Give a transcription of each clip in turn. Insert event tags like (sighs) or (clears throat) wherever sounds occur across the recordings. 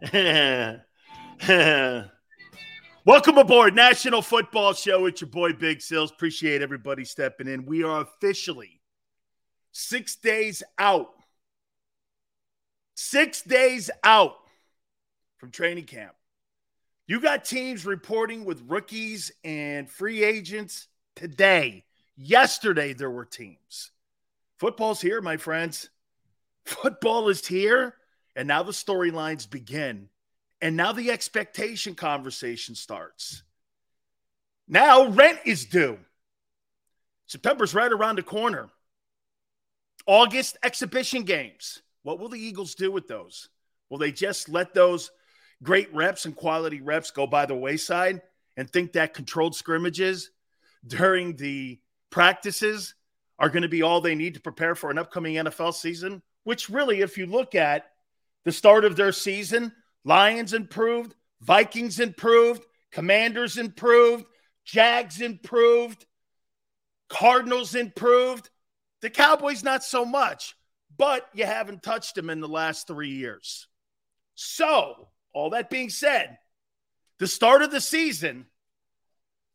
(laughs) Welcome aboard National Football Show. It's your boy Big Sills. Appreciate everybody stepping in. We are officially six days out. Six days out from training camp. You got teams reporting with rookies and free agents today. Yesterday, there were teams. Football's here, my friends. Football is here. And now the storylines begin. And now the expectation conversation starts. Now rent is due. September's right around the corner. August exhibition games. What will the Eagles do with those? Will they just let those great reps and quality reps go by the wayside and think that controlled scrimmages during the practices are going to be all they need to prepare for an upcoming NFL season? Which, really, if you look at the start of their season, Lions improved, Vikings improved, Commanders improved, Jags improved, Cardinals improved. The Cowboys, not so much, but you haven't touched them in the last three years. So, all that being said, the start of the season,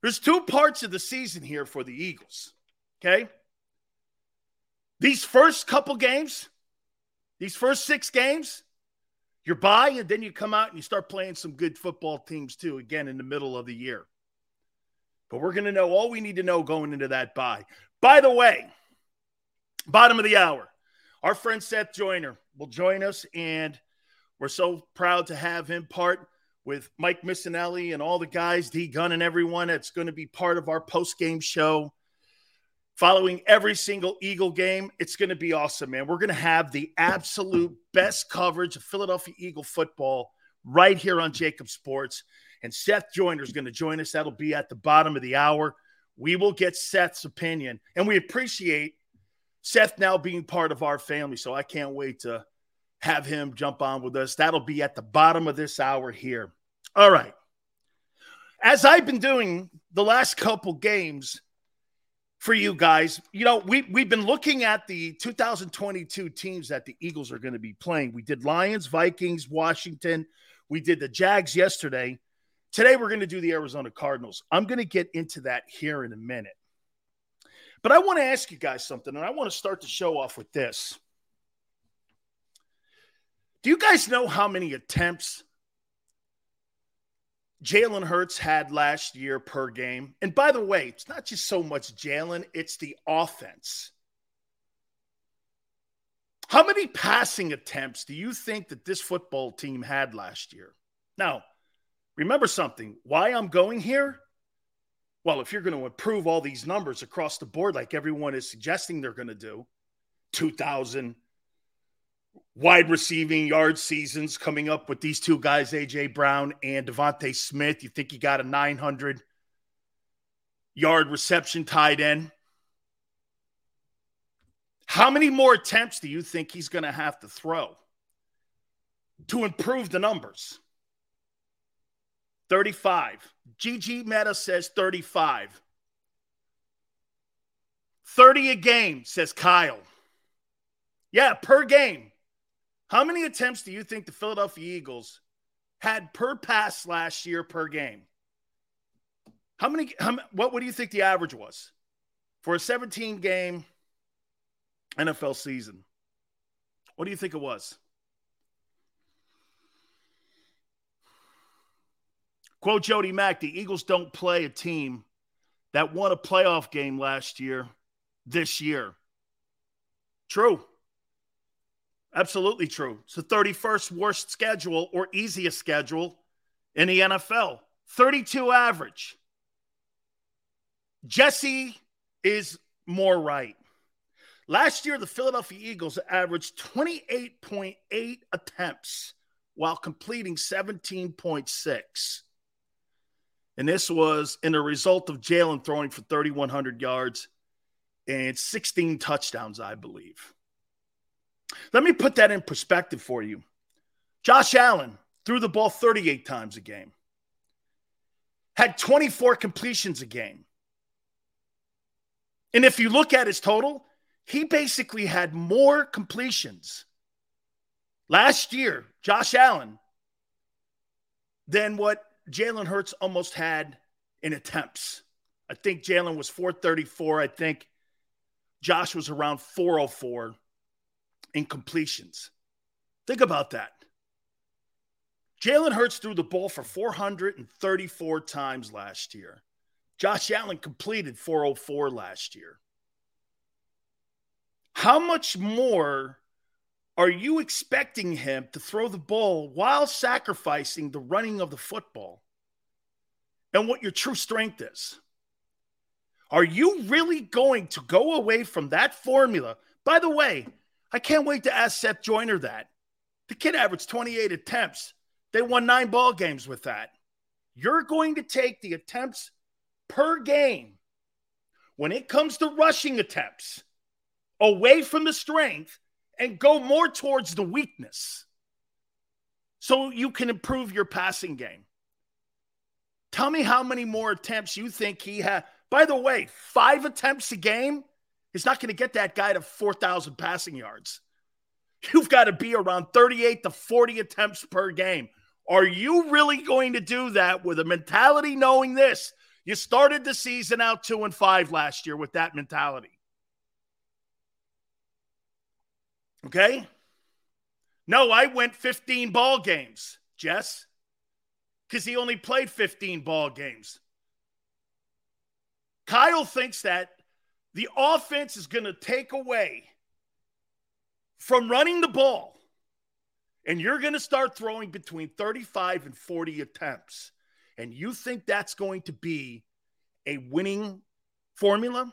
there's two parts of the season here for the Eagles. Okay. These first couple games, these first six games, you're by, and then you come out and you start playing some good football teams too, again in the middle of the year. But we're going to know all we need to know going into that bye. By the way, bottom of the hour, our friend Seth Joyner will join us, and we're so proud to have him part with Mike Missanelli and all the guys, D Gun and everyone. that's going to be part of our post game show following every single Eagle game. It's going to be awesome, man. We're going to have the absolute best coverage of Philadelphia Eagle football right here on JAKIB Sports. And Seth Joyner is going to join us. That'll be at the bottom of the hour. We will get Seth's opinion, and we appreciate Seth now being part of our family. So I can't wait to have him jump on with us. That'll be at the bottom of this hour here. All right. As I've been doing the last couple games, for you guys. You know, we we've been looking at the 2022 teams that the Eagles are going to be playing. We did Lions, Vikings, Washington. We did the Jags yesterday. Today we're going to do the Arizona Cardinals. I'm going to get into that here in a minute. But I want to ask you guys something, and I want to start the show off with this. Do you guys know how many attempts Jalen Hurts had last year per game. And by the way, it's not just so much Jalen, it's the offense. How many passing attempts do you think that this football team had last year? Now, remember something why I'm going here? Well, if you're going to improve all these numbers across the board, like everyone is suggesting they're going to do, 2,000, wide receiving yard seasons coming up with these two guys, AJ Brown and DeVonta Smith. You think you got a 900 yard reception tied in? How many more attempts do you think he's going to have to throw to improve the numbers? 35. GG Meta says 35. 30 a game, says Kyle. Yeah, per game. How many attempts do you think the Philadelphia Eagles had per pass last year per game? How many? How, what, do you think the average was for a 17 game NFL season. What do you think it was? Quote Jody Mack the Eagles don't play a team that won a playoff game last year this year. True. Absolutely true. It's the 31st worst schedule or easiest schedule in the NFL. 32 average. Jesse is more right. Last year, the Philadelphia Eagles averaged 28.8 attempts while completing 17.6. And this was in the result of Jalen throwing for 3,100 yards and 16 touchdowns, I believe. Let me put that in perspective for you. Josh Allen threw the ball 38 times a game, had 24 completions a game. And if you look at his total, he basically had more completions last year, Josh Allen, than what Jalen Hurts almost had in attempts. I think Jalen was 434. I think Josh was around 404 in completions. Think about that. Jalen Hurts threw the ball for 434 times last year. Josh Allen completed 404 last year. How much more are you expecting him to throw the ball while sacrificing the running of the football and what your true strength is? Are you really going to go away from that formula? By the way, I can't wait to ask Seth Joyner that. The kid averaged 28 attempts. They won nine ball games with that. You're going to take the attempts per game when it comes to rushing attempts away from the strength and go more towards the weakness so you can improve your passing game. Tell me how many more attempts you think he had. By the way, five attempts a game is not going to get that guy to 4,000 passing yards. You've got to be around 38 to 40 attempts per game. Are you really going to do that with a mentality knowing this? You started the season out two and five last year with that mentality. Okay? No, I went 15 ball games, Jess, because he only played 15 ball games. Kyle thinks that the offense is going to take away from running the ball, and you're going to start throwing between 35 and 40 attempts. And you think that's going to be a winning formula?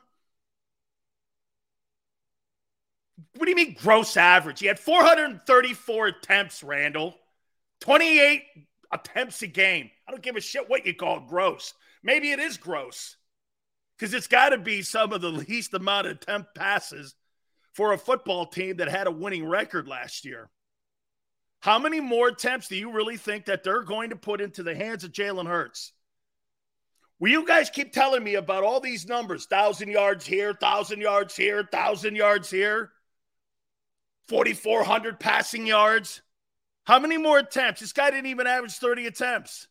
What do you mean gross average? He had 434 attempts, Randall. 28 attempts a game. I don't give a shit what you call gross. Maybe it is gross because it's got to be some of the least amount of attempt passes for a football team that had a winning record last year. How many more attempts do you really think that they're going to put into the hands of Jalen Hurts? Will you guys keep telling me about all these numbers? Thousand yards here, thousand yards here, thousand yards here. 4,400 passing yards. How many more attempts? This guy didn't even average 30 attempts.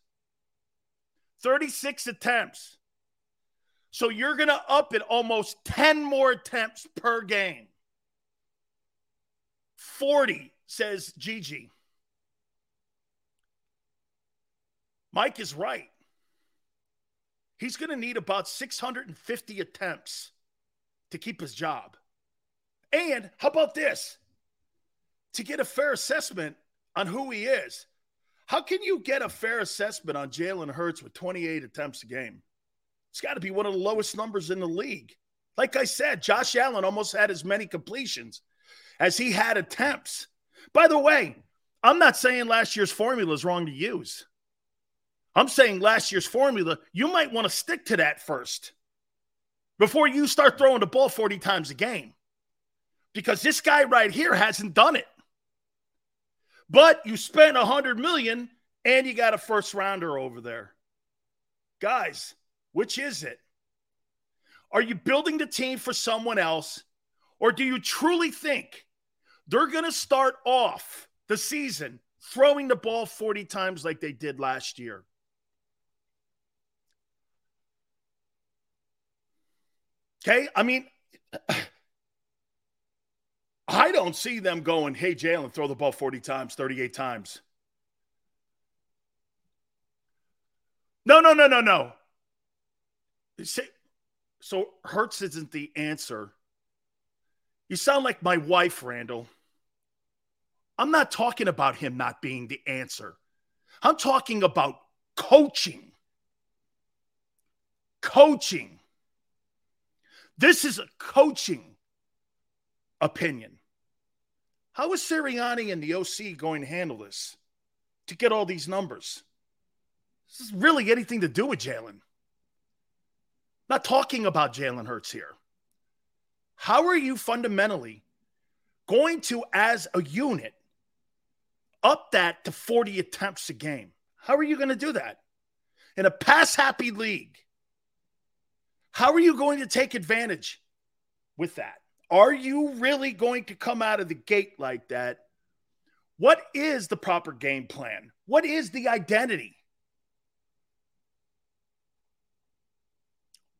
36 attempts. So you're going to up it almost 10 more attempts per game. 40, says Gigi. Mike is right. He's going to need about 650 attempts to keep his job. And how about this? to get a fair assessment on who he is. How can you get a fair assessment on Jalen Hurts with 28 attempts a game? It's got to be one of the lowest numbers in the league. Like I said, Josh Allen almost had as many completions as he had attempts. By the way, I'm not saying last year's formula is wrong to use. I'm saying last year's formula, you might want to stick to that first before you start throwing the ball 40 times a game. Because this guy right here hasn't done it. But you spent a hundred million and you got a first rounder over there. Guys, which is it? Are you building the team for someone else? Or do you truly think they're going to start off the season throwing the ball 40 times like they did last year? Okay. I mean, (clears throat) I don't see them going, hey, Jalen, throw the ball 40 times, 38 times. No, no, no, no, no. So Hurts isn't the answer. You sound like my wife, Randall. I'm not talking about him not being the answer. I'm talking about coaching. Coaching. This is a coaching opinion. How is Sirianni and the OC going to handle this to get all these numbers? This is really anything to do with Jalen. Not talking about Jalen Hurts here. How are you fundamentally going to, as a unit, up that to 40 attempts a game? How are you going to do that? In a pass happy league, how are you going to take advantage with that? Are you really going to come out of the gate like that? What is the proper game plan? What is the identity?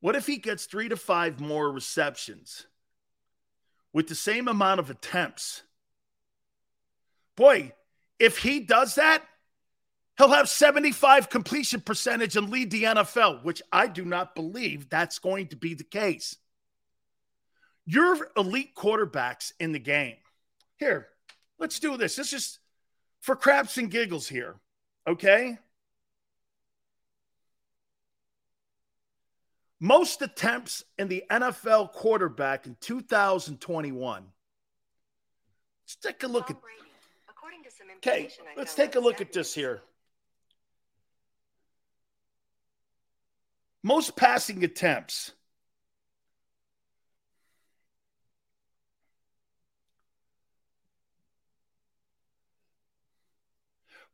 What if he gets three to five more receptions with the same amount of attempts? Boy, if he does that, he'll have 75 completion percentage and lead the NFL, which I do not believe that's going to be the case. Your elite quarterbacks in the game. Here, let's do this. This is just for craps and giggles here. Okay. Most attempts in the NFL quarterback in 2021. Let's take a look at. Okay, let's take a look at this here. Most passing attempts.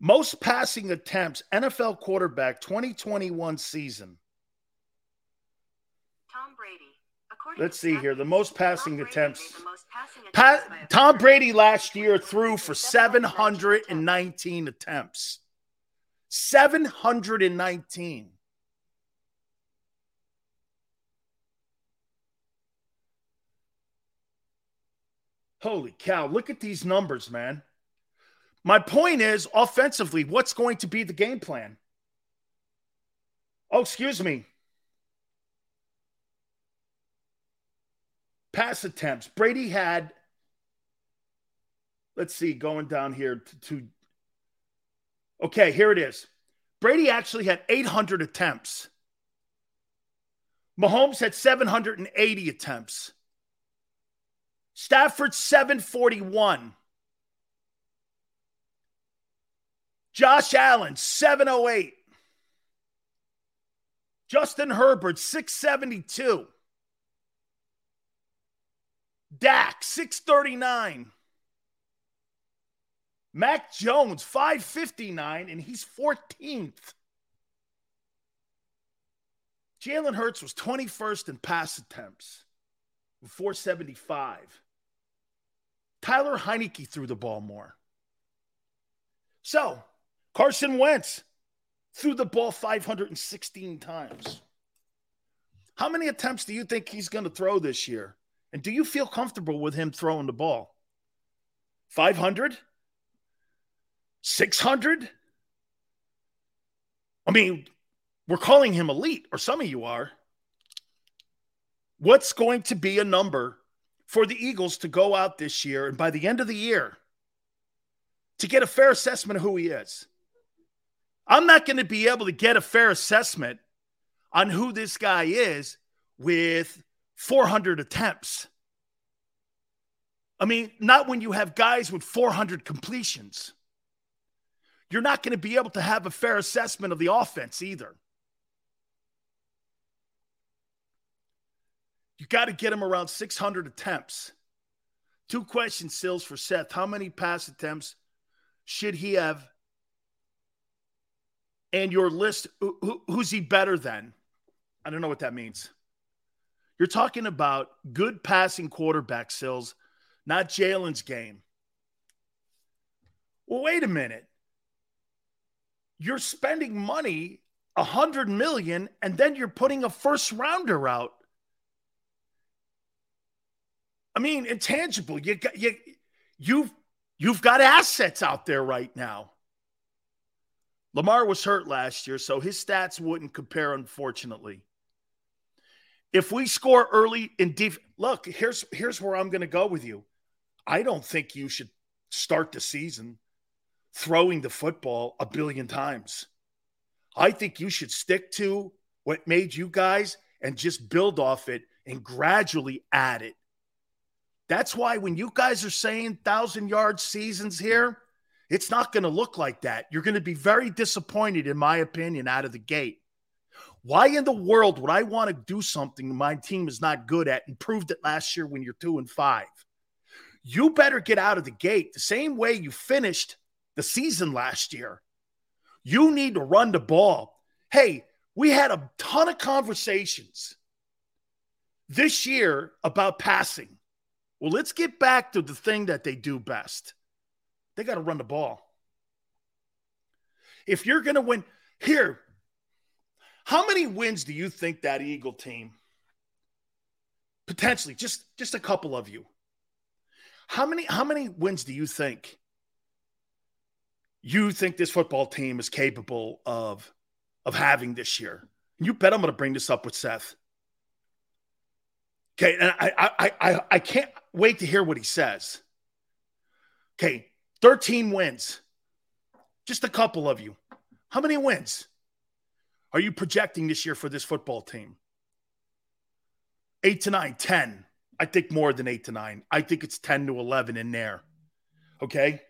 Most passing attempts, NFL quarterback 2021 season. Let's see here. The most passing attempts. Pa- Tom Brady last year threw for 719 attempts. 719. Holy cow. Look at these numbers, man. My point is offensively, what's going to be the game plan? Oh, excuse me. Pass attempts. Brady had, let's see, going down here to, to okay, here it is. Brady actually had 800 attempts. Mahomes had 780 attempts. Stafford 741. Josh Allen 708. Justin Herbert 672. Dak, 639. Mac Jones, 559, and he's 14th. Jalen Hurts was 21st in pass attempts, 475. Tyler Heinicke threw the ball more. So, Carson Wentz threw the ball 516 times. How many attempts do you think he's going to throw this year? And do you feel comfortable with him throwing the ball? 500? 600? I mean, we're calling him elite, or some of you are. What's going to be a number for the Eagles to go out this year and by the end of the year to get a fair assessment of who he is? I'm not going to be able to get a fair assessment on who this guy is with 400 attempts. I mean, not when you have guys with 400 completions. You're not going to be able to have a fair assessment of the offense either. You got to get him around 600 attempts. Two questions, Sills, for Seth. How many pass attempts should he have? And your list, who, who's he better than? I don't know what that means. You're talking about good passing quarterback, Sills, not Jalen's game. Well, wait a minute. You're spending money, a hundred million, and then you're putting a first rounder out. I mean, intangible. You got you you've you've got assets out there right now. Lamar was hurt last year, so his stats wouldn't compare, unfortunately. If we score early in deep, look, here's here's where I'm going to go with you. I don't think you should start the season throwing the football a billion times. I think you should stick to what made you guys and just build off it and gradually add it. That's why when you guys are saying thousand yard seasons here, it's not going to look like that. You're going to be very disappointed, in my opinion, out of the gate. Why in the world would I want to do something my team is not good at and proved it last year when you're two and five? You better get out of the gate the same way you finished the season last year. You need to run the ball. Hey, we had a ton of conversations this year about passing. Well, let's get back to the thing that they do best. They got to run the ball. If you're going to win, here, how many wins do you think that Eagle team potentially just just a couple of you? How many how many wins do you think you think this football team is capable of of having this year? You bet I'm going to bring this up with Seth. Okay, and I I I I can't wait to hear what he says. Okay, 13 wins. Just a couple of you. How many wins? Are you projecting this year for this football team? Eight to nine, 10. I think more than eight to nine. I think it's 10 to 11 in there. Okay.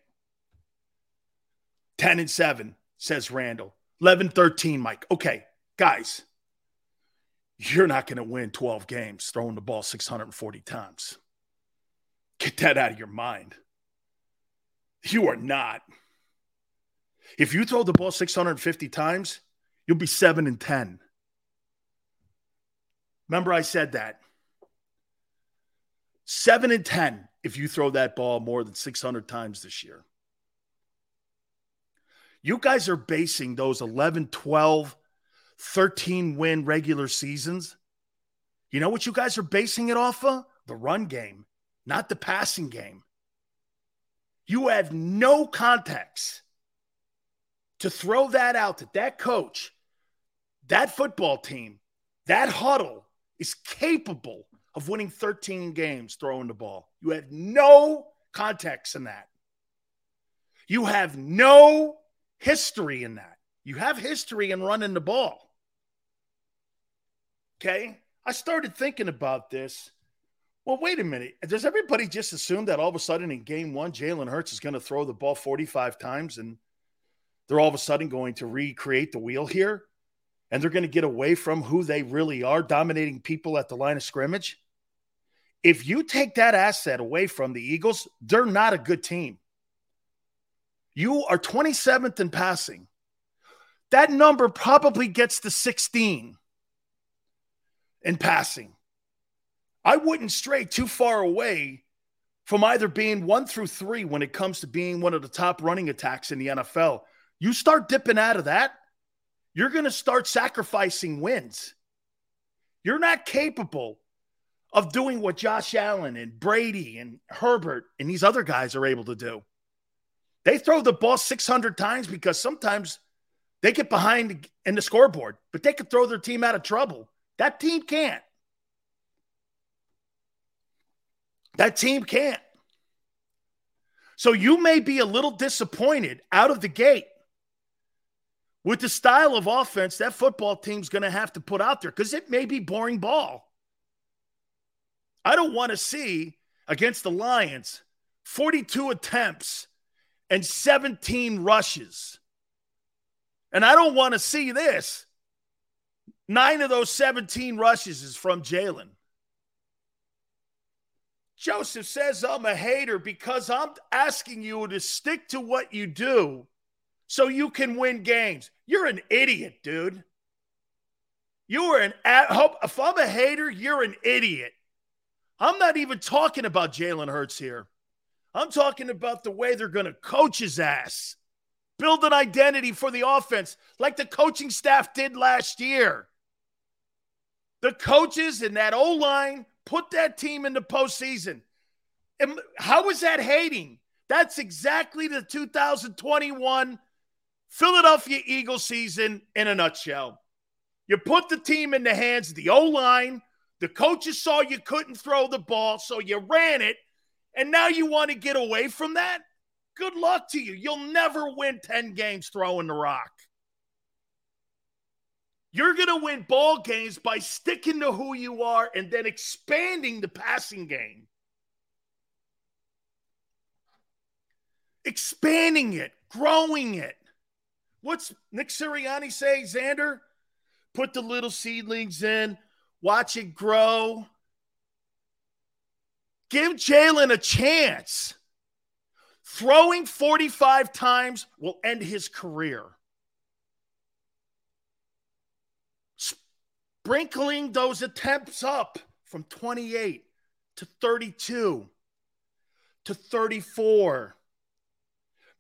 10 and seven, says Randall. 11 13, Mike. Okay, guys, you're not going to win 12 games throwing the ball 640 times. Get that out of your mind. You are not. If you throw the ball 650 times, You'll be seven and 10. Remember, I said that. Seven and 10 if you throw that ball more than 600 times this year. You guys are basing those 11, 12, 13 win regular seasons. You know what you guys are basing it off of? The run game, not the passing game. You have no context to throw that out that that coach that football team, that huddle is capable of winning 13 games throwing the ball. You have no context in that. You have no history in that. You have history in running the ball. Okay. I started thinking about this. Well, wait a minute. Does everybody just assume that all of a sudden in game one, Jalen Hurts is going to throw the ball 45 times and they're all of a sudden going to recreate the wheel here? And they're going to get away from who they really are, dominating people at the line of scrimmage. If you take that asset away from the Eagles, they're not a good team. You are 27th in passing. That number probably gets to 16 in passing. I wouldn't stray too far away from either being one through three when it comes to being one of the top running attacks in the NFL. You start dipping out of that, you're going to start sacrificing wins. You're not capable of doing what Josh Allen and Brady and Herbert and these other guys are able to do. They throw the ball 600 times because sometimes they get behind in the scoreboard, but they could throw their team out of trouble. That team can't. That team can't. So you may be a little disappointed out of the gate with the style of offense that football team's going to have to put out there because it may be boring ball. I don't want to see against the Lions 42 attempts and 17 rushes. And I don't want to see this. Nine of those 17 rushes is from Jalen. Joseph says I'm a hater because I'm asking you to stick to what you do so you can win games. You're an idiot, dude. You are an if I'm a hater, you're an idiot. I'm not even talking about Jalen Hurts here. I'm talking about the way they're going to coach his ass, build an identity for the offense like the coaching staff did last year. The coaches and that O line put that team in the postseason. How is that hating? That's exactly the 2021 Philadelphia Eagles season in a nutshell. You put the team in the hands of the O line. The coaches saw you couldn't throw the ball, so you ran it. And now you want to get away from that? Good luck to you. You'll never win 10 games throwing the rock. You're going to win ball games by sticking to who you are and then expanding the passing game. Expanding it, growing it. What's Nick Sirianni say, Xander? Put the little seedlings in, watch it grow. Give Jalen a chance. Throwing 45 times will end his career. Sprinkling those attempts up from 28 to 32 to 34,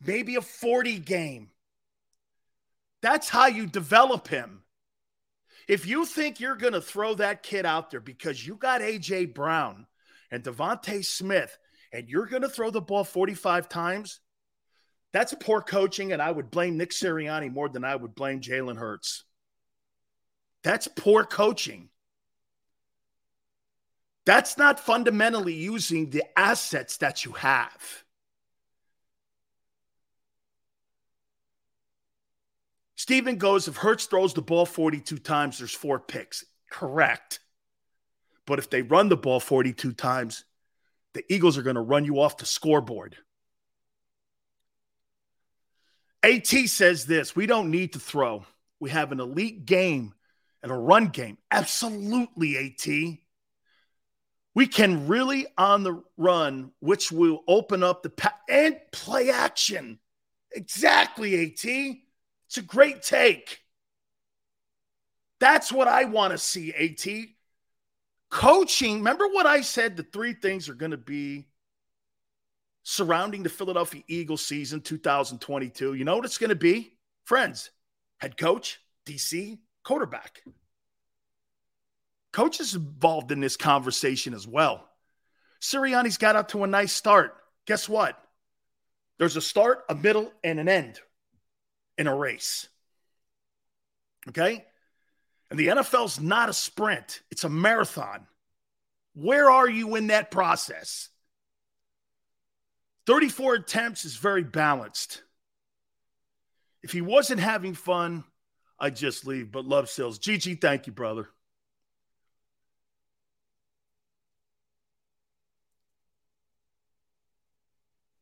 maybe a 40 game. That's how you develop him. If you think you're going to throw that kid out there because you got A.J. Brown and DeVonta Smith and you're going to throw the ball 45 times, that's poor coaching. And I would blame Nick Sirianni more than I would blame Jalen Hurts. That's poor coaching. That's not fundamentally using the assets that you have. Stephen goes, if Hurts throws the ball 42 times, there's four picks. Correct. But if they run the ball 42 times, the Eagles are going to run you off the scoreboard. AT says this we don't need to throw. We have an elite game and a run game. Absolutely, AT. We can really on the run, which will open up the pa- and play action. Exactly, AT. It's a great take. That's what I want to see, AT. Coaching, remember what I said the three things are going to be surrounding the Philadelphia Eagles season 2022? You know what it's going to be? Friends, head coach, DC, quarterback. Coach is involved in this conversation as well. Sirianni's got out to a nice start. Guess what? There's a start, a middle, and an end in a race. Okay? And the NFL's not a sprint, it's a marathon. Where are you in that process? 34 attempts is very balanced. If he wasn't having fun, I'd just leave, but love Sills. GG, thank you, brother.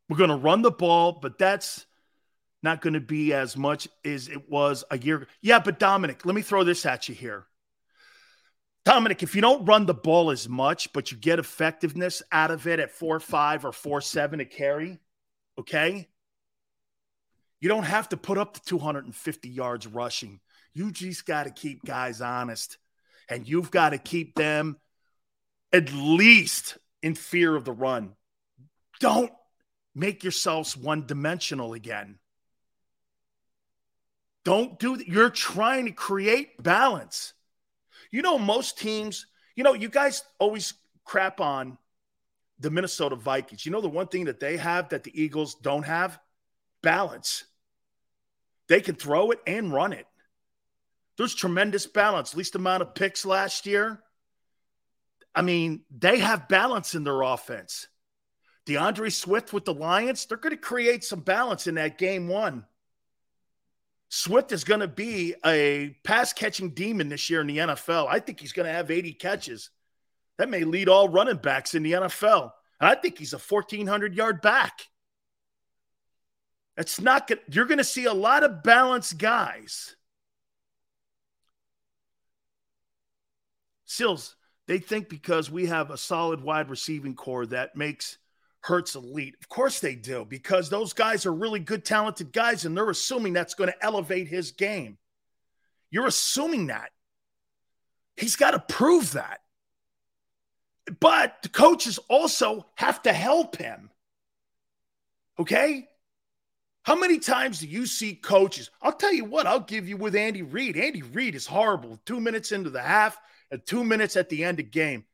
We're going to run the ball, but that's not going to be as much as it was a year. Yeah, but Dominic, let me throw this at you here. Dominic, if you don't run the ball as much, but you get effectiveness out of it at four five or four seven to carry, okay? You don't have to put up the 250 yards rushing. You just got to keep guys honest. And you've got to keep them at least in fear of the run. Don't make yourselves one dimensional again. Don't do that. You're trying to create balance. You know, most teams, you know, you guys always crap on the Minnesota Vikings. You know, the one thing that they have that the Eagles don't have? Balance. They can throw it and run it. There's tremendous balance. Least amount of picks last year. I mean, they have balance in their offense. D'Andre Swift with the Lions, they're going to create some balance in that game one. Swift is going to be a pass catching demon this year in the NFL. I think he's going to have 80 catches. That may lead all running backs in the NFL. And I think he's a 1,400 yard back. It's not good. You're going to see a lot of balanced guys. Sills, they think because we have a solid wide receiving corps that makes Hurts elite. Of course they do, because those guys are really good, talented guys, and they're assuming that's going to elevate his game. You're assuming that. He's got to prove that. But the coaches also have to help him. Okay? How many times do you see coaches? I'll tell you what, I'll give you with Andy Reid. Andy Reid is horrible. Two minutes into the half and two minutes at the end of game.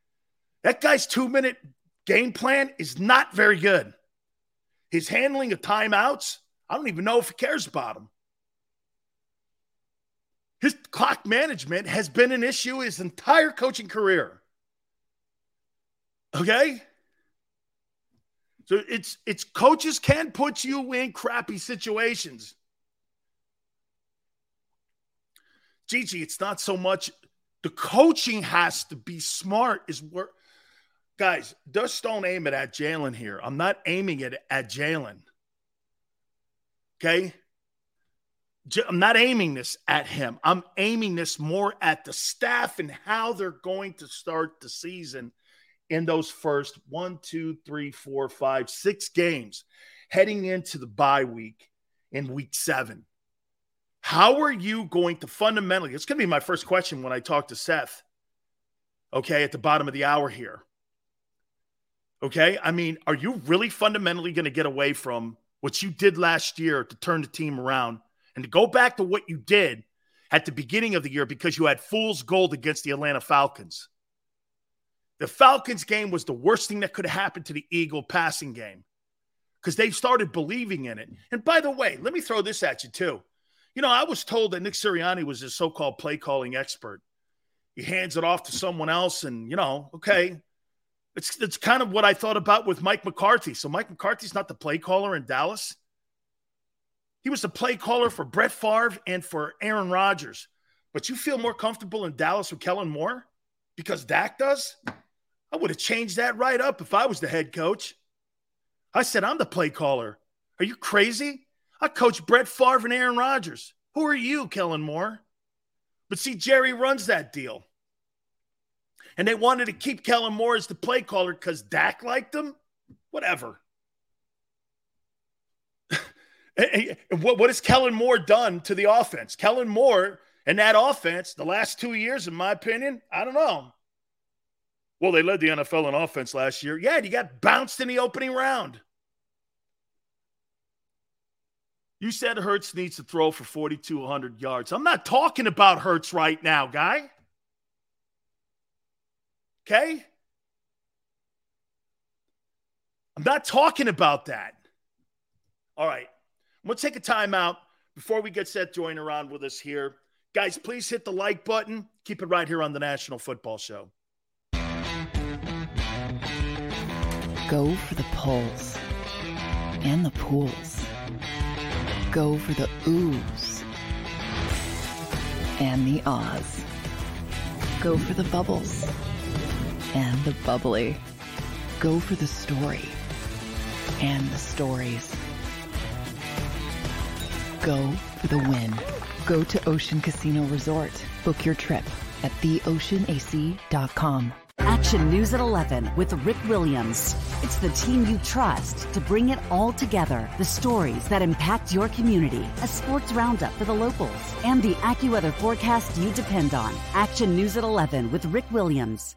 That guy's two minute game plan is not very good. His handling of timeouts, I don't even know if he cares about them. His clock management has been an issue his entire coaching career. Okay? So it's it's coaches can put you in crappy situations. Gigi, it's not so much the coaching has to be smart, is where guys, just don't aim it at Jalen here. I'm not aiming it at Jalen. Okay. I'm not aiming this at him. I'm aiming this more at the staff and how they're going to start the season in those first one, two, three, four, five, six games heading into the bye week in week seven. How are you going to fundamentally? It's going to be my first question when I talk to Seth. Okay, at the bottom of the hour here. Okay, I mean, are you really fundamentally going to get away from what you did last year to turn the team around and to go back to what you did at the beginning of the year because you had fool's gold against the Atlanta Falcons? The Falcons game was the worst thing that could have happened to the Eagle passing game because they started believing in it. And by the way, let me throw this at you too. You know, I was told that Nick Sirianni was a so called play calling expert. He hands it off to someone else, and, you know, okay. It's, it's kind of what I thought about with Mike McCarthy. So, Mike McCarthy's not the play caller in Dallas. He was the play caller for Brett Favre and for Aaron Rodgers. But you feel more comfortable in Dallas with Kellen Moore because Dak does? I would have changed that right up if I was the head coach. I said, I'm the play caller. Are you crazy? I coach Brett Favre and Aaron Rodgers. Who are you, Kellen Moore? But see, Jerry runs that deal. And they wanted to keep Kellen Moore as the play caller because Dak liked him. Whatever. (laughs) what, what has Kellen Moore done to the offense? Kellen Moore and that offense, the last two years, in my opinion, I don't know. Well, they led the NFL in offense last year. Yeah, you got bounced in the opening round. You said Hurts needs to throw for 4,200 yards. I'm not talking about Hurts right now, guy. Okay? I'm not talking about that. All right. I'm going to take a timeout before we get set join around with us here. Guys, please hit the like button. Keep it right here on the National Football Show. Go for the pulls and the pools Go for the oohs and the ahs. Go for the bubbles and the bubbly. Go for the story and the stories. Go for the win. Go to Ocean Casino Resort. Book your trip at theoceanac.com. Action News at 11 with Rick Williams. It's the team you trust to bring it all together. The stories that impact your community, a sports roundup for the locals, and the AccuWeather forecast you depend on. Action News at 11 with Rick Williams.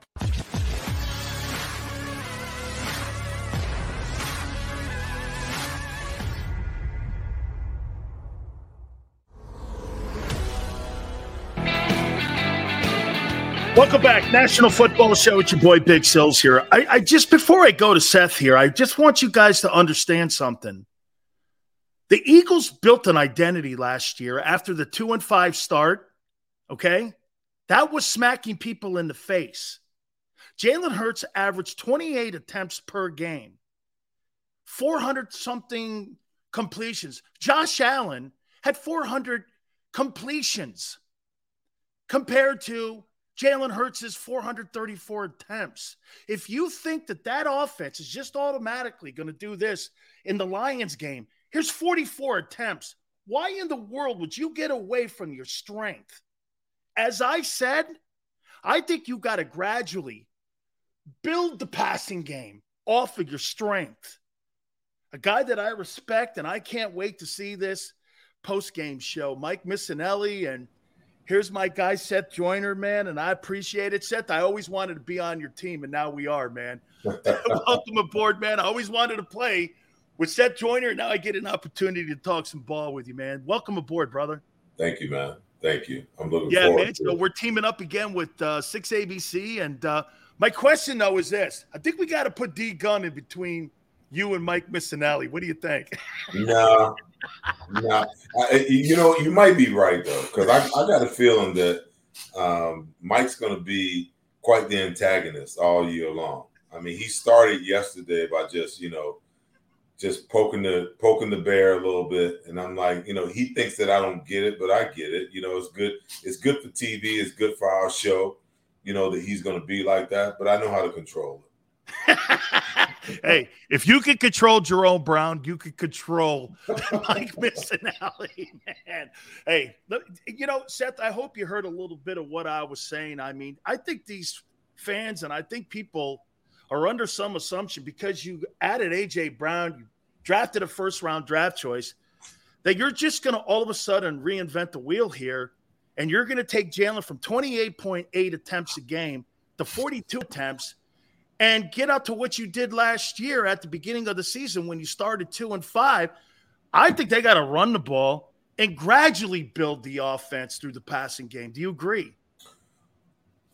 Welcome back, National Football Show. It's your boy Big Sills here. I, I just before I go to Seth here, I just want you guys to understand something. The Eagles built an identity last year after the two and five start. Okay, that was smacking people in the face. Jalen Hurts averaged 28 attempts per game, 400 something completions. Josh Allen had 400 completions compared to Jalen Hurts' 434 attempts. If you think that that offense is just automatically going to do this in the Lions game, here's 44 attempts. Why in the world would you get away from your strength? As I said, I think you got to gradually build the passing game off of your strength. A guy that I respect, and I can't wait to see this post game show, Mike Missanelli and – Here's my guy, Seth Joyner, man, and I appreciate it. Seth, I always wanted to be on your team, and now we are, man. (laughs) (laughs) Welcome aboard, man. I always wanted to play with Seth Joyner, and now I get an opportunity to talk some ball with you, man. Welcome aboard, brother. Thank you, man. Thank you. I'm looking forward. yeah, man. So we're teaming up again with uh, Six ABC, and uh, my question though is this: I think we got to put D Gun in between you and Mike Missanelli. What do you think? (laughs) No, no. you know, you might be right though, because I, I got a feeling that um, Mike's going to be quite the antagonist all year long. I mean, he started yesterday by just you know, just poking the poking the bear a little bit, and I'm like, you know, he thinks that I don't get it, but I get it. You know, it's good. It's good for TV. It's good for our show. You know that he's going to be like that, but I know how to control it. (laughs) (laughs) hey, if you could control Jerome Brown, you could control (laughs) Mike Missanelli, (laughs) man. Hey, you know, Seth, I hope you heard a little bit of what I was saying. I mean, I think these fans and I think people are under some assumption because you added AJ Brown, you drafted a first round draft choice, that you're just going to all of a sudden reinvent the wheel here. And you're going to take Jalen from 28.8 attempts a game to 42 attempts and get up to what you did last year at the beginning of the season when you started two and five. I think they got to run the ball and gradually build the offense through the passing game. Do you agree?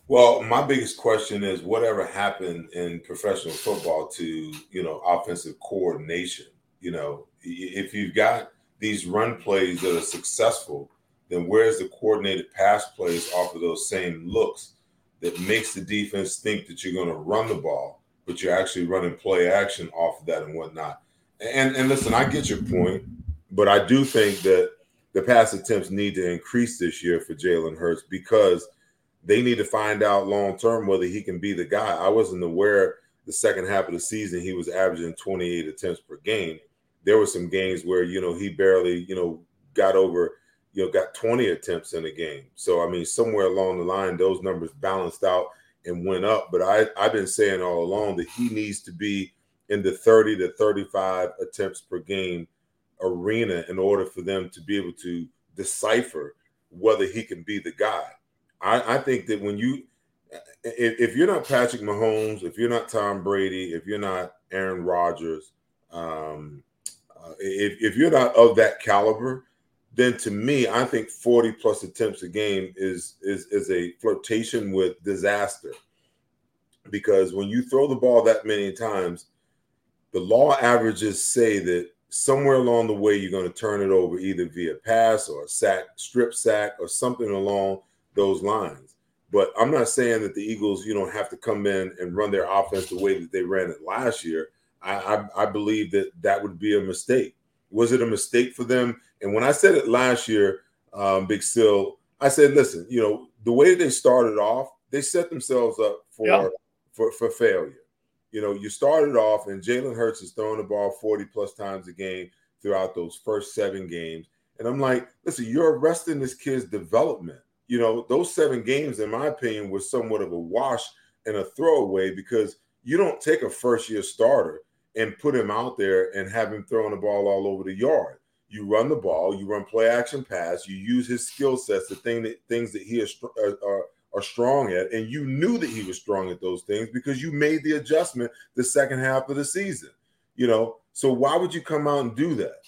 Well, my biggest question is whatever happened in professional football to, you know, offensive coordination. You know, if you've got these run plays that are successful, then where's the coordinated pass plays off of those same looks? That makes the defense think that you're going to run the ball, but you're actually running play action off of that and whatnot. And and listen, I get your point, but I do think that the pass attempts need to increase this year for Jalen Hurts because they need to find out long term whether he can be the guy. I wasn't aware the second half of the season he was averaging 28 attempts per game. There were some games where you know he barely you know got over you know, got 20 attempts in a game. So I mean, somewhere along the line, those numbers balanced out and went up. But I, I've been saying all along that he needs to be in the 30 to 35 attempts per game arena in order for them to be able to decipher whether he can be the guy. I, I think that when you if, if, you're not Patrick Mahomes, if you're not Tom Brady, if you're not Aaron Rodgers, um, uh, if, if you're not of that caliber, then to me, I think 40 plus attempts a game is is is a flirtation with disaster. Because when you throw the ball that many times, the law averages say that somewhere along the way you're going to turn it over either via pass or a sack, strip sack, or something along those lines. But I'm not saying that the Eagles, you don't have to come in and run their offense the way that they ran it last year. I, I, I believe that that would be a mistake. Was it a mistake for them? And when I said it last year, um, Big Sill, I said, listen, you know, the way they started off, they set themselves up for yeah. for, for failure. You know, you started off and Jalen Hurts is throwing the ball 40 plus times a game throughout those first seven games. And I'm like, listen, you're arresting this kid's development. You know, those seven games, in my opinion, was somewhat of a wash and a throwaway because you don't take a first year starter and put him out there and have him throwing the ball all over the yard. You run the ball, you run play action pass, you use his skill sets, the thing that things that he is uh, are, are strong at, and you knew that he was strong at those things because you made the adjustment the second half of the season. You know, so why would you come out and do that?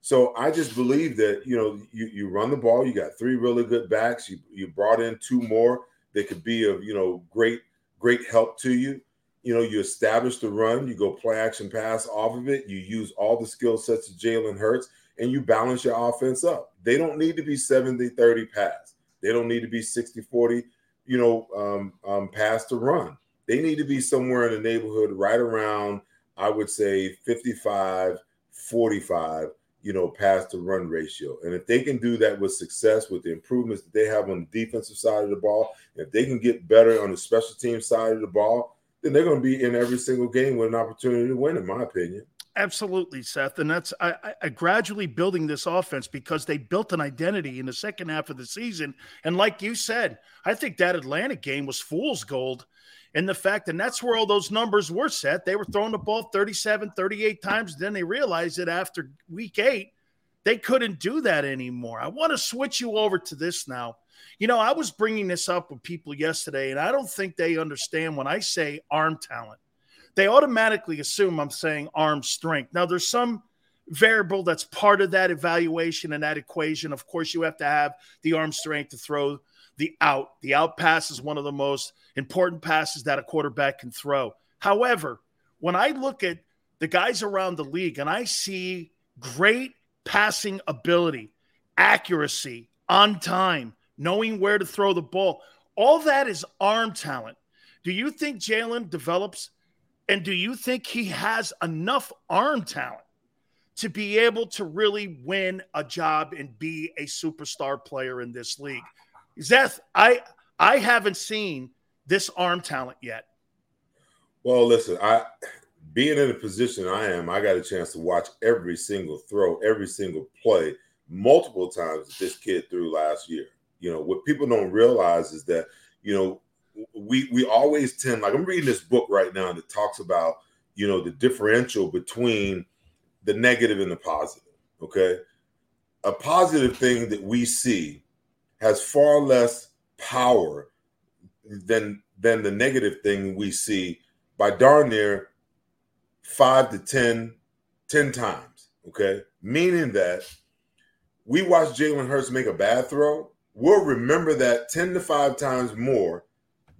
So I just believe that you know you you run the ball. You got three really good backs. You you brought in two more that could be of you know great great help to you. You know you establish the run. You go play action pass off of it. You use all the skill sets of Jalen Hurts and you balance your offense up. They don't need to be 70 30 pass. They don't need to be 60 40, you know, um, um, pass to run. They need to be somewhere in the neighborhood right around, I would say, 55 45, you know, pass to run ratio. And if they can do that with success with the improvements that they have on the defensive side of the ball, if they can get better on the special team side of the ball, then they're going to be in every single game with an opportunity to win, in my opinion. Absolutely, Seth. And that's I, I, gradually building this offense because they built an identity in the second half of the season. And like you said, I think that Atlanta game was fool's gold. And the fact, and that's where all those numbers were set. They were throwing the ball 37, 38 times. Then they realized that after week eight, they couldn't do that anymore. I want to switch you over to this now. You know, I was bringing this up with people yesterday, and I don't think they understand when I say arm talent they automatically assume I'm saying arm strength. Now, there's some variable that's part of that evaluation and that equation. Of course, you have to have the arm strength to throw the out. The out pass is one of the most important passes that a quarterback can throw. However, when I look at the guys around the league and I see great passing ability, accuracy, on time, knowing where to throw the ball, all that is arm talent. Do you think Jalen develops and do you think he has enough arm talent to be able to really win a job and be a superstar player in this league? Seth, I I haven't seen this arm talent yet. Well, listen, I being in the position I am, I got a chance to watch every single throw, every single play multiple times this kid threw last year. You know, what people don't realize is that, you know, we we always tend like I'm reading this book right now that talks about you know the differential between the negative and the positive. Okay, a positive thing that we see has far less power than than the negative thing we see by darn near five to 10, 10 times. Okay, meaning that we watch Jalen Hurts make a bad throw, we'll remember that 10 to 5 times more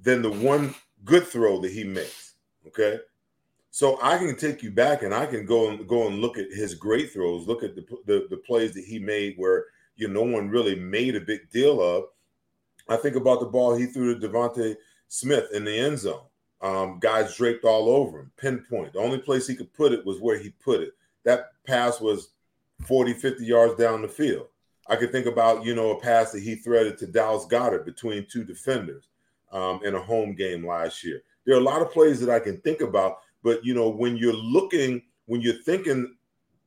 than the one good throw that he makes. Okay. So I can take you back and I can go and go and look at his great throws, look at the, the, the plays that he made where you know no one really made a big deal of. I think about the ball he threw to DeVonta Smith in the end zone. Um, guys draped all over him, pinpoint. The only place he could put it was where he put it. That pass was 40, 50 yards down the field. I could think about, you know, a pass that he threaded to Dallas Goedert between two defenders um, in a home game last year. There are a lot of plays that I can think about, but you know, when you're looking, when you're thinking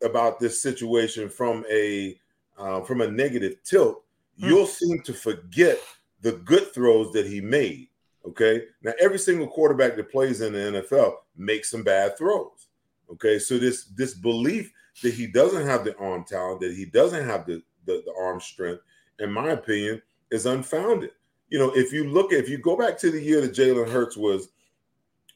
about this situation from a uh, from a negative tilt, hmm. you'll seem to forget the good throws that he made. Okay, now every single quarterback that plays in the NFL makes some bad throws. Okay, so this this belief that he doesn't have the arm talent, that he doesn't have the, the, the arm strength, in my opinion, is unfounded you know, if you look at if you go back to the year that Jalen Hurts was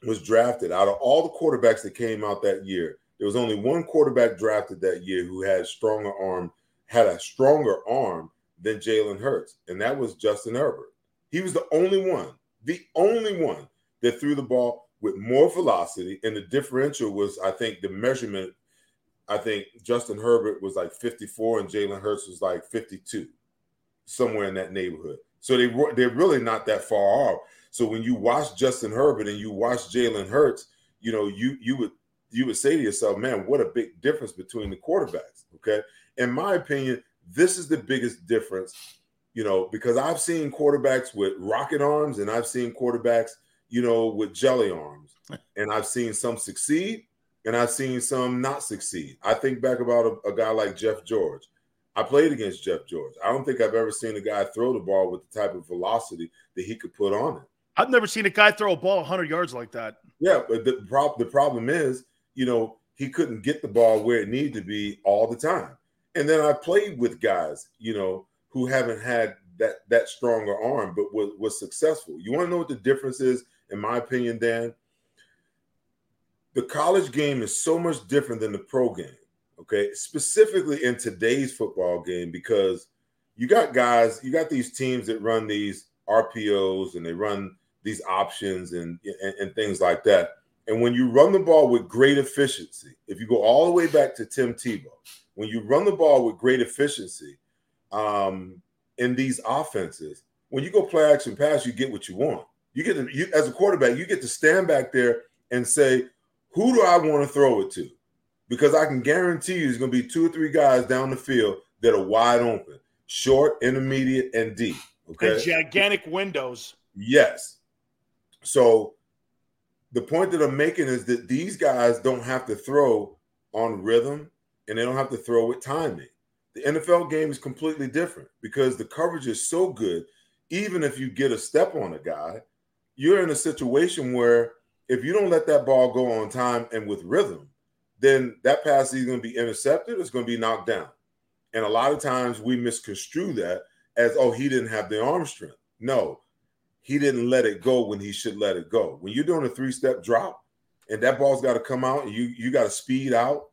was drafted, out of all the quarterbacks that came out that year, there was only one quarterback drafted that year who had stronger arm, had a stronger arm than Jalen Hurts, and that was Justin Herbert. He was the only one, the only one that threw the ball with more velocity, and the differential was, I think, the measurement. I think Justin Herbert was like 54 and Jalen Hurts was like 52, somewhere in that neighborhood. So they they're really not that far off. So when you watch Justin Herbert and you watch Jalen Hurts, you know you you would you would say to yourself, man, what a big difference between the quarterbacks. Okay, in my opinion, this is the biggest difference. You know, because I've seen quarterbacks with rocket arms and I've seen quarterbacks, you know, with jelly arms, (laughs) and I've seen some succeed, and I've seen some not succeed. I think back about a, a guy like Jeff George. I played against Jeff George. I don't think I've ever seen a guy throw the ball with the type of velocity that he could put on it. I've never seen a guy throw a ball 100 yards like that. Yeah, but the, prob- the problem is, you know, he couldn't get the ball where it needed to be all the time. And then I played with guys, you know, who haven't had that that stronger arm, but was, was successful. You want to know what the difference is, in my opinion, Dan? The college game is so much different than the pro game. Okay, specifically in today's football game, because you got guys, you got these teams that run these RPOs and they run these options and, and, and things like that. And when you run the ball with great efficiency, if you go all the way back to Tim Tebow, when you run the ball with great efficiency um, in these offenses, when you go play action pass, you get what you want. You get to, you, as a quarterback, you get to stand back there and say, "Who do I want to throw it to?" Because I can guarantee you, there's going to be two or three guys down the field that are wide open, short, intermediate, and deep. Okay, and gigantic windows. Yes. So the point that I'm making is that these guys don't have to throw on rhythm and they don't have to throw with timing. The NFL game is completely different because the coverage is so good. Even if you get a step on a guy, you're in a situation where if you don't let that ball go on time and with rhythm, then that pass is going to be intercepted. It's going to be knocked down. And a lot of times we misconstrue that as, oh, he didn't have the arm strength. No, he didn't let it go when he should let it go. When you're doing a three step drop and that ball's got to come out and you, you got to speed out,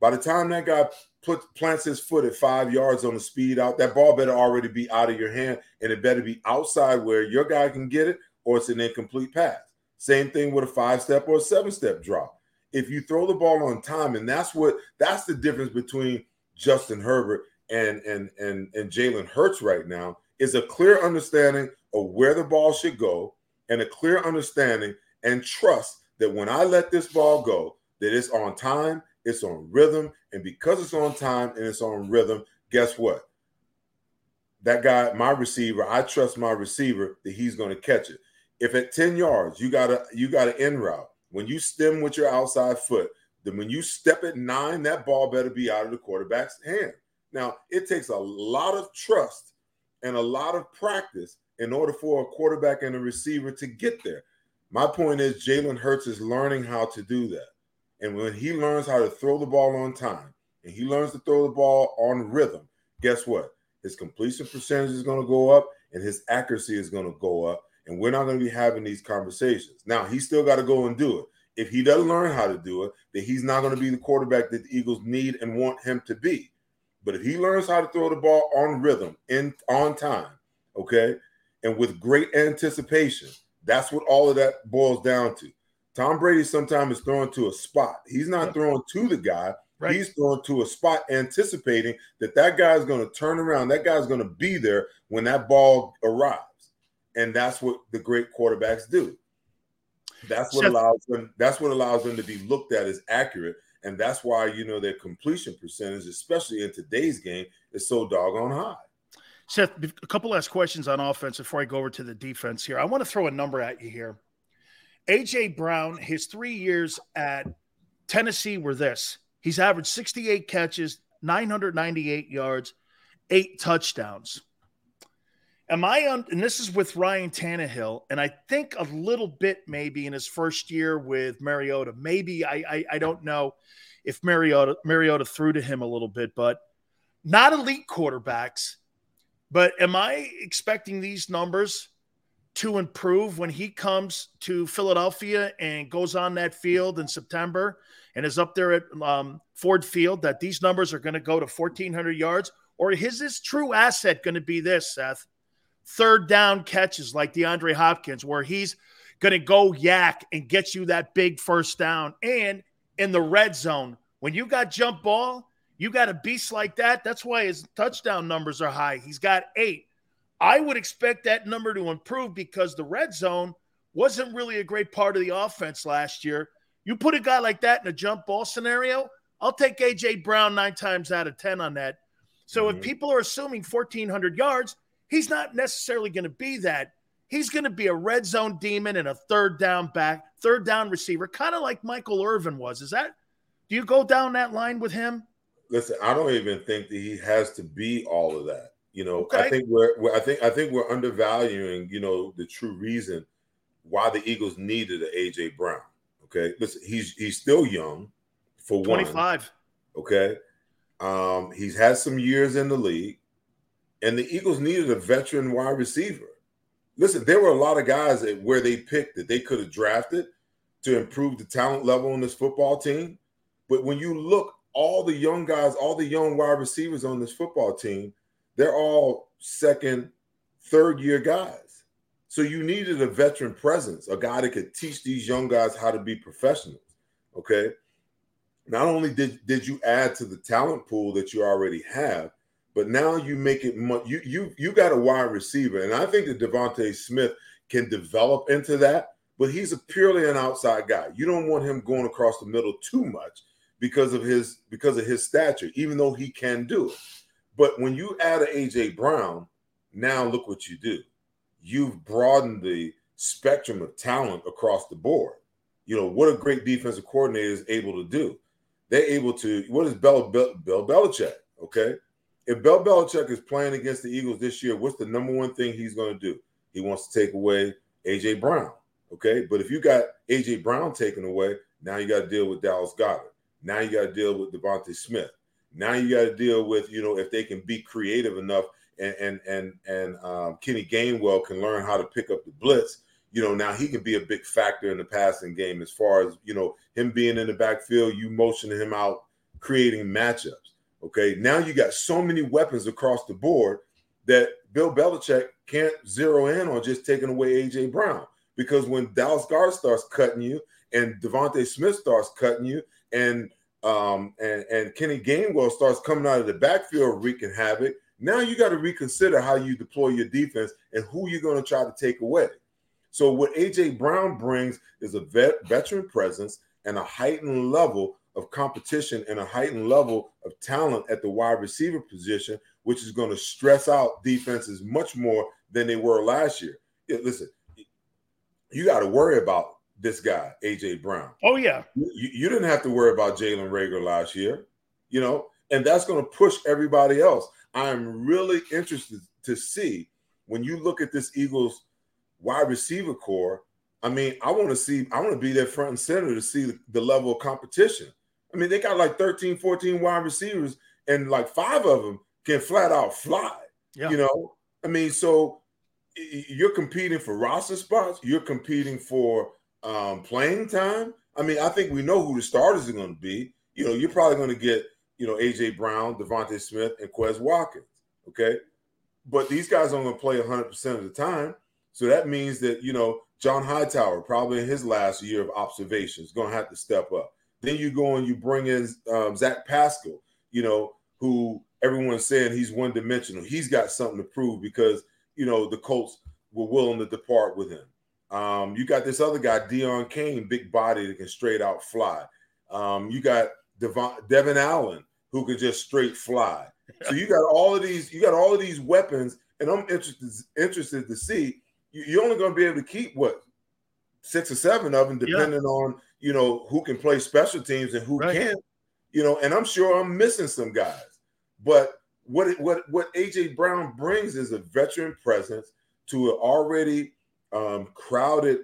by the time that guy put plants his foot at five yards on the speed out, that ball better already be out of your hand and it better be outside where your guy can get it or it's an incomplete pass. Same thing with a five step or a seven step drop. If you throw the ball on time, and that's what that's the difference between Justin Herbert and and and and Jalen Hurts right now is a clear understanding of where the ball should go and a clear understanding and trust that when I let this ball go, that it's on time it's on rhythm. And because it's on time and it's on rhythm, guess what? That guy, my receiver, I trust my receiver that he's going to catch it. If at 10 yards, you got a you got an in route, when you stem with your outside foot, then when you step at nine, that ball better be out of the quarterback's hand. Now, it takes a lot of trust and a lot of practice in order for a quarterback and a receiver to get there. My point is, Jalen Hurts is learning how to do that. And when he learns how to throw the ball on time and he learns to throw the ball on rhythm, guess what? His completion percentage is going to go up and his accuracy is going to go up. And we're not going to be having these conversations. Now, he still got to go and do it. If he doesn't learn how to do it, then he's not going to be the quarterback that the Eagles need and want him to be. But if he learns how to throw the ball on rhythm, in on time, okay, and with great anticipation, that's what all of that boils down to. Tom Brady sometimes is throwing to a spot. He's not throwing to the guy. Right. He's throwing to a spot, anticipating that that guy is going to turn around. That guy's going to be there when that ball arrives, and that's what the great quarterbacks do. That's what allows them. That's what allows them to be looked at as accurate, and that's why you know their completion percentage, especially in today's game, is so doggone high. Seth, a couple last questions on offense before I go over to the defense here. I want to throw a number at you here. AJ Brown, his three years at Tennessee were this. He's averaged 68 catches, 998 yards, eight touchdowns. Am I on? And this is with Ryan Tannehill, and I think a little bit maybe in his first year with Mariota. Maybe I I, I don't know if Mariota Mariota threw to him a little bit, but not elite quarterbacks. But am I expecting these numbers to improve when he comes to Philadelphia and goes on that field in September and is up there at um, Ford Field, that these numbers are going to go to 1,400 yards? Or is his true asset going to be this, Seth? Third down catches like DeAndre Hopkins, where he's going to go YAC and get you that big first down. And in the red zone, when you got jump ball, you got a beast like that. That's why his touchdown numbers are high. He's got eight. I would expect that number to improve because the red zone wasn't really a great part of the offense last year. You put a guy like that in a jump ball scenario, I'll take AJ Brown nine times out of 10 on that. So mm-hmm. if people are assuming 1,400 yards, he's not necessarily going to be that. He's going to be a red zone demon and a third down back, third down receiver, kind of like Michael Irvin was. Is that, do you go down that line with him? Listen, I don't even think that he has to be all of that. You know, okay. I think we're, we're, I think I think we're undervaluing, you know, the true reason why the Eagles needed an AJ Brown. Okay. Listen, he's he's still young for 25. One, okay. Um, he's had some years in the league, and the Eagles needed a veteran wide receiver. Listen, there were a lot of guys that where they picked that they could have drafted to improve the talent level on this football team. But when you look, all the young guys, all the young wide receivers on this football team, they're all second, third year guys. So you needed a veteran presence, a guy that could teach these young guys how to be professionals. Okay. Not only did, did you add to the talent pool that you already have, but now you make it much. you you you got a wide receiver, and I think that DeVonta Smith can develop into that. But he's a purely an outside guy. You don't want him going across the middle too much because of his because of his stature, even though he can do it. But when you add an AJ Brown, now look what you do. You've broadened the spectrum of talent across the board. You know what a great defensive coordinator is able to do. They're able to. What is Bell, Bell, Bill Belichick? Okay, if Bill Belichick is playing against the Eagles this year, what's the number one thing he's going to do? He wants to take away AJ Brown. Okay, but if you got AJ Brown taken away, now you got to deal with Dallas Goedert. Now you got to deal with DeVonta Smith. Now you got to deal with you know if they can be creative enough and and and and um, Kenny Gainwell can learn how to pick up the blitz. You know now he can be a big factor in the passing game as far as you know him being in the backfield, you motioning him out, creating matchups. Okay, now you got so many weapons across the board that Bill Belichick can't zero in on just taking away AJ Brown because when Dallas Goedert starts cutting you and DeVonta Smith starts cutting you and um, and and Kenny Gainwell starts coming out of the backfield wreaking havoc. Now you got to reconsider how you deploy your defense and who you're going to try to take away. So what AJ Brown brings is a vet, veteran presence and a heightened level of competition and a heightened level of talent at the wide receiver position, which is going to stress out defenses much more than they were last year. Listen, you got to worry about this guy, AJ Brown. Oh yeah, you, you didn't have to worry about Jalen Reagor last year, you know, and that's going to push everybody else. I'm really interested to see when you look at this Eagles wide receiver corps. I mean, I want to see, I want to be there front and center to see the, the level of competition. I mean, they got like 13, 14 wide receivers, and like five of them can flat out fly. Yeah. You know, I mean, so you're competing for roster spots, you're competing for um, playing time. I mean, I think we know who the starters are going to be. You know, you're probably going to get, you know, AJ Brown, DeVonta Smith, and Quez Watkins. Okay. But these guys aren't going to play 100% of the time. So that means that, you know, John Hightower, probably in his last year of observation, is going to have to step up. Then you go and you bring in um, Zach Pascal, you know, who everyone's saying he's one dimensional. He's got something to prove because, you know, the Colts were willing to depart with him. Um, you got this other guy, Deon Cain, big body that can straight out fly. Um, you got Devon, Devin Allen, who can just straight fly. So you got all of these, you got all of these weapons, and I'm interested interested to see. You're only going to be able to keep what six or seven of them, depending yeah. on you know who can play special teams and who right. can't. You know, and I'm sure I'm missing some guys, but what what what AJ Brown brings is a veteran presence to an already um, crowded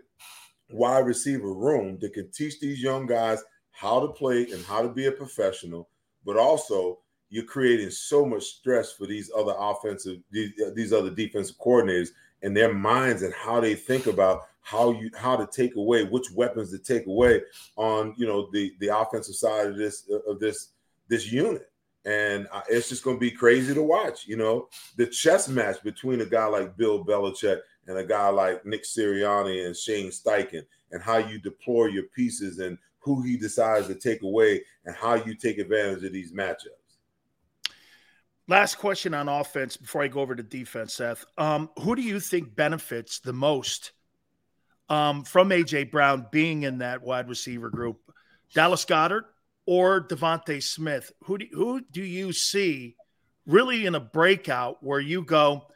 wide receiver room that can teach these young guys how to play and how to be a professional, but also you're creating so much stress for these other offensive these, these other defensive coordinators and their minds and how they think about how you how to take away which weapons to take away on you know the the offensive side of this of this this unit and it's just going to be crazy to watch you know the chess match between a guy like bill belichick and a guy like Nick Sirianni and Shane Steichen, and how you deploy your pieces and who he decides to take away and how you take advantage of these matchups. Last question on offense before I go over to defense, Seth. Um, who do you think benefits the most um, from AJ Brown being in that wide receiver group? Dallas Goedert or DeVonta Smith? Who do, who do you see really in a breakout where you go,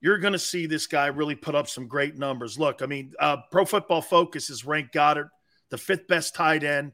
you're going to see this guy really put up some great numbers. Look, I mean, uh, Pro Football Focus has ranked Goedert the fifth best tight end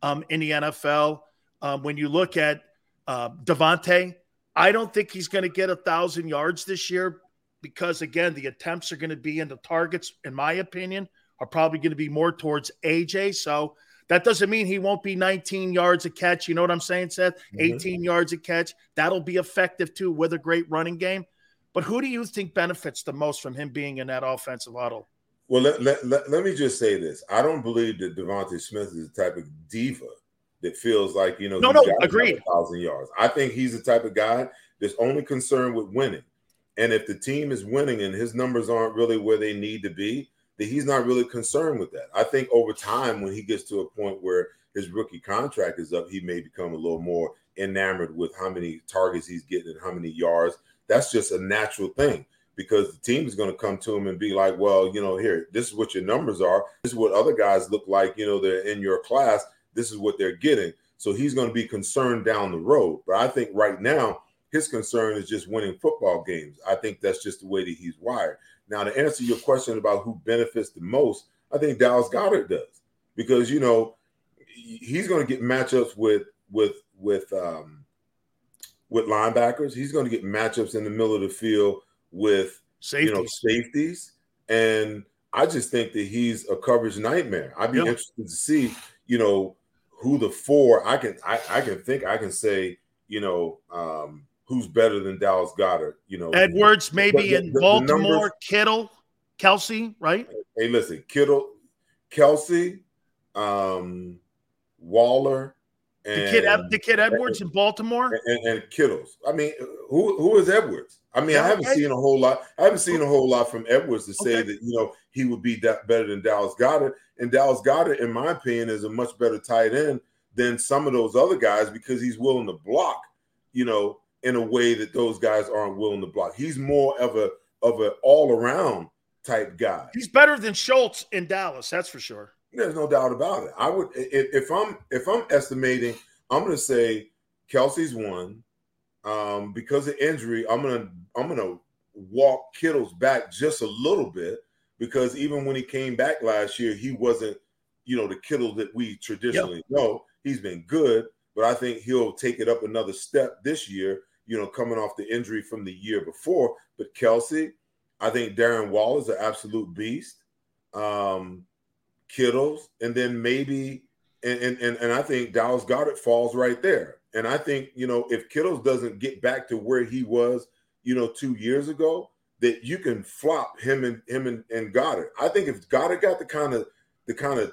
um, in the NFL. Um, when you look at uh, DeVonta, I don't think he's going to get a thousand yards this year because again, the attempts are going to be in the targets, in my opinion, are probably going to be more towards AJ. So that doesn't mean he won't be 19 yards a catch. You know what I'm saying, Seth? Mm-hmm. 18 yards a catch. That'll be effective too with a great running game. But who do you think benefits the most from him being in that offensive huddle? Well, let, let, let, let me just say this. I don't believe that DeVonta Smith is the type of diva that feels like, you know, no, no, agreed. thousand yards. I think he's the type of guy that's only concerned with winning. And if the team is winning and his numbers aren't really where they need to be, that he's not really concerned with that. I think over time, when he gets to a point where his rookie contract is up, he may become a little more enamored with how many targets he's getting and how many yards. That's just a natural thing because the team is going to come to him and be like, well, you know, here, this is what your numbers are. This is what other guys look like. You know, they're in your class. This is what they're getting. So he's going to be concerned down the road. But I think right now, his concern is just winning football games. I think that's just the way that he's wired. Now, to answer your question about who benefits the most, I think Dallas Goedert does because you know he's going to get matchups with with with um, with linebackers. He's going to get matchups in the middle of the field with safeties. you know safeties, and I just think that he's a coverage nightmare. I'd be yep. interested to see you know who the four. I can I, I can think I can say you know um, who's better than Dallas Goedert. You know, Edwards maybe the, in the, Baltimore, the numbers, Kittle, Kelsey, right? Hey, listen, Kittle, Kelsey, um, Waller, and the kid, the kid Edwards and, in Baltimore, and, and, Kittles. I mean, who who is Edwards? I mean, yeah, I haven't seen a whole lot. I haven't seen a whole lot from Edwards to say okay. that you know he would be that better than Dallas Goedert. And Dallas Goedert, in my opinion, is a much better tight end than some of those other guys because he's willing to block. You know, in a way that those guys aren't willing to block. He's more of a of an all around type guy. He's better than Schultz in Dallas, that's for sure. There's no doubt about it. I would if, I'm if I'm estimating, I'm going to say Kelsey's one um, because of injury. I'm gonna I'm gonna walk Kittle's back just a little bit because even when he came back last year, he wasn't you know the Kittle that we traditionally yep. know. He's been good, but I think he'll take it up another step this year you know, coming off the injury from the year before. But Kelsey, I think Darren Waller is an absolute beast. Um, Kittles, and then maybe, and, and and and I think Dallas Goedert falls right there. And I think you know if Kittles doesn't get back to where he was, you know, two years ago, that you can flop him and him and, and Goedert. I think if Goedert got the kind of the kind of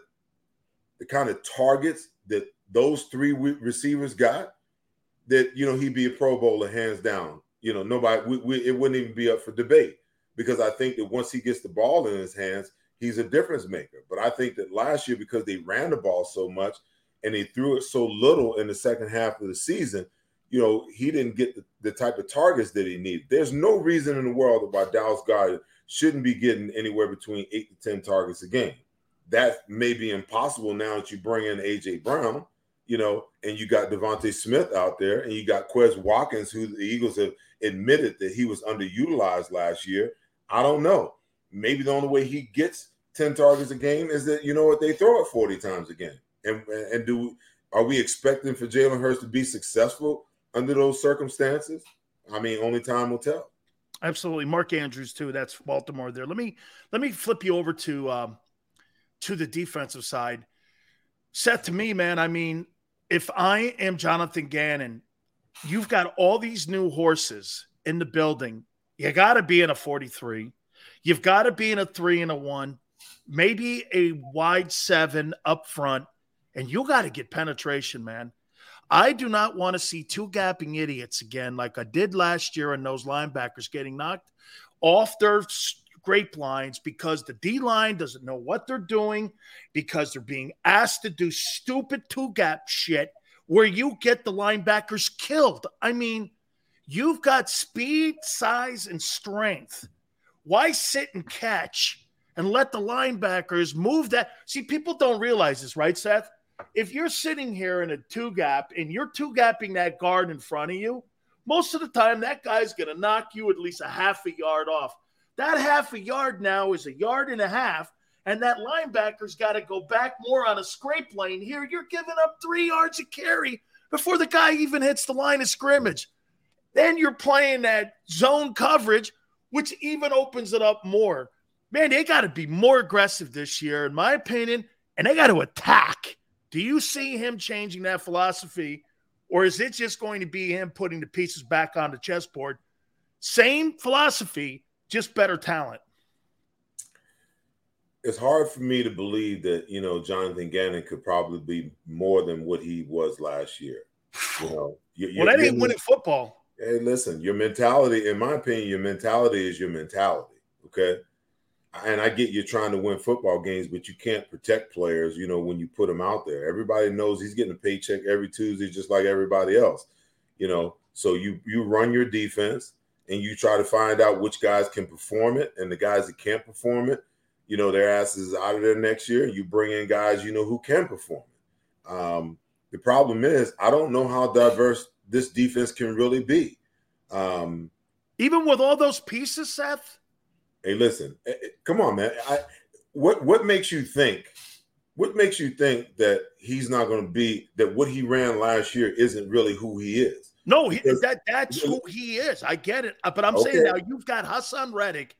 the kind of targets that those three receivers got, that you know he'd be a Pro Bowler hands down. You know, nobody we, we, it wouldn't even be up for debate because I think that once he gets the ball in his hands, he's a difference maker. But I think that last year because they ran the ball so much and they threw it so little in the second half of the season, you know, he didn't get the, the type of targets that he needed. There's no reason in the world why Dallas Goedert shouldn't be getting anywhere between eight to ten targets a game. That may be impossible now that you bring in AJ Brown you know, and you got DeVonta Smith out there, and you got Quez Watkins, who the Eagles have admitted that he was underutilized last year. I don't know. Maybe the only way he gets 10 targets a game is that, you know what, they throw it 40 times a game. And, and do are we expecting for Jalen Hurts to be successful under those circumstances? I mean, only time will tell. Absolutely. Mark Andrews, too. That's Baltimore there. Let me let me flip you over to um, to the defensive side. Seth, to me, man, I mean, if I am Jonathan Gannon, you've got all these new horses in the building. You got to be in a 43. You've got to be in a three and a one, maybe a wide seven up front, and you got to get penetration, man. I do not want to see two gapping idiots again, like I did last year, and those linebackers getting knocked off their grapevines because the D line doesn't know what they're doing, because they're being asked to do stupid two gap shit where you get the linebackers killed. I mean, you've got speed, size, and strength. Why sit and catch and let the linebackers move that? See, people don't realize this, right, Seth? If you're sitting here in a two gap and you're two gapping that guard in front of you, most of the time that guy's going to knock you at least a half a yard off. That half a yard now is a yard and a half, and that linebacker's got to go back more on a scrape lane. Here, you're giving up three yards of carry before the guy even hits the line of scrimmage. Then you're playing that zone coverage, which even opens it up more. Man, they got to be more aggressive this year, in my opinion, and they got to attack. Do you see him changing that philosophy, or is it just going to be him putting the pieces back on the chessboard? Same philosophy, just better talent. It's hard for me to believe that you know Jonathan Gannon could probably be more than what he was last year. You know, you, well, that ain't winning football. Hey, listen, your mentality, in my opinion, your mentality is your mentality. Okay, and I get you trying to win football games, but you can't protect players, you know, when you put them out there. Everybody knows he's getting a paycheck every Tuesday, just like everybody else, you know. So you you run your defense and you try to find out which guys can perform it, and the guys that can't perform it, you know, their asses out of there next year. You bring in guys you know who can perform it. Um, the problem is, I don't know how diverse this defense can really be. Um, Even with all those pieces, Seth Hey, listen, eh, eh, come on, man. I, what what makes you think? What makes you think that he's not going to be that what he ran last year isn't really who he is? No, he, that that's who he is. I get it, uh, but I'm okay. saying now you've got Haason Reddick,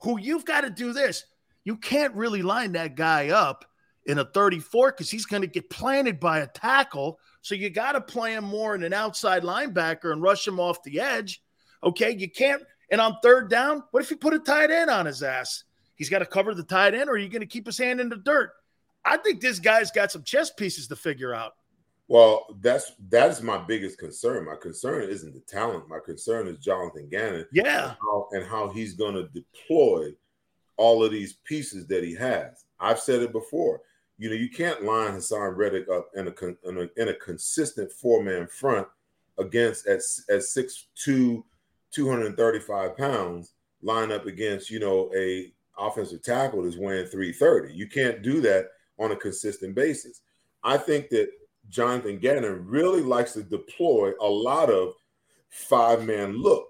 who you've got to do this. You can't really line that guy up in a 34 because he's going to get planted by a tackle. So you got to play him more in an outside linebacker and rush him off the edge. Okay, you can't and on third down, what if you put a tight end on his ass? He's got to cover the tight end, or are you going to keep his hand in the dirt? I think this guy's got some chess pieces to figure out. Well, that's that's my biggest concern. My concern isn't the talent. My concern is Jonathan Gannon. Yeah, and how, and how he's going to deploy all of these pieces that he has. I've said it before. You know, you can't line Haason Reddick up in a, in a, in a consistent four man front against at at six two 235 pounds line up against, you know, a offensive tackle that's weighing 330. You can't do that on a consistent basis. I think that Jonathan Gannon really likes to deploy a lot of five man look,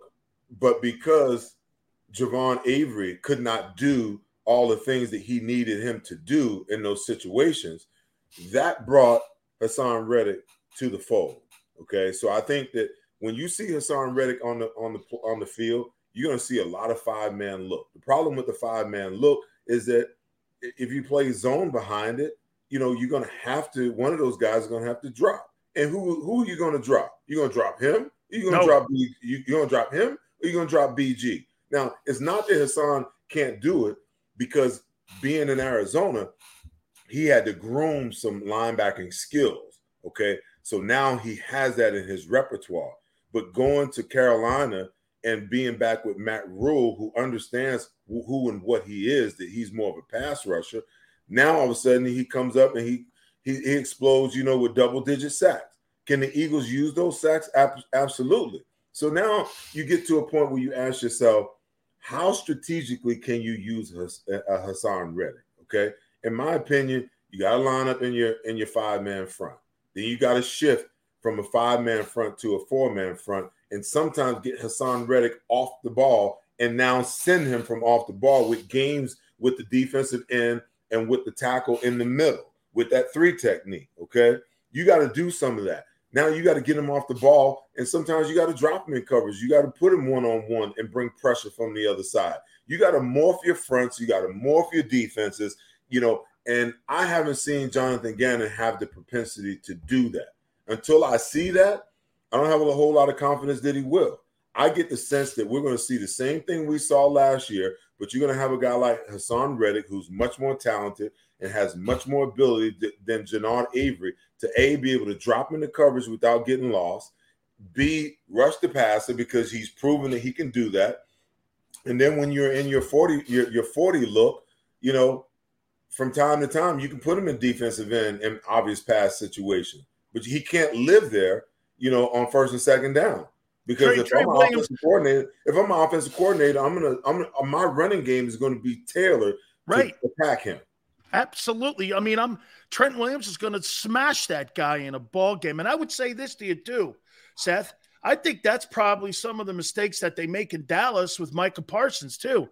but because Genard Avery could not do all the things that he needed him to do in those situations, that brought Haason Reddick to the fold. Okay, so I think that when you see Haason Reddick on the on the on the field, you're going to see a lot of five man look. The problem with the five man look is that if you play zone behind it, you know you're going to have to. One of those guys is going to have to drop. And who who are you going to drop? You're going to drop him. You're going to no. drop B, you, you're going to drop him, or you're going to drop BG. Now it's not that Haason can't do it because being in Arizona, he had to groom some linebacking skills. Okay, so now he has that in his repertoire. But going to Carolina and being back with Matt Rhule, who understands who and what he is, that he's more of a pass rusher. Now all of a sudden he comes up and he he, he explodes, you know, with double digit sacks. Can the Eagles use those sacks? Absolutely. So now you get to a point where you ask yourself, how strategically can you use a uh, uh, Haason Reddick? Okay, in my opinion, you got to line up in your in your five man front. Then you got to shift from a five man front to a four man front, and sometimes get Haason Reddick off the ball and now send him from off the ball with games with the defensive end and with the tackle in the middle with that three technique. Okay. You got to do some of that. Now you got to get him off the ball, and sometimes you got to drop him in coverage. You got to put him one on one and bring pressure from the other side. You got to morph your fronts. You got to morph your defenses. You know, and I haven't seen Jonathan Gannon have the propensity to do that until I see that, I don't have a whole lot of confidence that he will. I get the sense that we're going to see the same thing we saw last year, but you're going to have a guy like Haason Reddick, who's much more talented and has much more ability than Genard Avery to A, be able to drop into coverage without getting lost, B, rush the passer because he's proven that he can do that. And then when you're in your 40, your, your 40 look, you know, from time to time, you can put him in defensive end in obvious pass situation, but he can't live there, you know, on first and second down. Because Trey, if Trey I'm an offensive coordinator, if I'm an offensive coordinator, I'm gonna, I'm gonna, my running game is going to be tailored right. to attack him. Absolutely. I mean, I'm Trent Williams is going to smash that guy in a ball game, and I would say this to you too, Seth. I think that's probably some of the mistakes that they make in Dallas with Micah Parsons too.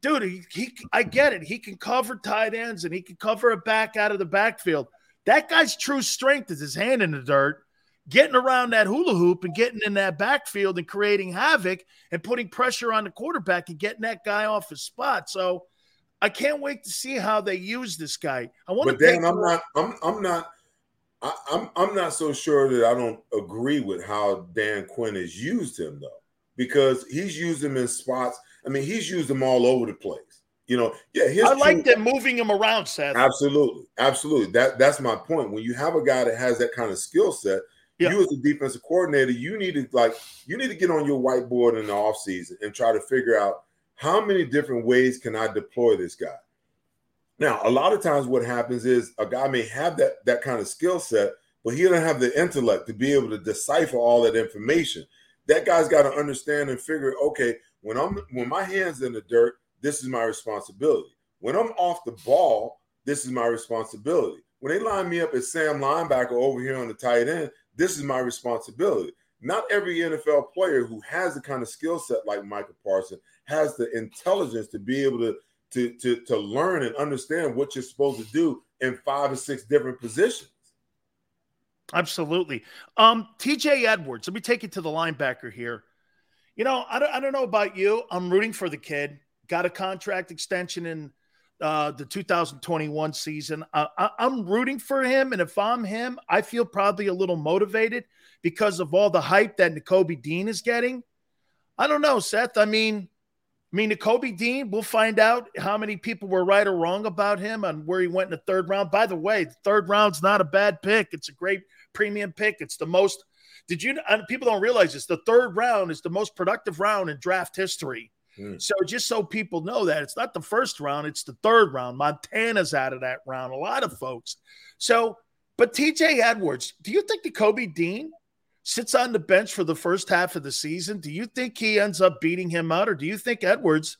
Dude, he, he I get it. He can cover tight ends and he can cover a back out of the backfield. That guy's true strength is his hand in the dirt, getting around that hula hoop and getting in that backfield and creating havoc and putting pressure on the quarterback and getting that guy off his spot. So I can't wait to see how they use this guy. I want but to. Dan, I'm not. I'm. I'm not. I, I'm. I'm not so sure that I don't agree with how Dan Quinn has used him though, because he's used him in spots. I mean, he's used him all over the place. You know, yeah. I like them moving him around, Seth. Absolutely, absolutely. That that's my point. When you have a guy that has that kind of skill set, yeah. you as a defensive coordinator, you need to like you need to get on your whiteboard in the offseason and try to figure out how many different ways can I deploy this guy. Now, a lot of times what happens is a guy may have that that kind of skill set, but he doesn't have the intellect to be able to decipher all that information. That guy's got to understand and figure, okay, when I'm when my hands in the dirt, this is my responsibility. When I'm off the ball, this is my responsibility. When they line me up as Sam linebacker over here on the tight end, this is my responsibility. Not every NFL player who has the kind of skill set like Micah Parsons has the intelligence to be able to, to, to, to learn and understand what you're supposed to do in five or six different positions. Absolutely. Um, TJ Edwards, let me take you to the linebacker here. You know, I don't, I don't know about you. I'm rooting for the kid. Got a contract extension in uh, the 2021 season. Uh, I, I'm rooting for him. And if I'm him, I feel probably a little motivated because of all the hype that Nakobe Dean is getting. I don't know, Seth. I mean, I mean, Nakobe Dean, we'll find out how many people were right or wrong about him and where he went in the third round. By the way, the third round's not a bad pick. It's a great premium pick. It's the most, did you, people don't realize this, the third round is the most productive round in draft history. Mm. So just so people know that it's not the first round, it's the third round. Montana's out of that round, a lot of folks. So, but TJ Edwards, do you think Nakobe Dean sits on the bench for the first half of the season? Do you think he ends up beating him out, or do you think Edwards,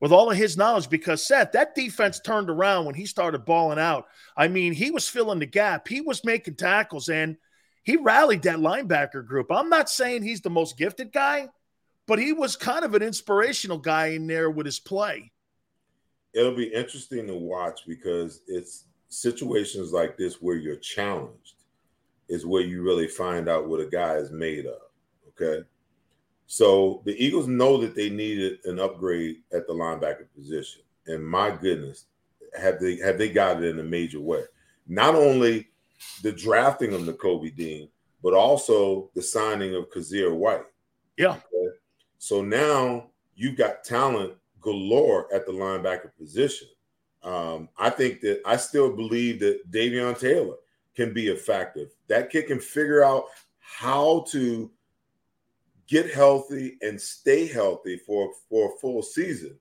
with all of his knowledge, because Seth, that defense turned around when he started balling out. I mean, he was filling the gap, he was making tackles, and he rallied that linebacker group. I'm not saying he's the most gifted guy, but he was kind of an inspirational guy in there with his play. It'll be interesting to watch because it's situations like this where you're challenged is where you really find out what a guy is made of. Okay. So the Eagles know that they needed an upgrade at the linebacker position. And my goodness, have they have they got it in a major way? Not only the drafting of Nakobe Dean, but also the signing of Kyzir White. Yeah. So now you've got talent galore at the linebacker position. Um, I think that I still believe that Davion Taylor can be effective. That kid can figure out how to get healthy and stay healthy for, for a full season.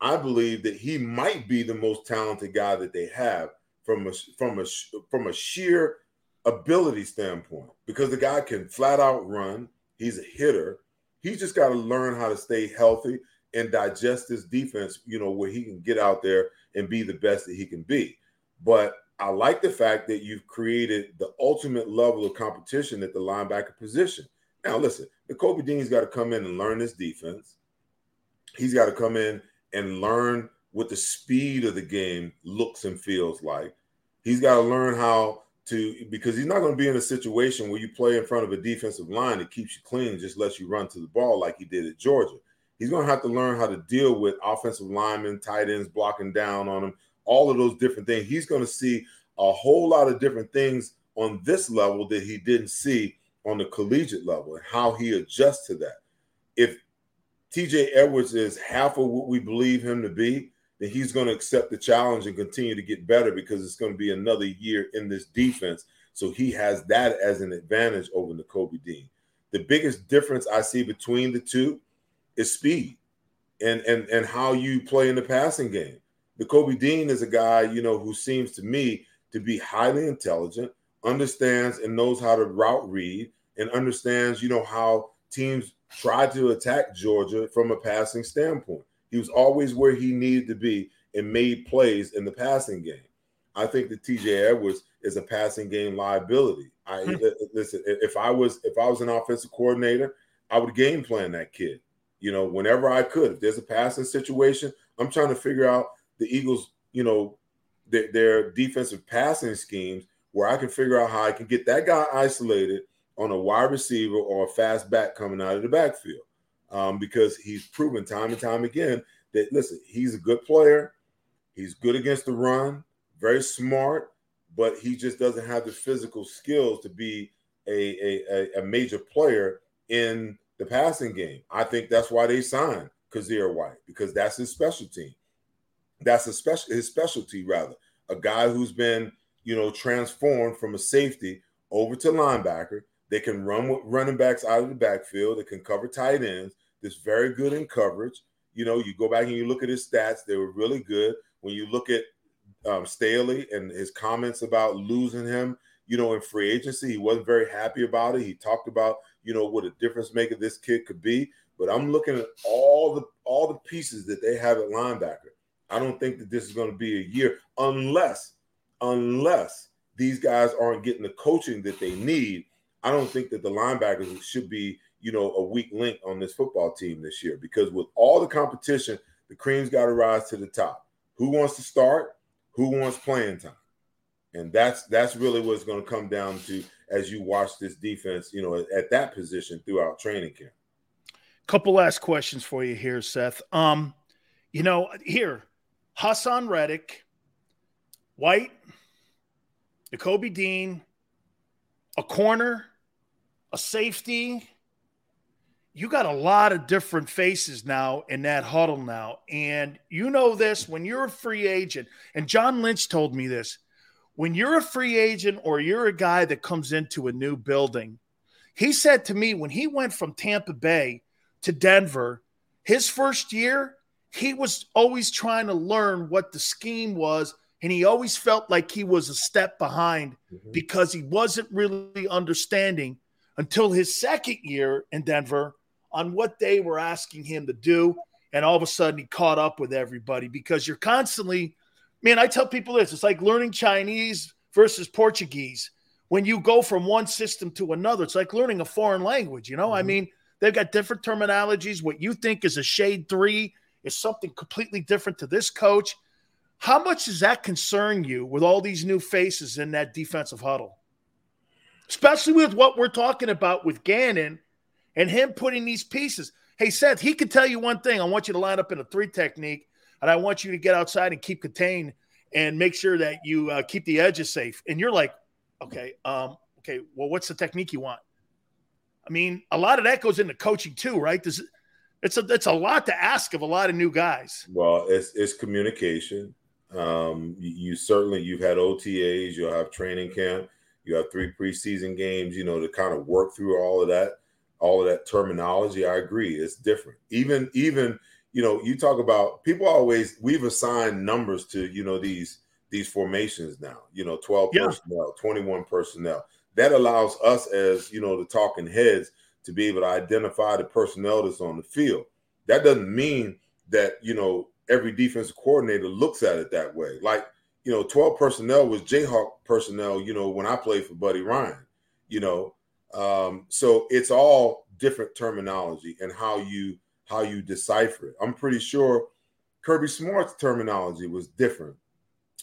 I believe that he might be the most talented guy that they have from a from a from a sheer ability standpoint because the guy can flat out run. He's a hitter. He's just got to learn how to stay healthy and digest this defense, you know, where he can get out there and be the best that he can be. But I like the fact that you've created the ultimate level of competition at the linebacker position. Now, listen, Nakobe Dean's got to come in and learn this defense. He's got to come in and learn what the speed of the game looks and feels like. He's got to learn how to because he's not going to be in a situation where you play in front of a defensive line that keeps you clean, and just lets you run to the ball like he did at Georgia. He's going to have to learn how to deal with offensive linemen, tight ends blocking down on him, all of those different things. He's going to see a whole lot of different things on this level that he didn't see on the collegiate level and how he adjusts to that. If TJ Edwards is half of what we believe him to be, then he's going to accept the challenge and continue to get better because it's going to be another year in this defense. So he has that as an advantage over Nakobe Dean. The biggest difference I see between the two is speed and and and how you play in the passing game. Nakobe Dean is a guy, you know, who seems to me to be highly intelligent, understands and knows how to route read, and understands, you know, how teams try to attack Georgia from a passing standpoint. He was always where he needed to be and made plays in the passing game. I think that TJ Edwards is a passing game liability. I hmm. listen. If I was if I was an offensive coordinator, I would game plan that kid. You know, whenever I could. If there's a passing situation, I'm trying to figure out the Eagles. You know, their, their defensive passing schemes where I can figure out how I can get that guy isolated on a wide receiver or a fast back coming out of the backfield. Um, because he's proven time and time again that listen, he's a good player. He's good against the run, very smart, but he just doesn't have the physical skills to be a, a, a major player in the passing game. I think that's why they signed Kyzir White because that's his specialty. That's a special his specialty rather. A guy who's been you know transformed from a safety over to linebacker. They can run with running backs out of the backfield. They can cover tight ends. This very good in coverage. You know, you go back and you look at his stats; they were really good. When you look at um, Staley and his comments about losing him, you know, in free agency, he wasn't very happy about it. He talked about, you know, what a difference maker this kid could be. But I'm looking at all the all the pieces that they have at linebacker. I don't think that this is going to be a year unless unless these guys aren't getting the coaching that they need. I don't think that the linebackers should be, you know, a weak link on this football team this year because with all the competition, the cream's got to rise to the top. Who wants to start? Who wants playing time? And that's that's really what's going to come down to as you watch this defense, you know, at that position throughout training camp. Couple last questions for you here, Seth. Um, you know, here, Haason Reddick, White, Nakobe Dean, a corner, a safety. You got a lot of different faces now in that huddle now. And you know this when you're a free agent, and John Lynch told me this when you're a free agent or you're a guy that comes into a new building, he said to me when he went from Tampa Bay to Denver, his first year, he was always trying to learn what the scheme was. And he always felt like he was a step behind mm-hmm. because he wasn't really understanding until his second year in Denver on what they were asking him to do. And all of a sudden, he caught up with everybody because you're constantly man, I tell people this it's like learning Chinese versus Portuguese. When you go from one system to another, it's like learning a foreign language. You know, mm-hmm. I mean, they've got different terminologies. What you think is a shade three is something completely different to this coach. How much does that concern you with all these new faces in that defensive huddle? Especially with what we're talking about with Gannon and him putting these pieces. Hey, Seth, he could tell you one thing. I want you to line up in a three technique and I want you to get outside and keep contained and make sure that you uh, keep the edges safe. And you're like, okay, um, okay, well, what's the technique you want? I mean, a lot of that goes into coaching too, right? Does it's a it's a lot to ask of a lot of new guys. Well, it's it's communication. Um, you, you certainly you've had OTAs, you'll have training camp, you have three preseason games, you know, to kind of work through all of that, all of that terminology. I agree, it's different. Even even you know, you talk about people always we've assigned numbers to you know these these formations now. You know, twelve yeah. personnel, twenty one personnel. That allows us as you know the talking heads to be able to identify the personnel that's on the field. That doesn't mean that you know every defensive coordinator looks at it that way. Like you know, twelve personnel was Jayhawk personnel. You know, when I played for Buddy Ryan. You know, um, so it's all different terminology and how you how you decipher it. I'm pretty sure Kirby Smart's terminology was different,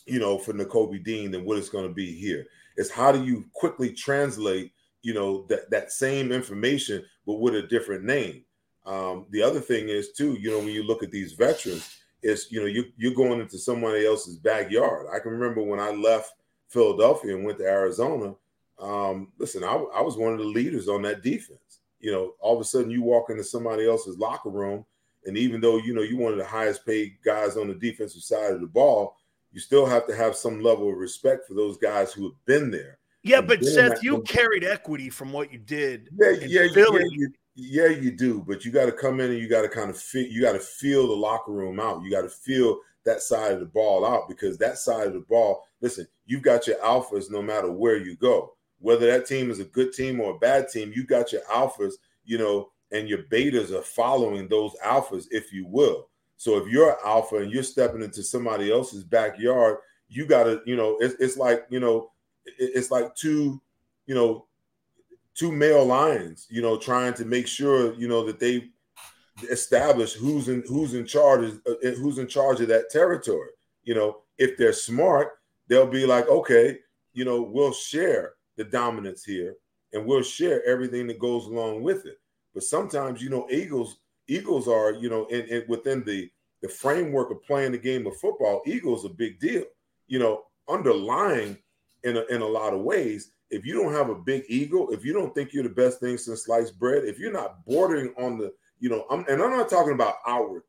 you know, for Nakobe Dean than what it's going to be here. It's how do you quickly translate, you know, that that same information but with a different name. Um, the other thing is too, you know, when you look at these veterans, it's you know you you're going into somebody else's backyard. I can remember when I left Philadelphia and went to Arizona. Um, listen, I, I was one of the leaders on that defense you know, all of a sudden you walk into somebody else's locker room, and even though you know you're one of the highest paid guys on the defensive side of the ball, you still have to have some level of respect for those guys who have been there. Yeah, but Seth, you carried equity from what you did. Yeah, yeah, yeah, you, yeah, you do. But you got to come in and you got to kind of feel. You got to feel the locker room out. You got to feel that side of the ball out because that side of the ball. Listen, you've got your alphas no matter where you go whether that team is a good team or a bad team, you got your alphas, you know, and your betas are following those alphas, if you will. So if you're an alpha and you're stepping into somebody else's backyard, you got to, you know, it's, it's like, you know, it's like two, you know, two male lions, you know, trying to make sure, you know, that they establish who's in who's in charge uh, who's in charge of that territory. You know, if they're smart, they'll be like, okay, you know, we'll share the dominance here and we'll share everything that goes along with it. But sometimes, you know, Eagles Eagles are, you know, in, in within the the framework of playing the game of football, Eagles a big deal. You know, underlying in a, in a lot of ways, if you don't have a big ego, if you don't think you're the best thing since sliced bread, if you're not bordering on the, you know, I'm, and I'm not talking about outwardly,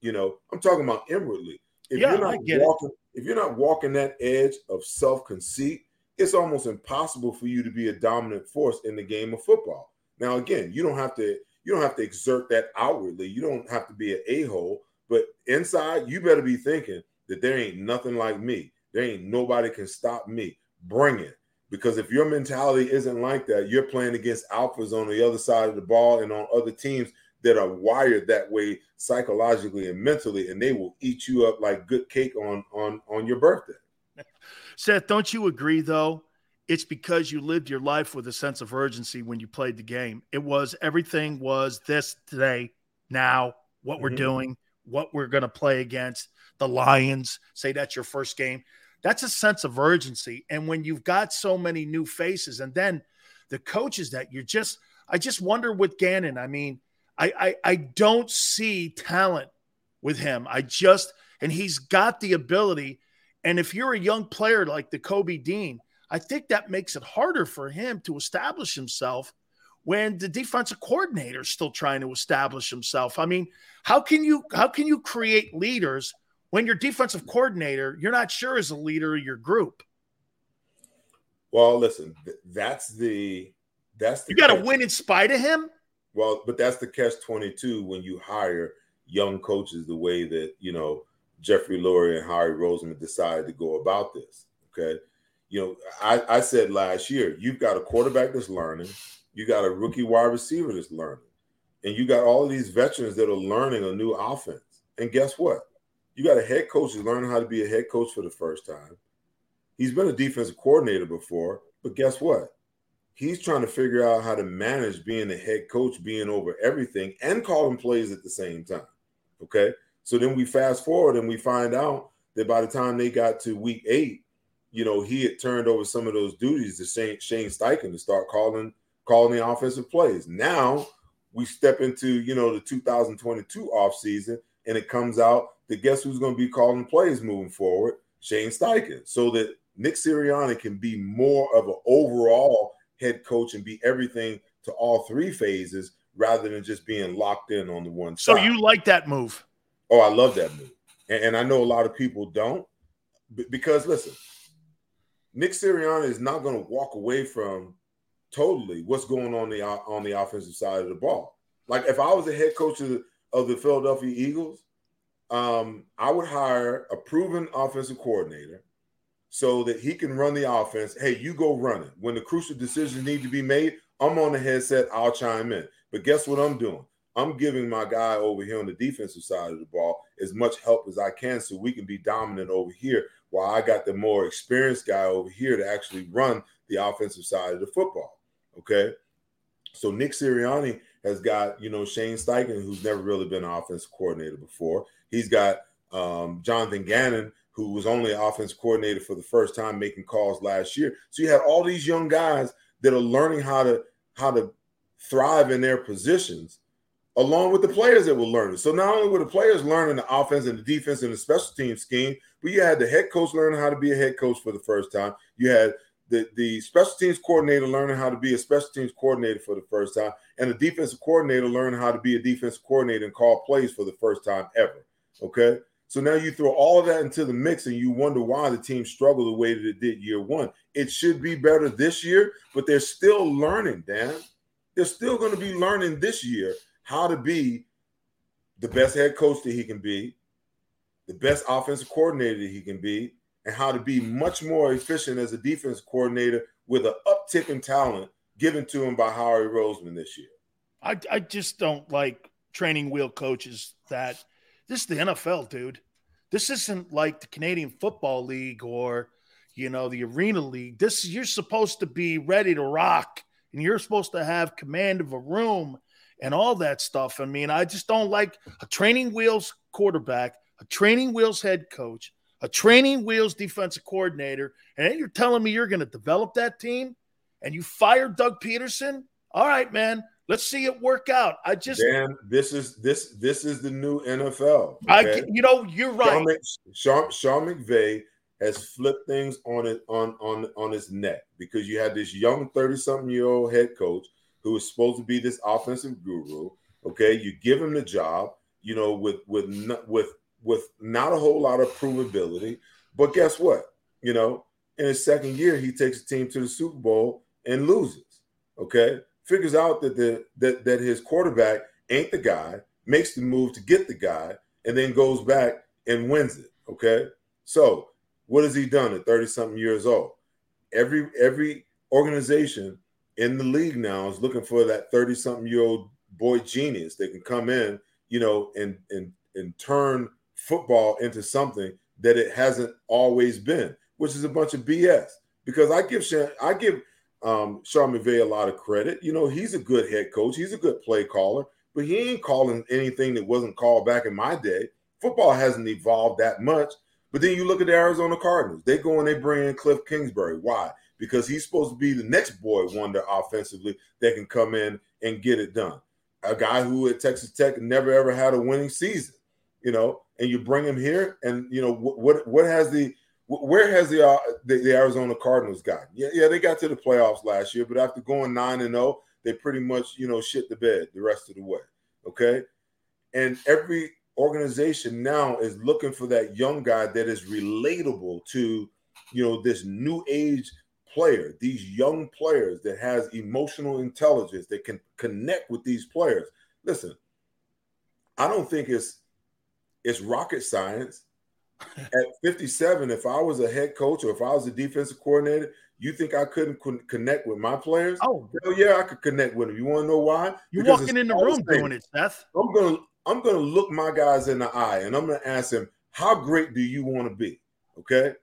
you know, I'm talking about inwardly. If yeah, you're not walking, it. if you're not walking that edge of self conceit, it's almost impossible for you to be a dominant force in the game of football. Now, again, you don't have to you don't have to exert that outwardly. You don't have to be an a hole, but inside, you better be thinking that there ain't nothing like me. There ain't nobody can stop me. Bring it. Because if your mentality isn't like that, you're playing against alphas on the other side of the ball and on other teams that are wired that way psychologically and mentally, and they will eat you up like good cake on on on your birthday. Seth, don't you agree though? It's because you lived your life with a sense of urgency when you played the game. It was everything was this today, now, what we're mm-hmm. doing, what we're going to play against the Lions. Say that's your first game. That's a sense of urgency. And when you've got so many new faces, and then the coaches that you're just, I just wonder with Gannon. I mean, I, I, I don't see talent with him. I just, and he's got the ability. And if you're a young player like Nakobe Dean, I think that makes it harder for him to establish himself when the defensive coordinator is still trying to establish himself. I mean, how can you how can you create leaders when your defensive coordinator you're not sure is a leader of your group? Well, listen, that's the that's the you got to win in spite of him. Well, but that's the catch twenty two when you hire young coaches the way that you know Jeffrey Lurie and Howie Roseman decided to go about this. Okay, you know, I, I said last year, you've got a quarterback that's learning, you got a rookie wide receiver that's learning, and you got all these veterans that are learning a new offense. And guess what? You got a head coach who's learning how to be a head coach for the first time. He's been a defensive coordinator before, but guess what? He's trying to figure out how to manage being a head coach, being over everything, and calling plays at the same time. Okay. So then we fast forward and we find out that by the time they got to week eight, you know, he had turned over some of those duties to Shane, Shane Steichen to start calling calling the offensive plays. Now we step into, you know, the 2022 offseason and it comes out that guess who's going to be calling plays moving forward? Shane Steichen. So that Nick Sirianni can be more of an overall head coach and be everything to all three phases rather than just being locked in on the one so side. So you like that move? Oh, I love that move. And, and I know a lot of people don't because listen, Nick Sirianni is not going to walk away from totally what's going on the on the offensive side of the ball. Like if I was the head coach of the, of the Philadelphia Eagles, um, I would hire a proven offensive coordinator so that he can run the offense. Hey, you go run it. When the crucial decisions need to be made, I'm on the headset. I'll chime in. But guess what I'm doing? I'm giving my guy over here on the defensive side of the ball as much help as I can so we can be dominant over here while I got the more experienced guy over here to actually run the offensive side of the football. Okay. So Nick Sirianni has got, you know, Shane Steichen, who's never really been an offensive coordinator before. He's got um, Jonathan Gannon, who was only an offensive coordinator for the first time making calls last year. So you had all these young guys that are learning how to how to thrive in their positions along with the players that were learning. So not only were the players learning the offense and the defense and the special team scheme, but you had the head coach learning how to be a head coach for the first time. You had the, the special teams coordinator learning how to be a special teams coordinator for the first time, and the defensive coordinator learning how to be a defensive coordinator and call plays for the first time ever. Okay. So now you throw all of that into the mix and you wonder why the team struggled the way that it did year one. It should be better this year, but they're still learning, Dan. They're still going to be learning this year how to be the best head coach that he can be, the best offensive coordinator that he can be, and how to be much more efficient as a defense coordinator with an uptick in talent given to him by Howie Roseman this year. I, I just don't like training wheel coaches that this is the NFL, dude. This isn't like the Canadian Football League or you know, the Arena League. This you're supposed to be ready to rock and you're supposed to have command of a room and all that stuff. I mean, I just don't like a training wheels quarterback, a training wheels head coach, a training wheels defensive coordinator, and then you're telling me you're going to develop that team and you fire Doug Pederson? All right, man. Let's see it work out. I just Dan, this is this this is the new NFL. Okay? I you know you're right. Sean, Sean McVay has flipped things on it on on on his neck because you had this young 30 something year old head coach who is supposed to be this offensive guru. Okay, you give him the job, you know, with with with with not a whole lot of provability, but guess what? You know, in his second year, he takes the team to the Super Bowl and loses. Okay, figures out that the that that his quarterback ain't the guy, makes the move to get the guy, and then goes back and wins it. Okay, so what has he done at thirty something years old? Every every organization in the league now is looking for that 30 something year old boy genius that can come in, you know, and and and turn football into something that it hasn't always been, which is a bunch of BS. Because I give I give um, Sean McVay a lot of credit. You know, he's a good head coach, he's a good play caller, but he ain't calling anything that wasn't called back in my day. Football hasn't evolved that much. But then you look at the Arizona Cardinals. They go and they bring in Cliff Kingsbury. Why? Because he's supposed to be the next boy wonder offensively that can come in and get it done. A guy who at Texas Tech never ever had a winning season, you know, and you bring him here, and you know what what has the where has the, uh, the, the Arizona Cardinals gotten? Yeah, yeah, they got to the playoffs last year, but after going nine and zero, oh, they pretty much you know shit the bed the rest of the way. Okay, and every organization now is looking for that young guy that is relatable to you know this new age player, these young players that has emotional intelligence that can connect with these players. Listen, I don't think it's it's rocket science. (laughs) At 57, if I was a head coach or if I was a defensive coordinator, you think I couldn't connect with my players? Oh, Hell yeah, I could connect with them. You want to know why? You're because walking in the room doing it, Seth. I'm gonna I'm gonna look my guys in the eye and I'm gonna ask them, how great do you want to be? Okay.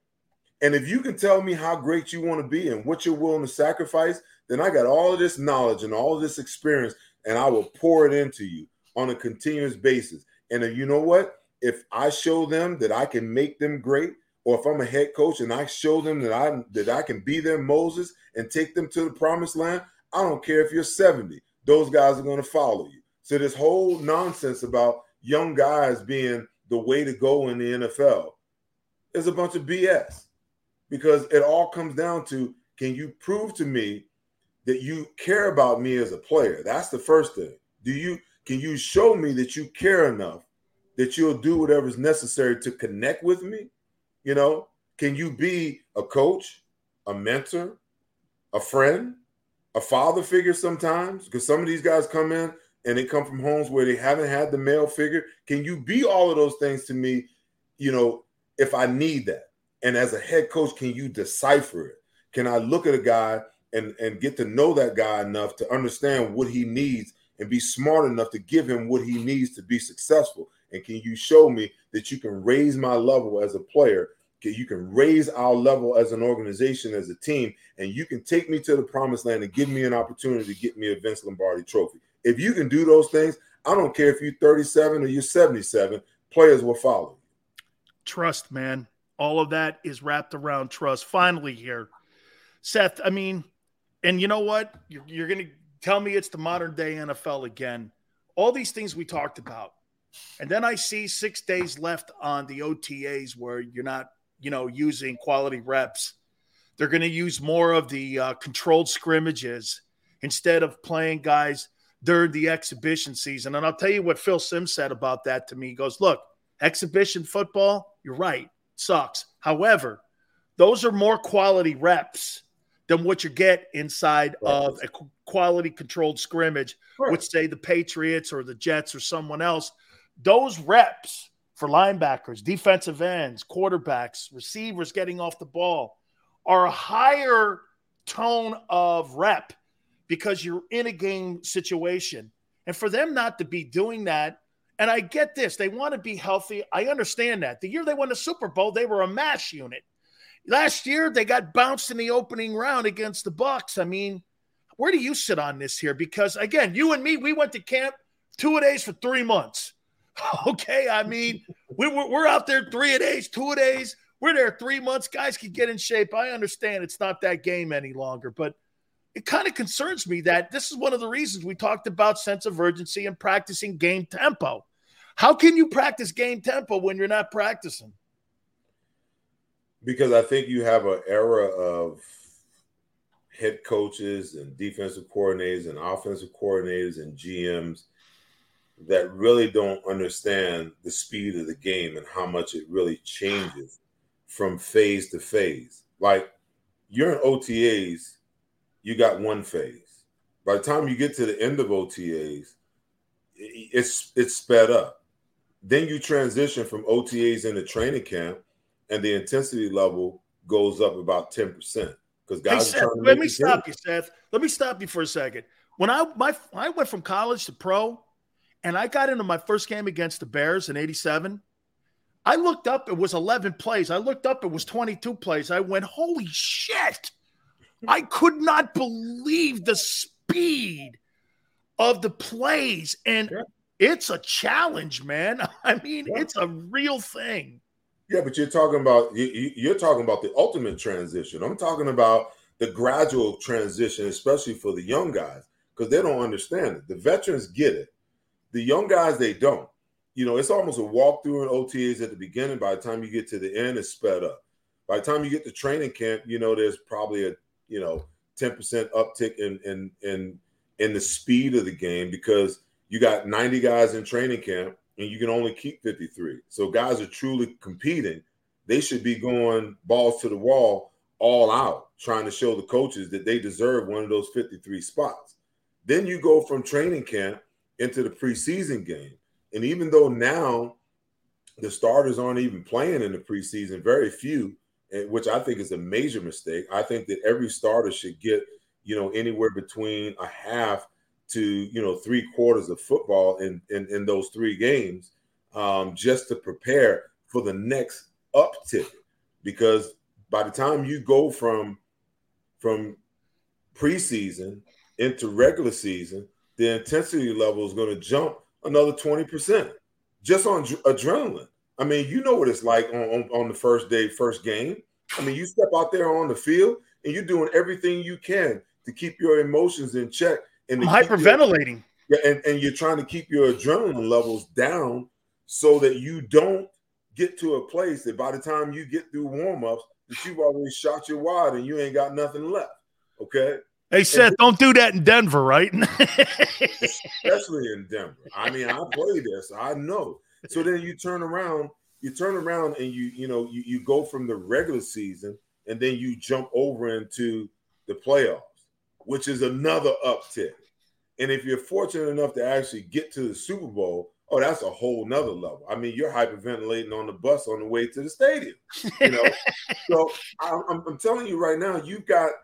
And if you can tell me how great you want to be and what you're willing to sacrifice, then I got all of this knowledge and all of this experience, and I will pour it into you on a continuous basis. And if you know what? If I show them that I can make them great, or if I'm a head coach and I show them that I that I can be their Moses and take them to the promised land, I don't care if you're 70. Those guys are going to follow you. So this whole nonsense about young guys being the way to go in the NFL is a bunch of BS because it all comes down to can you prove to me that you care about me as a player? That's the first thing. Do you can you show me that you care enough that you'll do whatever's necessary to connect with me? You know, can you be a coach, a mentor, a friend, a father figure sometimes? Because some of these guys come in and they come from homes where they haven't had the male figure. Can you be all of those things to me, you know, if I need that? And as a head coach, can you decipher it? Can I look at a guy and, and get to know that guy enough to understand what he needs and be smart enough to give him what he needs to be successful? And can you show me that you can raise my level as a player? Can, you can raise our level as an organization, as a team, and you can take me to the promised land and give me an opportunity to get me a Vince Lombardi trophy. If you can do those things, I don't care if you're 37 or you're 77, players will follow. Trust, man all of that is wrapped around trust. Finally, here, Seth. I mean, and you know what? You're, you're going to tell me it's the modern day NFL again. All these things we talked about. And then I see six days left on the OTAs where you're not, you know, using quality reps. They're going to use more of the uh, controlled scrimmages instead of playing guys during the exhibition season. And I'll tell you what Phil Simms said about that to me. He goes, Look, exhibition football, you're right sucks. However, those are more quality reps than what you get inside right. of a quality controlled scrimmage right. with, say, the Patriots or the Jets or someone else. Those reps for linebackers, defensive ends, quarterbacks, receivers getting off the ball are a higher tone of rep because you're in a game situation. And for them not to be doing that and I get this. They want to be healthy. I understand that. The year they won the Super Bowl, they were a mash unit. Last year they got bounced in the opening round against the Bucs. I mean, where do you sit on this here? Because again, you and me, we went to camp two a days for three months. (laughs) Okay, I mean, we, we're, out there three a days, two a days. We're there three months. Guys can get in shape. I understand it's not that game any longer, but it kind of concerns me that this is one of the reasons we talked about sense of urgency and practicing game tempo. How can you practice game tempo when you're not practicing? Because I think you have an era of head coaches and defensive coordinators and offensive coordinators and GMs that really don't understand the speed of the game and how much it really changes from phase to phase. Like you're in OTAs, you got one phase. By the time you get to the end of OTAs, it's it's sped up. Then you transition from OTAs into training camp, and the intensity level goes up about 10%. Because guys hey, Seth, let me stop you, Seth. Let me stop you for a second. When I my I went from college to pro, and I got into my first game against the Bears in 87. I looked up, it was 11 plays. I looked up, it was 22 plays. I went, holy shit. I could not believe the speed of the plays. And yeah. It's a challenge, man. (laughs) I mean, yeah. it's a real thing. Yeah, but you're talking about you're talking about the ultimate transition. I'm talking about the gradual transition, especially for the young guys, because they don't understand it. The veterans get it. The young guys, they don't you know, it's almost a walkthrough in OTAs at the beginning. By the time you get to the end, it's sped up. By the time you get to training camp, you know, there's probably a you know 10% uptick in in in in the speed of the game because you got 90 guys in training camp and you can only keep 53. So guys are truly competing. They should be going balls to the wall all out, trying to show the coaches that they deserve one of those 53 spots. Then you go from training camp into the preseason game. And even though now the starters aren't even playing in the preseason, very few, which I think is a major mistake. I think that every starter should get, you know, anywhere between a half to, you know, three quarters of football in in, in those three games, um, just to prepare for the next uptick. Because by the time you go from from preseason into regular season, the intensity level is going to jump another 20% just on adrenaline. I mean, you know what it's like on, on, on, the first day, first game. I mean, you step out there on the field and you're doing everything you can to keep your emotions in check. And hyperventilating. Your, yeah, and, and you're trying to keep your adrenaline levels down so that you don't get to a place that by the time you get through warm-ups, that you've already shot your wad and you ain't got nothing left. Okay. Hey Seth, don't do that in Denver, right? (laughs) Especially in Denver. I mean, I play this, I know. So then you turn around, you turn around and you, you know, you, you go from the regular season and then you jump over into the playoffs, which is another uptick. And if you're fortunate enough to actually get to the Super Bowl, oh, that's a whole nother level. I mean, you're hyperventilating on the bus on the way to the stadium. You know, (laughs) so I'm, I'm telling you right now, you've got –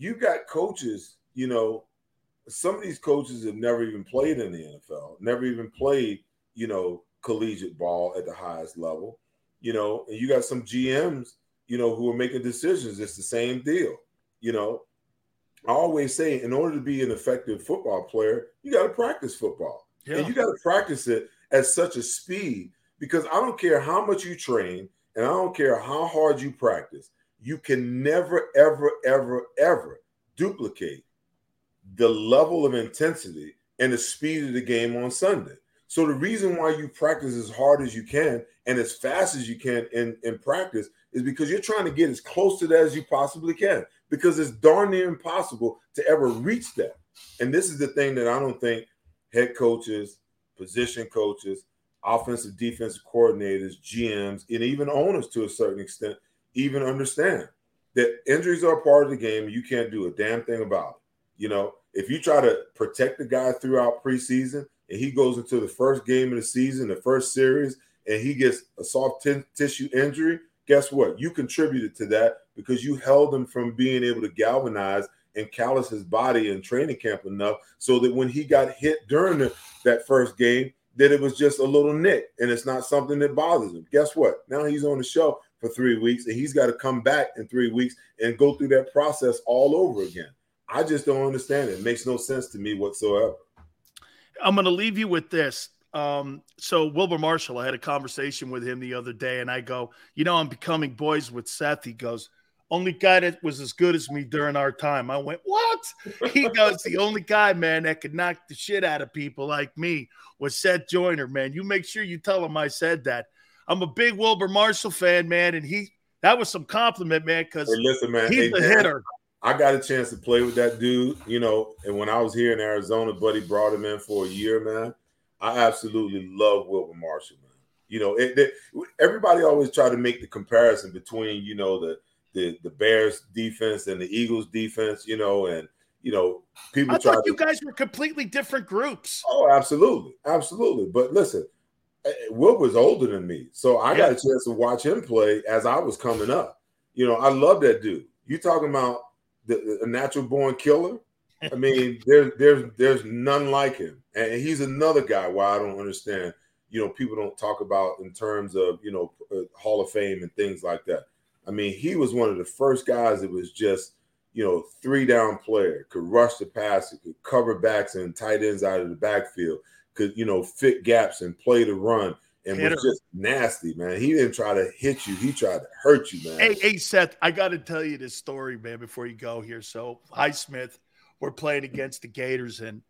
you've got coaches, you know, some of these coaches have never even played in the NFL, never even played, you know, collegiate ball at the highest level, you know, and you got some GMs, you know, who are making decisions. It's the same deal, you know. I always say, in order to be an effective football player, you got to practice football, yeah. and you got to practice it at such a speed because I don't care how much you train, and I don't care how hard you practice you can never, ever, ever, ever duplicate the level of intensity and the speed of the game on Sunday. So the reason why you practice as hard as you can and as fast as you can in, in practice is because you're trying to get as close to that as you possibly can because it's darn near impossible to ever reach that. And this is the thing that I don't think head coaches, position coaches, offensive defensive coordinators, GMs, and even owners to a certain extent even understand that injuries are a part of the game. you can't do a damn thing about it. You know, if you try to protect the guy throughout preseason and he goes into the first game of the season, the first series, and he gets a soft t- tissue injury, guess what? You contributed to that because you held him from being able to galvanize and callous his body in training camp enough so that when he got hit during the, that first game, that it was just a little nick and it's not something that bothers him. Guess what? Now he's on the show for three weeks, and he's got to come back in three weeks and go through that process all over again. I just don't understand it. It makes no sense to me whatsoever. I'm going to leave you with this. Um, so Wilber Marshall, I had a conversation with him the other day, and I go, you know, I'm becoming boys with Seth. He goes, only guy that was as good as me during our time. I went, what? He (laughs) goes, the only guy, man, that could knock the shit out of people like me was Seth Joyner, man. You make sure you tell him I said that. I'm a big Wilber Marshall fan, man, and he that was some compliment, man, because hey, listen, man, he's hey, a hitter. I got a chance to play with that dude, you know, and when I was here in Arizona, Buddy brought him in for a year, man. I absolutely love Wilber Marshall, man. You know, it, it, everybody always try to make the comparison between, you know, the the the Bears defense and the Eagles defense, you know, and you know, people I try thought to, you guys were completely different groups. Oh, absolutely, absolutely. But listen, eh, Will was older than me, so I got a chance to watch him play as I was coming up. You know, I love that dude. You talking about the, the natural born killer? I mean, (laughs) there's there's there's none like him, and he's another guy. Why I don't understand. You know, people don't talk about in terms of you know uh, Hall of Fame and things like that. I mean, he was one of the first guys that was just you know three down player, could rush the passer, could cover backs and tight ends out of the backfield, could you know fit gaps and play the run. And Hitter. was just nasty, man. He didn't try to hit you; he tried to hurt you, man. Hey, hey, Seth, I got to tell you this story, man, before you go here. So, Highsmith, we're playing against the Gators, and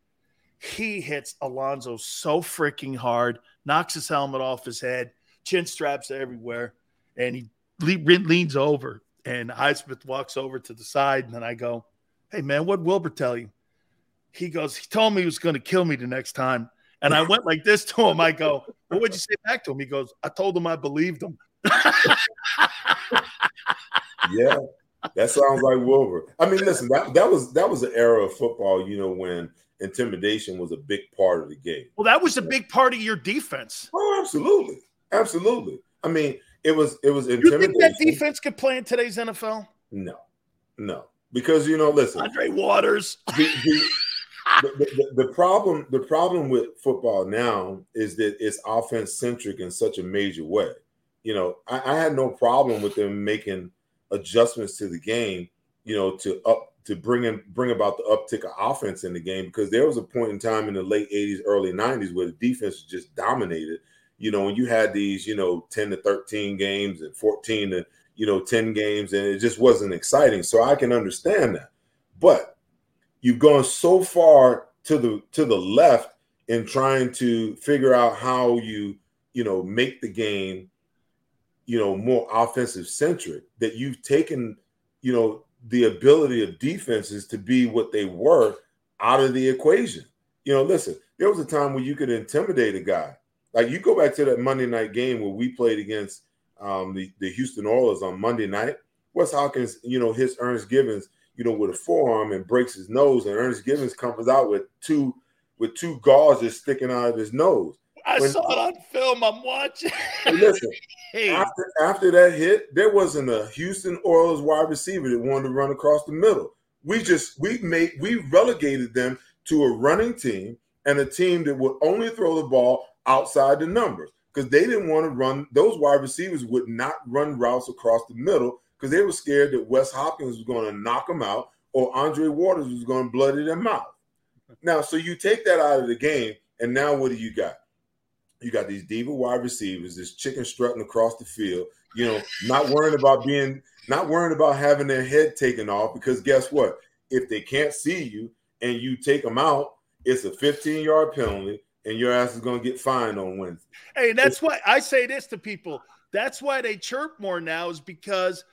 he hits Alonzo so freaking hard, knocks his helmet off his head, chin straps everywhere, and he le- leans over. And Highsmith walks over to the side, and then I go, "Hey, man, what Wilber tell you?" He goes, "He told me he was going to kill me the next time." And I went like this to him. I go, "What would you say back to him?" He goes, "I told him I believed him." (laughs) yeah, that sounds like Wilber. I mean, listen, that, that was that was an era of football, you know, when intimidation was a big part of the game. Well, that was a big part of your defense. Oh, absolutely, absolutely. I mean, it was it was intimidation. You think that defense could play in today's NFL? No, no, because you know, listen, Andre Waters. The, the, the, the, the problem the problem with football now is that it's offense centric in such a major way. You know, I, I had no problem with them making adjustments to the game, you know, to up to bring in bring about the uptick of offense in the game because there was a point in time in the late 80s, early 90s where the defense just dominated. You know, when you had these, you know, 10 to 13 games and 14 to, you know, 10 games, and it just wasn't exciting. So I can understand that. But you've gone so far to the to the left in trying to figure out how you, you know, make the game you know, more offensive centric, that you've taken, you know, the ability of defenses to be what they were out of the equation. You know, listen, there was a time where you could intimidate a guy. Like you go back to that Monday night game where we played against um, the, the Houston Oilers on Monday night. Wes Hopkins, you know, his Ernest Givins, you know, with a forearm and breaks his nose, and Ernest Givins comes out with two with two gauges sticking out of his nose. I when, saw it on film. I'm watching. listen, (laughs) hey. after, after that hit, there wasn't a Houston Oilers wide receiver that wanted to run across the middle. We just we made we relegated them to a running team and a team that would only throw the ball outside the numbers because they didn't want to run. Those wide receivers would not run routes across the middle because they were scared that Wes Hopkins was going to knock them out or Andre Waters was going to bloody them out. Now, so you take that out of the game, and now what do you got? You got these diva wide receivers, this chicken strutting across the field, you know, not worrying about being, not worrying about having their head taken off because guess what? If they can't see you and you take them out, it's a 15 yard penalty and your ass is going to get fined on Wednesday. Hey, that's it's- why I say this to people. That's why they chirp more now is because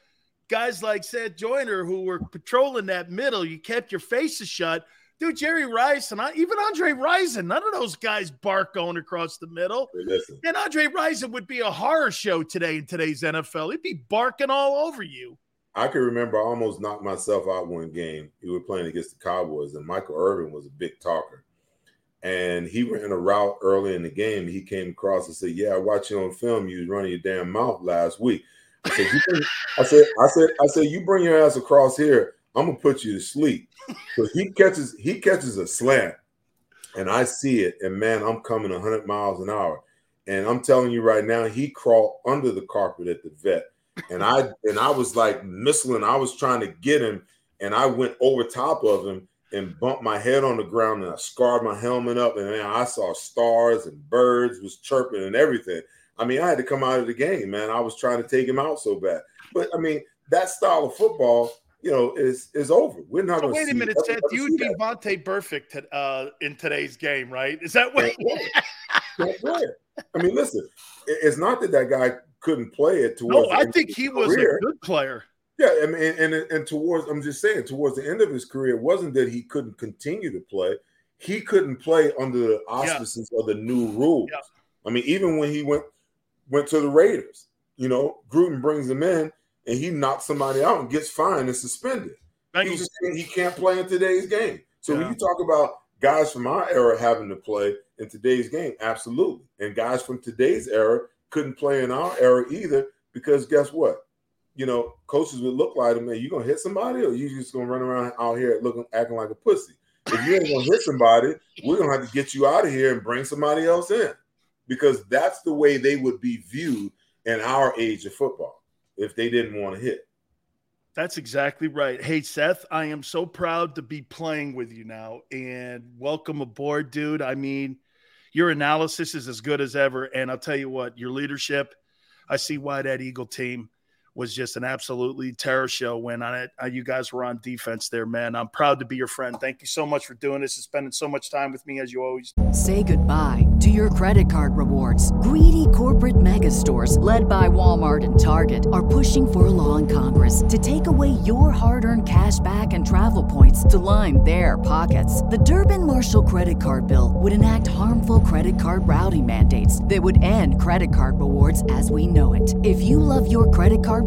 guys like Seth Joyner who were patrolling that middle, you kept your faces shut dude, Jerry Rice and I, even Andre Rison, none of those guys bark going across the middle. Listen. And Andre Rison would be a horror show today in today's NFL. He'd be barking all over you. I can remember I almost knocked myself out one game. We were playing against the Cowboys, and Michael Irvin was a big talker. And he ran a route early in the game. He came across and said, Yeah, I watched you on film. You was running your damn mouth last week. I said, I said, I said, I said, you bring your ass across here. I'm gonna put you to sleep. So he catches he catches a slant, and I see it, and man, I'm coming 100 miles an hour, and I'm telling you right now, he crawled under the carpet at the vet, and I (laughs) and I was like missling. I was trying to get him, and I went over top of him and bumped my head on the ground, and I scarred my helmet up, and man, I saw stars and birds was chirping and everything. I mean, I had to come out of the game, man. I was trying to take him out so bad, but I mean, that style of football, you know, is is over. We're not. So wait a minute, Seth. You would be Vontaze Burfict to, uh, in today's game, right? Is that what? (laughs) I mean, listen, it's not that that guy couldn't play it. Towards no, I think he was career. a good player. Yeah, I mean, and, and and towards I'm just saying, towards the end of his career, it wasn't that he couldn't continue to play. He couldn't play under the auspices yeah. of the new rules. Yeah. I mean, even when he went went to the Raiders, you know, Gruden brings him in and he knocks somebody out and gets fined and suspended. He just he can't play in today's game. So yeah. when you talk about guys from our era having to play in today's game, absolutely. And guys from today's era couldn't play in our era either because guess what? You know, coaches would look like them, man, you gonna hit somebody or you just gonna run around out here looking acting like a pussy. If you ain't gonna hit somebody, we're gonna have to get you out of here and bring somebody else in. Because that's the way they would be viewed in our age of football if they didn't want to hit. That's exactly right. Hey, Seth, I am so proud to be playing with you now and welcome aboard, dude. I mean, your analysis is as good as ever. And I'll tell you what, your leadership, I see why that Eagle team was just an absolutely terror show when on it, you guys were on defense there, man. I'm proud to be your friend. Thank you so much for doing this and spending so much time with me as you always. Say goodbye to your credit card rewards. Greedy corporate mega stores, led by Walmart and Target, are pushing for a law in Congress to take away your hard-earned cash back and travel points to line their pockets. The Durbin Marshall credit card bill would enact harmful credit card routing mandates that would end credit card rewards as we know it. If you love your credit card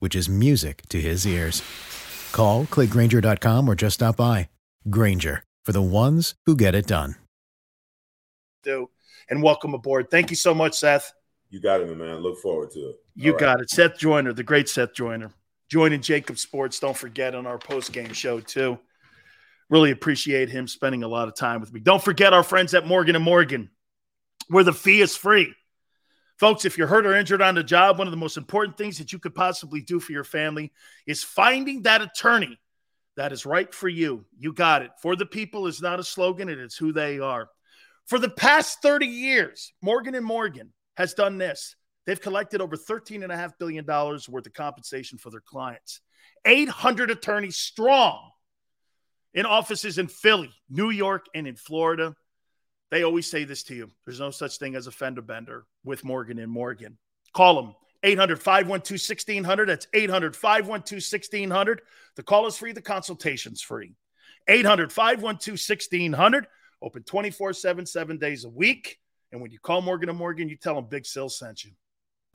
which is music to his ears. Call, clickgrainger.com, or just stop by. Grainger, for the ones who get it done. Do and welcome aboard. Thank you so much, Seth. You got it, man. Look forward to it. You got it. Seth Joyner, the great Seth Joyner. Joining JAKIB Sports, don't forget, on our post game show, too. Really appreciate him spending a lot of time with me. Don't forget our friends at Morgan and Morgan, where the fee is free. Folks, if you're hurt or injured on the job, one of the most important things that you could possibly do for your family is finding that attorney that is right for you. You got it. For the people is not a slogan, it is who they are. For the past 30 years, Morgan and Morgan has done this. They've collected over $13.5 billion worth of compensation for their clients. 800 attorneys strong in offices in Philly, New York, and in Florida. They always say this to you. There's no such thing as a fender bender with Morgan and Morgan. Call them 800 512 1600. That's 800 512 1600. The call is free, the consultation's free. 800 512 1600. Open 24 7, seven days a week. And when you call Morgan and Morgan, you tell them Big Sill sent you.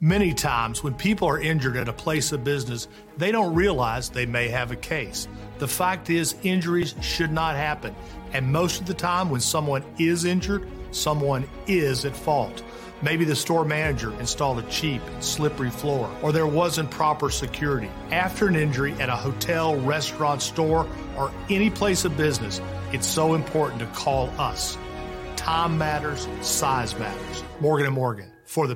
Many times when people are injured at a place of business, they don't realize they may have a case. The fact is, injuries should not happen. And most of the time, when someone is injured, someone is at fault. Maybe the store manager installed a cheap, slippery floor, or there wasn't proper security. After an injury at a hotel, restaurant, store, or any place of business, it's so important to call us. Time matters, size matters. Morgan & Morgan, for the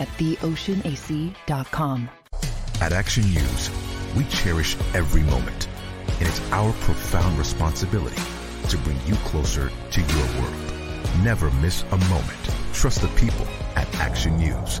at theoceanac.com. At Action News, we cherish every moment, and it's our profound responsibility to bring you closer to your world. Never miss a moment. Trust the people at Action News.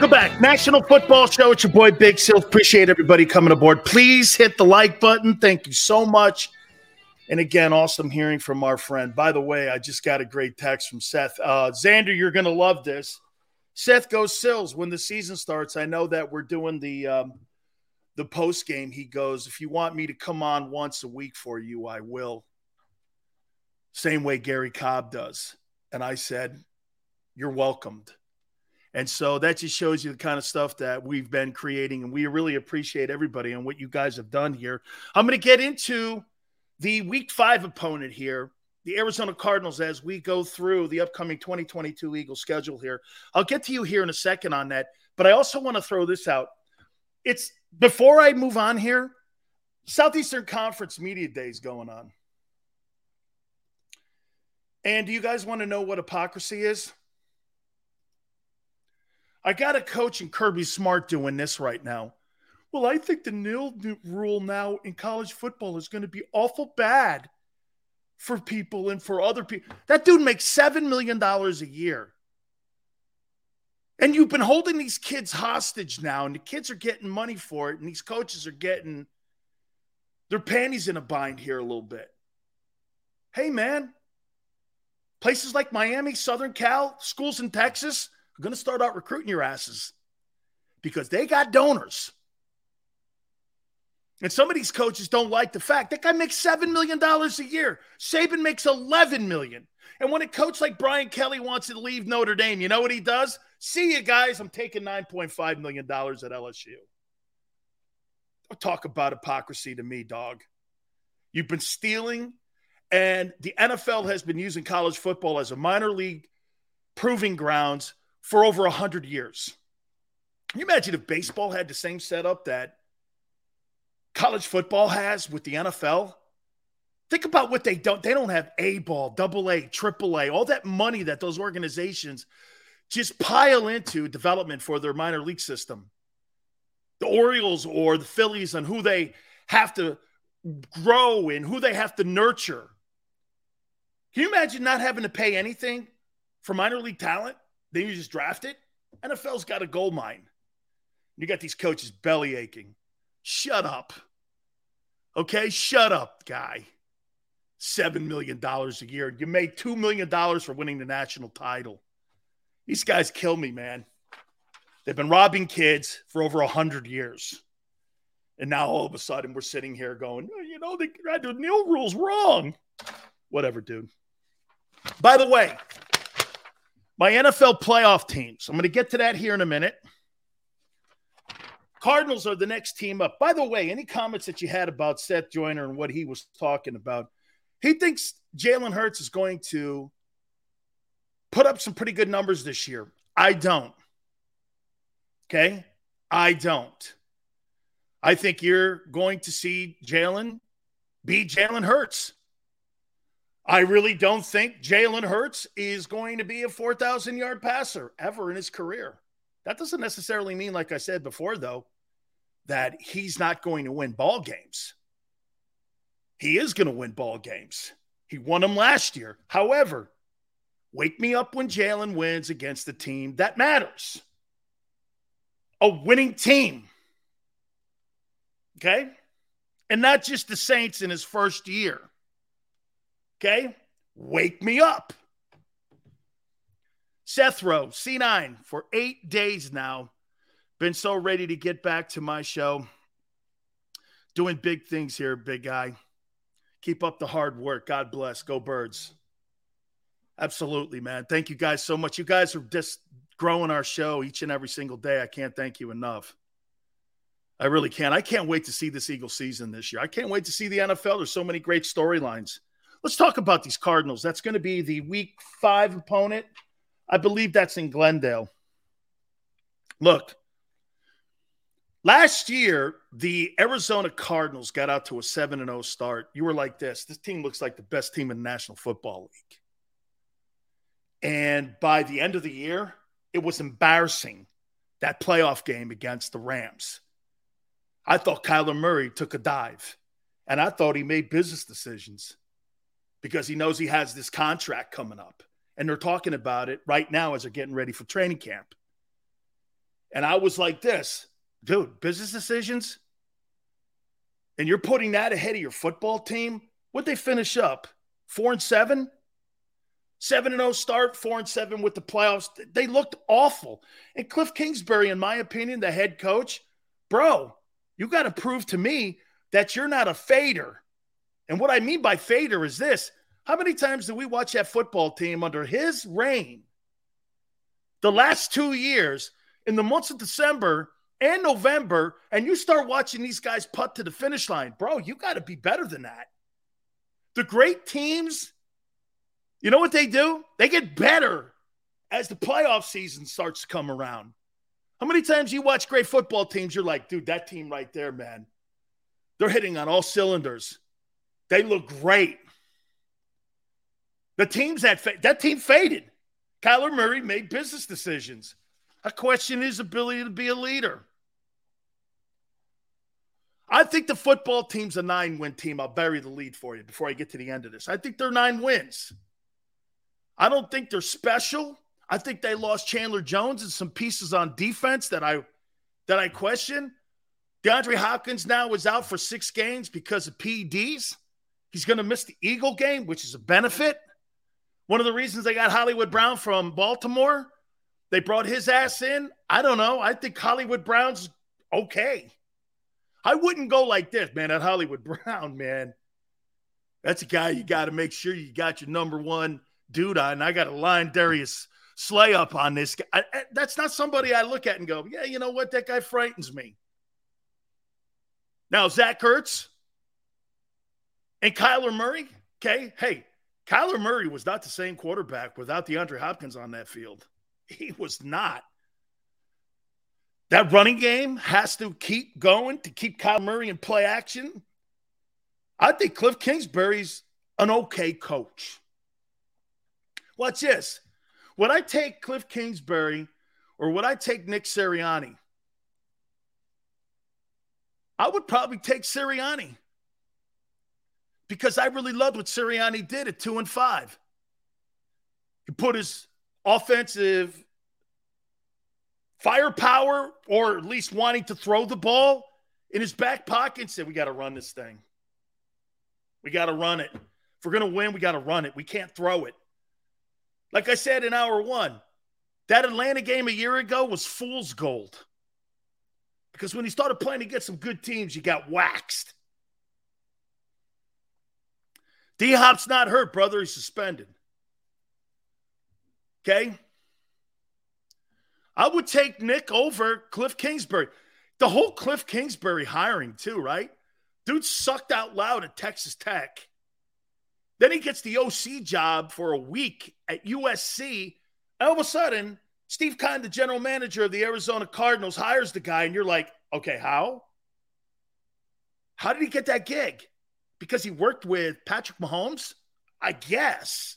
Welcome back. National Football Show. It's your boy Big Seal. Appreciate everybody coming aboard. Please hit the like button. Thank you so much. And again, awesome hearing from our friend. By the way, I just got a great text from Seth. Uh, Xander, you're going to love this. Seth goes Sills when the season starts. I know that we're doing the um, the post game. He goes, if you want me to come on once a week for you, I will. Same way Gary Cobb does. And I said, you're welcomed. And so that just shows you the kind of stuff that we've been creating. And we really appreciate everybody and what you guys have done here. I'm going to get into the week five opponent here, the Arizona Cardinals, as we go through the upcoming 2022 Eagles schedule here. I'll get to you here in a second on that. But I also want to throw this out. It's before I move on here, Southeastern Conference Media Day is going on. And do you guys want to know what hypocrisy is? I got a coach in Kirby Smart doing this right now. Well, I think the NIL rule now in college football is going to be awful bad for people and for other people. That dude makes $7 million a year. And you've been holding these kids hostage now, and the kids are getting money for it, and these coaches are getting their panties in a bind here a little bit. Hey, man, places like Miami, Southern Cal, schools in Texas, going to start out recruiting your asses because they got donors. And some of these coaches don't like the fact that guy makes $7 million a year. Saban makes 11 million. And when a coach like Brian Kelly wants to leave Notre Dame, you know what he does? See you guys. I'm taking $9.5 million at LSU. Don't talk about hypocrisy to me, dog. You've been stealing, and the NFL has been using college football as a minor league proving grounds for over 100 years. Can you imagine if baseball had the same setup that college football has with the NFL? Think about what they don't. They don't have A ball, double A, triple A, all that money that those organizations just pile into development for their minor league system. The Orioles or the Phillies and who they have to grow and who they have to nurture. Can you imagine not having to pay anything for minor league talent? Then you just draft it. NFL's got a gold mine. You got these coaches belly aching. Shut up. Okay, shut up, guy. $7 million a year. You made $2 million for winning the national title. These guys kill me, man. They've been robbing kids for over 100 years. And now all of a sudden we're sitting here going, oh, you know, the, NIL rule's wrong. Whatever, dude. By the way, my NFL playoff teams. I'm going to get to that here in a minute. Cardinals are the next team up. By the way, any comments that you had about Seth Joyner and what he was talking about? He thinks Jalen Hurts is going to put up some pretty good numbers this year. I don't. Okay? I don't. I think you're going to see Jalen be Jalen Hurts. I really don't think Jalen Hurts is going to be a 4,000 yard passer ever in his career. That doesn't necessarily mean, like I said before, though, that he's not going to win ball games. He is going to win ball games. He won them last year. However, wake me up when Jalen wins against the team that matters. A winning team. Okay? And not just the Saints in his first year. Okay? Wake me up. Seth Rowe, C9, for eight days now. Been so ready to get back to my show. Doing big things here, big guy. Keep up the hard work. God bless. Go birds. Absolutely, man. Thank you guys so much. You guys are just growing our show each and every single day. I can't thank you enough. I really can't. I can't wait to see this Eagle season this year. I can't wait to see the NFL. There's so many great storylines. Let's talk about these Cardinals. That's going to be the week five opponent. I believe that's in Glendale. Look, last year, the Arizona Cardinals got out to a 7 0 start. You were like this this team looks like the best team in the National Football League. And by the end of the year, it was embarrassing that playoff game against the Rams. I thought Kyler Murray took a dive, and I thought he made business decisions because he knows he has this contract coming up. And they're talking about it right now as they're getting ready for training camp. And I was like, this, dude, business decisions? And you're putting that ahead of your football team? Would they finish up? Four and seven? Seven and zero oh start, four and seven with the playoffs. They looked awful. And Cliff Kingsbury, in my opinion, the head coach, bro, you got to prove to me that you're not a fader. And what I mean by fader is this how many times did we watch that football team under his reign the last two years in the months of December and November, and you start watching these guys putt to the finish line? Bro, you got to be better than that. The great teams, you know what they do? They get better as the playoff season starts to come around. How many times you watch great football teams, you're like, dude, that team right there, man, they're hitting on all cylinders. They look great. The teams that fa- that team faded. Kyler Murray made business decisions. I question his ability to be a leader. I think the football team's a nine win team. I'll bury the lead for you before I get to the end of this. I think they're nine wins. I don't think they're special. I think they lost Chandler Jones and some pieces on defense that I that I question. DeAndre Hopkins now is out for six games because of PEDs. He's going to miss the Eagle game, which is a benefit. One of the reasons they got Hollywood Brown from Baltimore, they brought his ass in. I don't know. I think Hollywood Brown's okay. I wouldn't go like this, man. At Hollywood (laughs) Brown, man, that's a guy you got to make sure you got your number one dude on. I got to line Darius Slay up on this guy. I, that's not somebody I look at and go, yeah, you know what? That guy frightens me. Now, Zach Ertz and Kyler Murray, okay, hey, Kyler Murray was not the same quarterback without DeAndre Hopkins on that field. He was not. That running game has to keep going to keep Kyler Murray in play action. I think Cliff Kingsbury's an okay coach. Watch this. Would I take Cliff Kingsbury or would I take Nick Sirianni? I would probably take Sirianni because I really loved what Sirianni did at two and five. He put his offensive firepower, or at least wanting to throw the ball, in his back pocket and said, We got to run this thing. We got to run it. If we're going to win, we got to run it. We can't throw it. Like I said in hour one, that Atlanta game a year ago was fool's gold. Because when he started playing against some good teams, you got waxed. D Hop's not hurt, brother. He's suspended. Okay? I would take Nick over Cliff Kingsbury. The whole Cliff Kingsbury hiring, too, right? Dude sucked out loud at Texas Tech. Then he gets the OC job for a week at USC. All of a sudden, Steve Keim, the general manager of the Arizona Cardinals, hires the guy, and you're like, okay, how? How did he get that gig? Because he worked with Patrick Mahomes? I guess.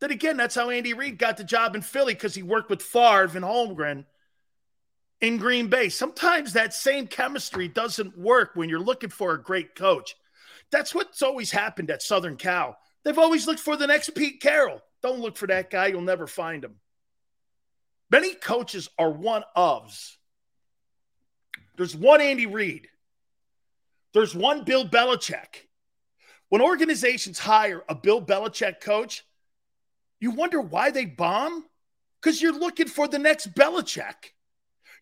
Then again, that's how Andy Reid got the job in Philly because he worked with Favre and Holmgren in Green Bay. Sometimes that same chemistry doesn't work when you're looking for a great coach. That's what's always happened at Southern Cal. They've always looked for the next Pete Carroll. Don't look for that guy, you'll never find him. Many coaches are one ofs. There's one Andy Reid. There's one Bill Belichick. When organizations hire a Bill Belichick coach, you wonder why they bomb? Because you're looking for the next Belichick.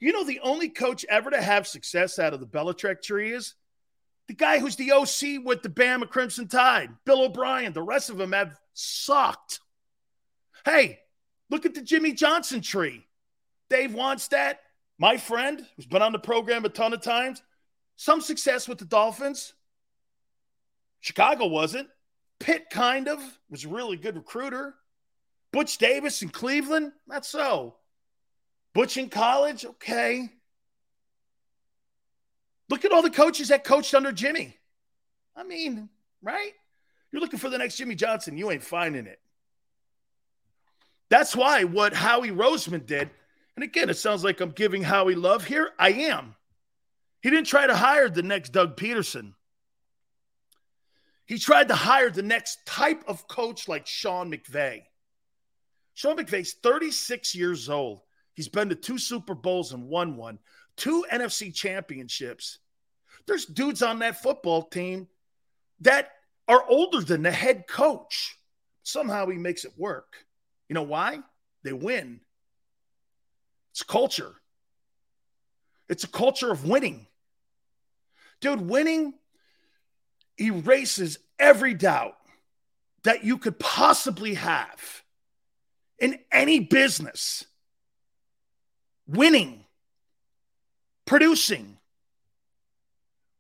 You know, the only coach ever to have success out of the Belichick tree is the guy who's the OC with the Bama Crimson Tide, Bill O'Brien. The rest of them have sucked. Hey, look at the Jimmy Johnson tree. Dave Wannstedt, my friend, who's been on the program a ton of times, some success with the Dolphins. Chicago wasn't. Pitt kind of was a really good recruiter. Butch Davis in Cleveland, not so. Butch in college, okay. Look at all the coaches that coached under Jimmy. I mean, right? You're looking for the next Jimmy Johnson, you ain't finding it. That's why what Howie Roseman did, and again, it sounds like I'm giving Howie love here. I am. He didn't try to hire the next Doug Pederson. He tried to hire the next type of coach like Sean McVay. Sean McVay's 36 years old. He's been to two Super Bowls and won one, two NFC championships. There's dudes on that football team that are older than the head coach. Somehow he makes it work. You know why? They win. It's culture. It's a culture of winning. Dude, winning erases every doubt that you could possibly have in any business. Winning, producing.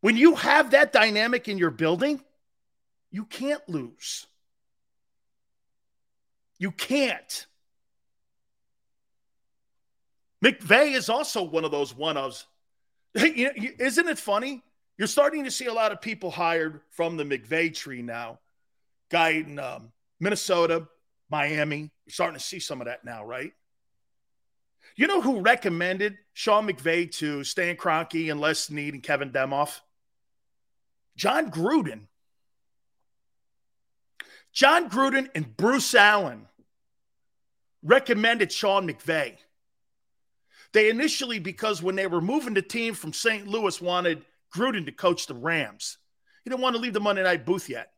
When you have that dynamic in your building, you can't lose. You can't. McVay is also one of those one ofs. (laughs) Isn't it funny? You're starting to see a lot of people hired from the McVay tree now. Guy in um, Minnesota, Miami. You're starting to see some of that now, right? You know who recommended Sean McVay to Stan Kroenke and Les Snead and Kevin Demoff? Jon Gruden. Jon Gruden and Bruce Allen recommended Sean McVay. They initially, because when they were moving the team from St. Louis, wanted Gruden to coach the Rams. He didn't want to leave the Monday night booth yet.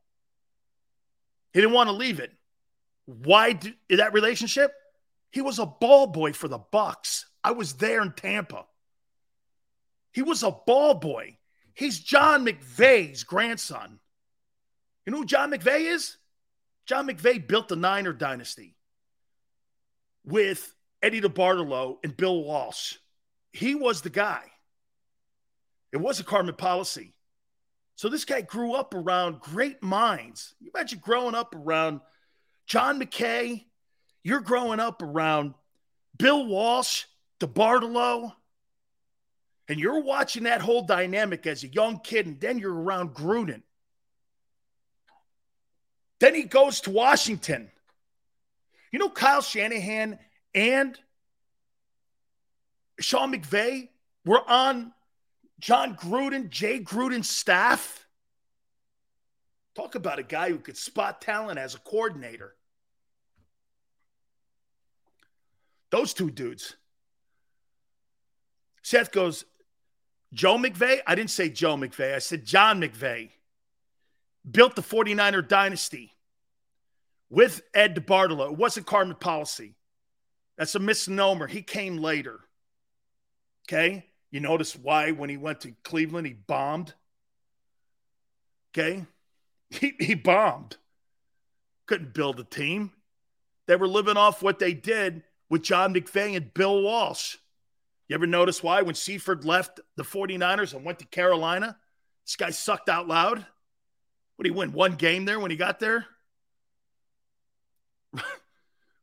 He didn't want to leave it. Why did that relationship? He was a ball boy for the Bucs. I was there in Tampa. He was a ball boy. He's John McVay's grandson. You know who John McVay is? John McVay built the Niner dynasty with Eddie DeBartolo and Bill Walsh. He was the guy. It was a Carmen Policy. So this guy grew up around great minds. You imagine growing up around John McVay. You're growing up around Bill Walsh, DeBartolo, and you're watching that whole dynamic as a young kid, and then you're around Gruden. Then he goes to Washington. You know, Kyle Shanahan and Sean McVay were on Jon Gruden, Jay Gruden's staff. Talk about a guy who could spot talent as a coordinator. Those two dudes. Seth goes, Joe McVay? I didn't say Joe McVay. I said John McVay. Built the 49er dynasty with Ed DeBartolo. It wasn't Carmen Policy. That's a misnomer. He came later. Okay? You notice why when he went to Cleveland, he bombed? Okay? He, he bombed. Couldn't build a team. They were living off what they did with John McVay and Bill Walsh. You ever notice why when Seifert left the 49ers and went to Carolina, this guy sucked out loud? What did he win? One game there when he got there? (laughs)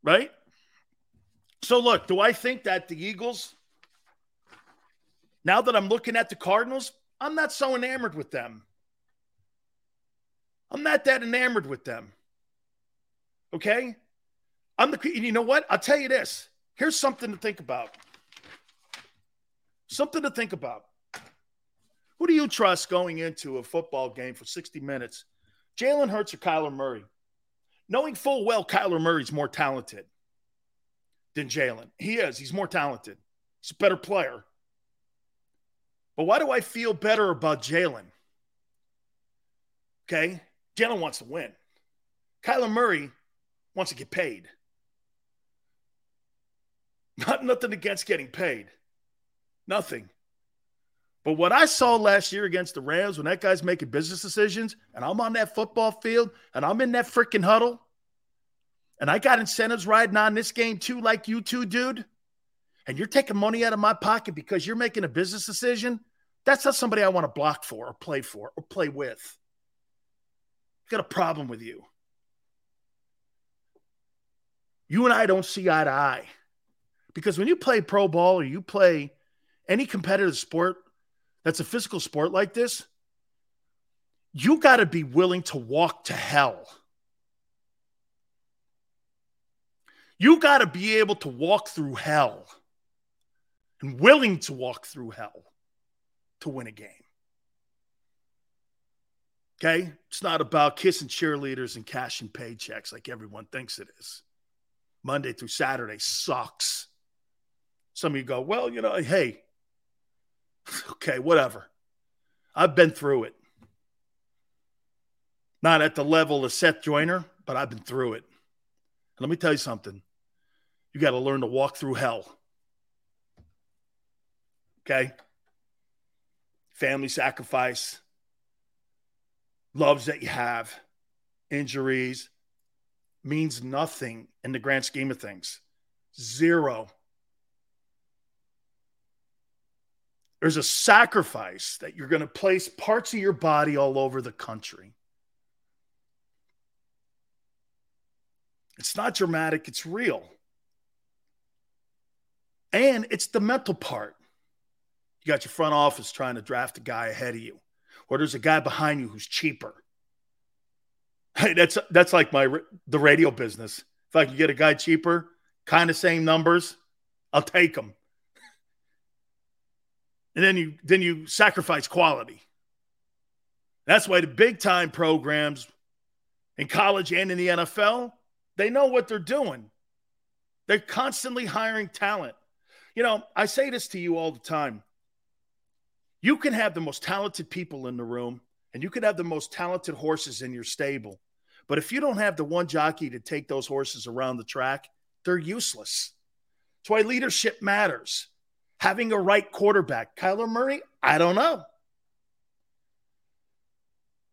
right? So, look, do I think that the Eagles, now that I'm looking at the Cardinals, I'm not so enamored with them. I'm not that enamored with them. Okay? I'm the, you know what? I'll tell you this. Here's something to think about. Something to think about. Who do you trust going into a football game for 60 minutes? Jalen Hurts or Kyler Murray? Knowing full well Kyler Murray's more talented than Jalen. He is. He's more talented. He's a better player. But why do I feel better about Jalen? Okay. Jalen wants to win. Kyler Murray wants to get paid. (laughs) Not nothing against getting paid. Nothing. But what I saw last year against the Rams when that guy's making business decisions and I'm on that football field and I'm in that freaking huddle and I got incentives riding on this game too, like you two, dude, and you're taking money out of my pocket because you're making a business decision, that's not somebody I want to block for or play for or play with. I got a problem with you. You and I don't see eye to eye. Because when you play pro ball or you play any competitive sport that's a physical sport like this, you got to be willing to walk to hell. You got to be able to walk through hell and willing to walk through hell to win a game. Okay? It's not about kissing cheerleaders and cashing paychecks like everyone thinks it is. Monday through Saturday sucks. Some of you go, well, you know, hey, (laughs) okay, whatever. I've been through it. Not at the level of Seth Joyner, but I've been through it. And let me tell you something. You got to learn to walk through hell. Okay? Family sacrifice, loves that you have, injuries, means nothing in the grand scheme of things. Zero. There's a sacrifice that you're going to place parts of your body all over the country. It's not dramatic, it's real. And it's the mental part. You got your front office trying to draft a guy ahead of you, or there's a guy behind you who's cheaper. Hey, that's that's like my the radio business. If I can get a guy cheaper, kind of same numbers, I'll take them. And then you then you sacrifice quality. That's why the big time programs in college and in the NFL, they know what they're doing. They're constantly hiring talent. You know, I say this to you all the time. You can have the most talented people in the room and you can have the most talented horses in your stable. But if you don't have the one jockey to take those horses around the track, they're useless. That's why leadership matters. Having a right quarterback. Kyler Murray, I don't know.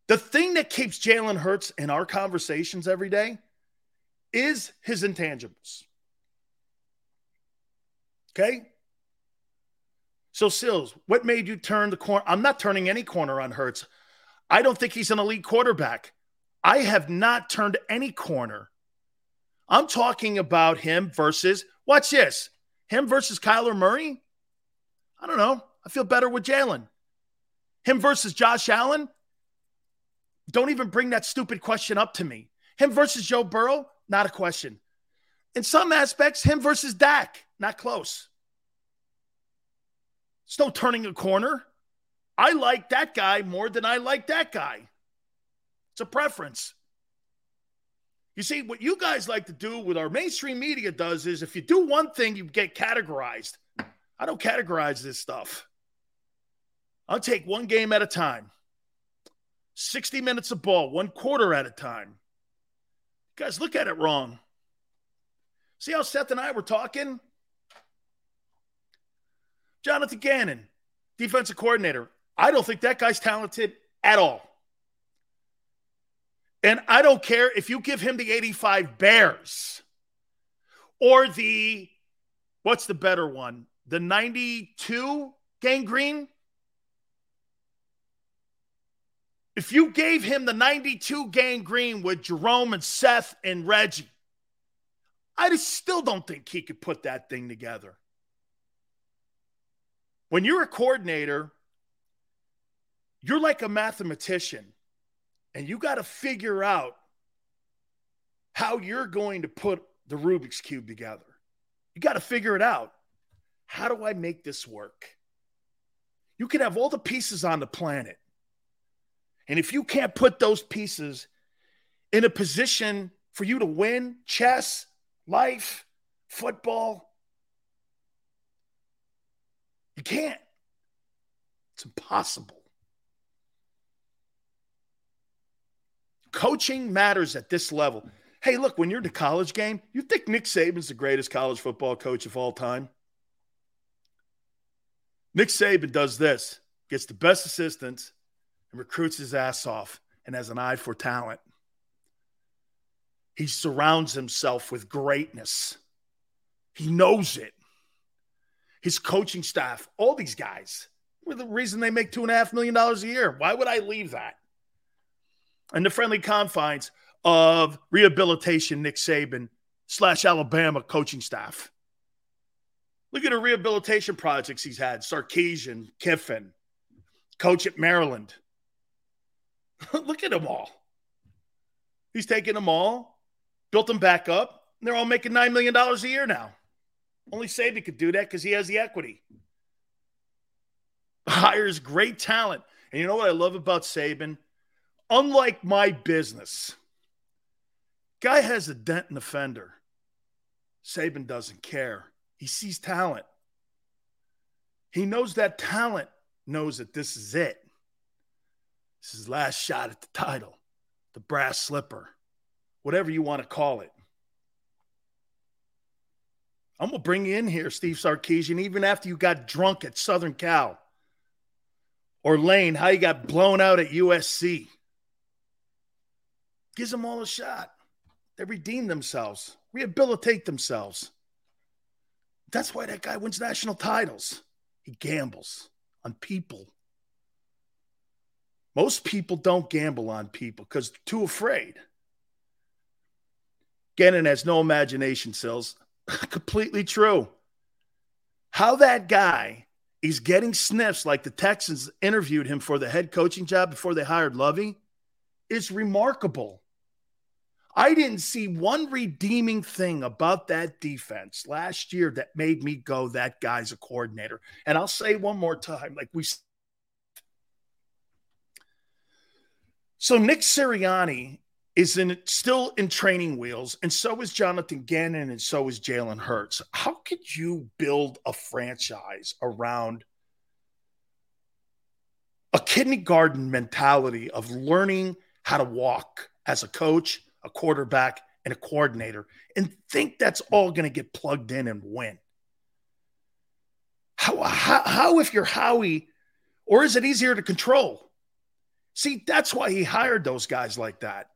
The thing that keeps Jalen Hurts in our conversations every day is his intangibles. Okay? So, Sills, what made you turn the corner? I'm not turning any corner on Hurts. I don't think he's an elite quarterback. I have not turned any corner. I'm talking about him versus, watch this, him versus Kyler Murray. I don't know. I feel better with Jalen. Him versus Josh Allen. Don't even bring that stupid question up to me. Him versus Joe Burrow, not a question. In some aspects, him versus Dak, not close. It's no turning a corner. I like that guy more than I like that guy. It's a preference. You see, what you guys like to do with our mainstream media does is if you do one thing, you get categorized. I don't categorize this stuff. I'll take one game at a time, 60 minutes of ball, one quarter at a time. You guys, look at it wrong. See how Seth and I were talking? Jonathan Gannon, defensive coordinator. I don't think that guy's talented at all. And I don't care if you give him the 85 Bears or the, what's the better one? the 92 gang green? If you gave him the 92 gang green with Jerome and Seth and Reggie, I still don't think he could put that thing together. When you're a coordinator, you're like a mathematician and you got to figure out how you're going to put the Rubik's Cube together. You got to figure it out. How do I make this work? You can have all the pieces on the planet. And if you can't put those pieces in a position for you to win chess, life, football, you can't. It's impossible. Coaching matters at this level. Hey, look, when you're in the college game, you think Nick Saban's the greatest college football coach of all time? Nick Saban does this, gets the best assistants and recruits his ass off and has an eye for talent. He surrounds himself with greatness. He knows it. His coaching staff, all these guys, were the reason they make two and a half million dollars a year. Why would I leave that? And the friendly confines of rehabilitation, Nick Saban slash Alabama coaching staff. Look at the rehabilitation projects he's had Sarkisian, Kiffin, coach at Maryland. (laughs) Look at them all. He's taken them all, built them back up, and they're all making $9 million a year now. Only Saban could do that because he has the equity. Hires great talent. And you know what I love about Saban? Unlike my business, Guy has a dent in the fender. Saban doesn't care. He sees talent. He knows that talent knows that this is it. This is his last shot at the title, the brass slipper, whatever you want to call it. I'm to bring you in here, Steve Sarkisian, even after you got drunk at Southern Cal. Or Lane, how you got blown out at USC. Gives them all a shot. They redeem themselves, rehabilitate themselves. That's why that guy wins national titles. He gambles on people. Most people don't gamble on people because they're too afraid. Gannon has no imagination, Sills. (laughs) Completely true. How that guy is getting sniffs like the Texans interviewed him for the head coaching job before they hired Lovie is remarkable. I didn't see one redeeming thing about that defense last year that made me go, that guy's a coordinator. And I'll say one more time, like we. So Nick Sirianni is in still in training wheels, and so is Jonathan Gannon, and so is Jalen Hurts. How could you build a franchise around a kindergarten mentality of learning how to walk as a coach? a quarterback, and a coordinator and think that's all going to get plugged in and win. How, how, how, if you're Howie, or is it easier to control? See, that's why he hired those guys like that.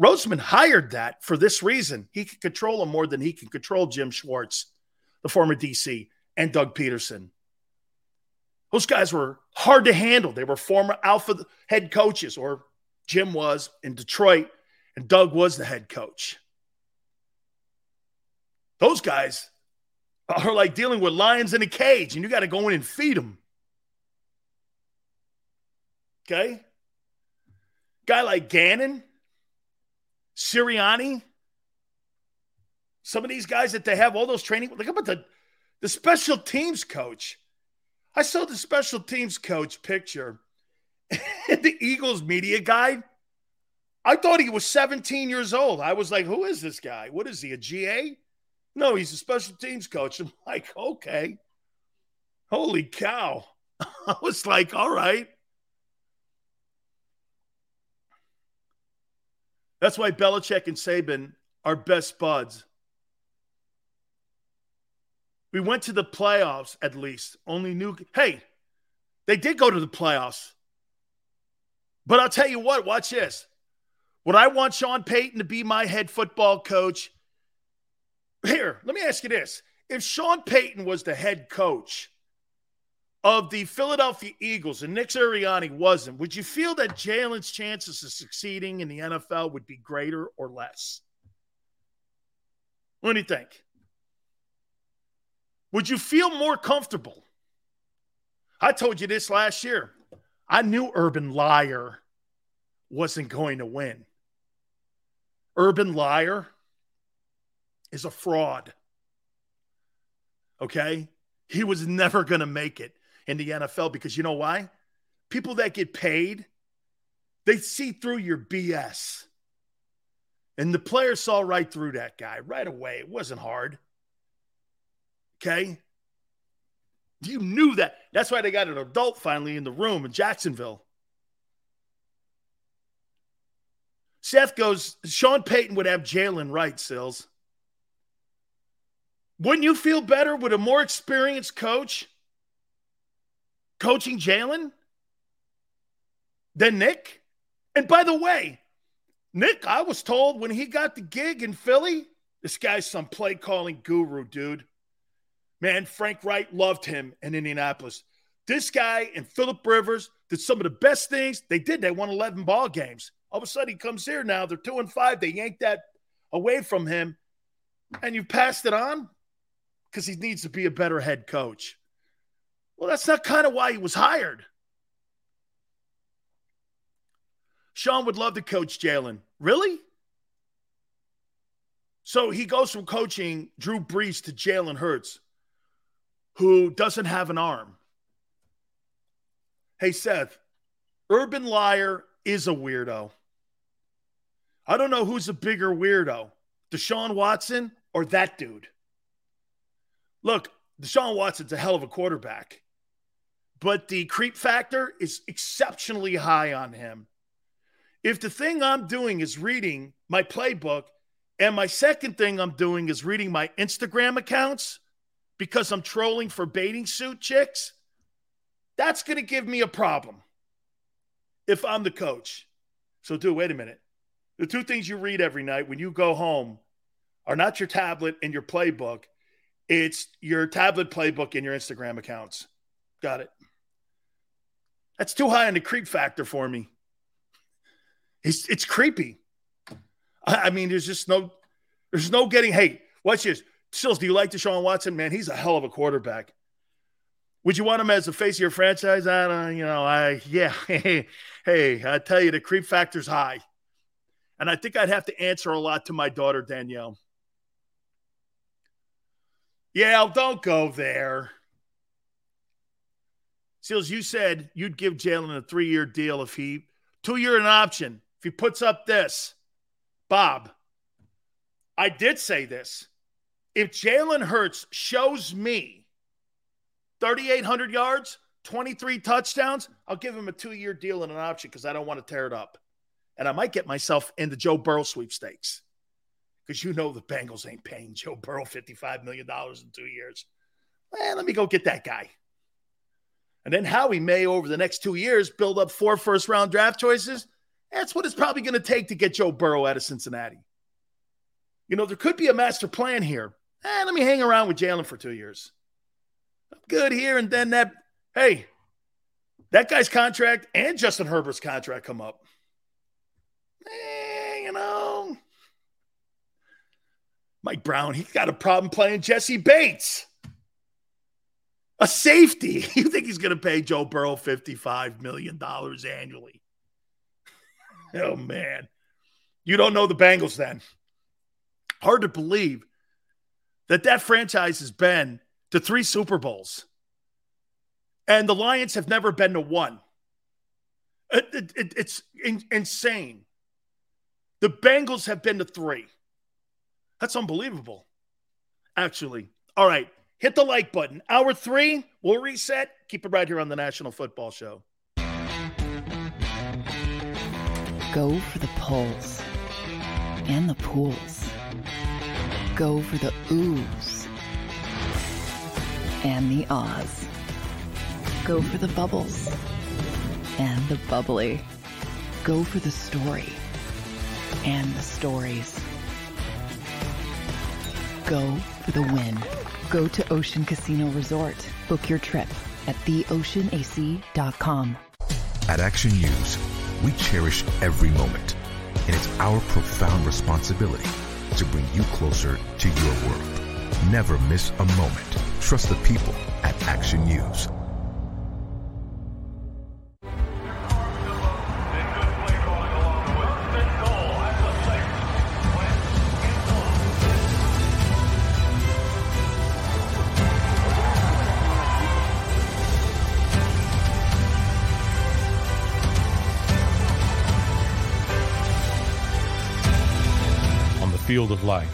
Roseman hired that for this reason. He could control them more than he can control Jim Schwartz, the former DC, and Doug Pederson. Those guys were hard to handle. They were former alpha head coaches, or Jim was in Detroit and Doug was the head coach. Those guys are like dealing with lions in a cage, and you got to go in and feed them. Okay? Guy like Gannon, Sirianni, some of these guys that they have all those training. Look about the, the special teams coach. I saw the special teams coach picture in (laughs) the Eagles media guide. I thought he was 17 years old. I was like, who is this guy? What is he, a GA? No, he's a special teams coach. I'm (laughs) like, okay. Holy cow. (laughs) I was like, all right. That's why Belichick and Saban are best buds. We went to the playoffs at least. Only new. Hey, they did go to the playoffs. But I'll tell you what, watch this. Would I want Sean Payton to be my head football coach? Here, let me ask you this. if Sean Payton was the head coach of the Philadelphia Eagles and Nick Sirianni wasn't, would you feel that Jalen's chances of succeeding in the NFL would be greater or less? What do you think? Would you feel more comfortable? I told you this last year. I knew Urban Liar wasn't going to win. Urban Liar is a fraud. Okay? He was never going to make it in the NFL because you know why? People that get paid, they see through your BS. And the players saw right through that guy right away. It wasn't hard. Okay? You knew that. That's why they got an adult finally in the room in Jacksonville. Seth goes, Sean Payton would have Jalen right, Sills. Wouldn't you feel better with a more experienced coach coaching Jalen than Nick? And by the way, Nick, I was told when he got the gig in Philly, this guy's some play calling guru, dude. Man, Frank Reich loved him in Indianapolis. This guy and Philip Rivers did some of the best things they did. They won 11 ball games. All of a sudden, he comes here now. They're two and five. They yanked that away from him, and you passed it on because he needs to be a better head coach. Well, that's not kind of why he was hired. Sean would love to coach Jalen. Really? So he goes from coaching Drew Brees to Jalen Hurts, who doesn't have an arm. Hey, Seth, Urban Meyer is a weirdo. I don't know who's a bigger weirdo, Deshaun Watson or that dude. Look, Deshaun Watson's a hell of a quarterback, but the creep factor is exceptionally high on him. If the thing I'm doing is reading my playbook, and my second thing I'm doing is reading my Instagram accounts because I'm trolling for bathing suit chicks, that's going to give me a problem if I'm the coach. So, dude, wait a minute. The two things you read every night when you go home are not your tablet and your playbook, it's your tablet playbook and your Instagram accounts. Got it. That's too high on the creep factor for me. It's it's creepy. I, I mean, there's just no there's no getting. Hey, watch this. Sills, do you like Deshaun Watson? Man, he's a hell of a quarterback. Would you want him as the face of your franchise? I don't, you know, I yeah. Hey, (laughs) hey, I tell you, the creep factor's high. And I think I'd have to answer a lot to my daughter Danielle. Yeah, don't go there. Seals, you said you'd give Jalen a three year deal if he, two year an option, if he puts up this. Bob, I did say this. If Jalen Hurts shows me 3,800 yards, 23 touchdowns, I'll give him a two year deal and an option because I don't want to tear it up. And I might get myself in the Joe Burrow sweepstakes because you know the Bengals ain't paying Joe Burrow $55 million in two years. Well, let me go get that guy. And then Howie may, over the next two years, build up four first round draft choices. That's what it's probably going to take to get Joe Burrow out of Cincinnati. You know, there could be a master plan here. Eh, let me hang around with Jalen for two years. I'm good here. And then that, hey, that guy's contract and Justin Herbert's contract come up. Eh, you know, Mike Brown, he's got a problem playing Jessie Bates. A safety. (laughs) You think he's going to pay Joe Burrow $55 million annually? oh, man. You don't know the Bengals then. Hard to believe that that franchise has been to three Super Bowls. And the Lions have never been to one. It, it, it, it's in, insane. The Bengals have been to three. That's unbelievable, actually. All right, hit the like button. Hour three, we'll reset. Keep it right here on the National Football Show. Go for the pulls and the pools. Go for the oohs and the ahs. Go for the bubbles and the bubbly. Go for the story and the stories. Go for the win Go to Ocean Casino Resort. Book your trip at theoceanac.com. At Action News, we cherish every moment, and it's our profound responsibility to bring you closer to your world. Never miss a moment. Trust the people at Action News. Field of life,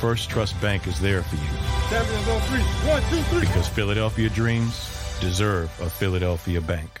First Trust Bank is there for you. Champions on oh, three. One, two, three. Because Philadelphia dreams deserve a Philadelphia bank.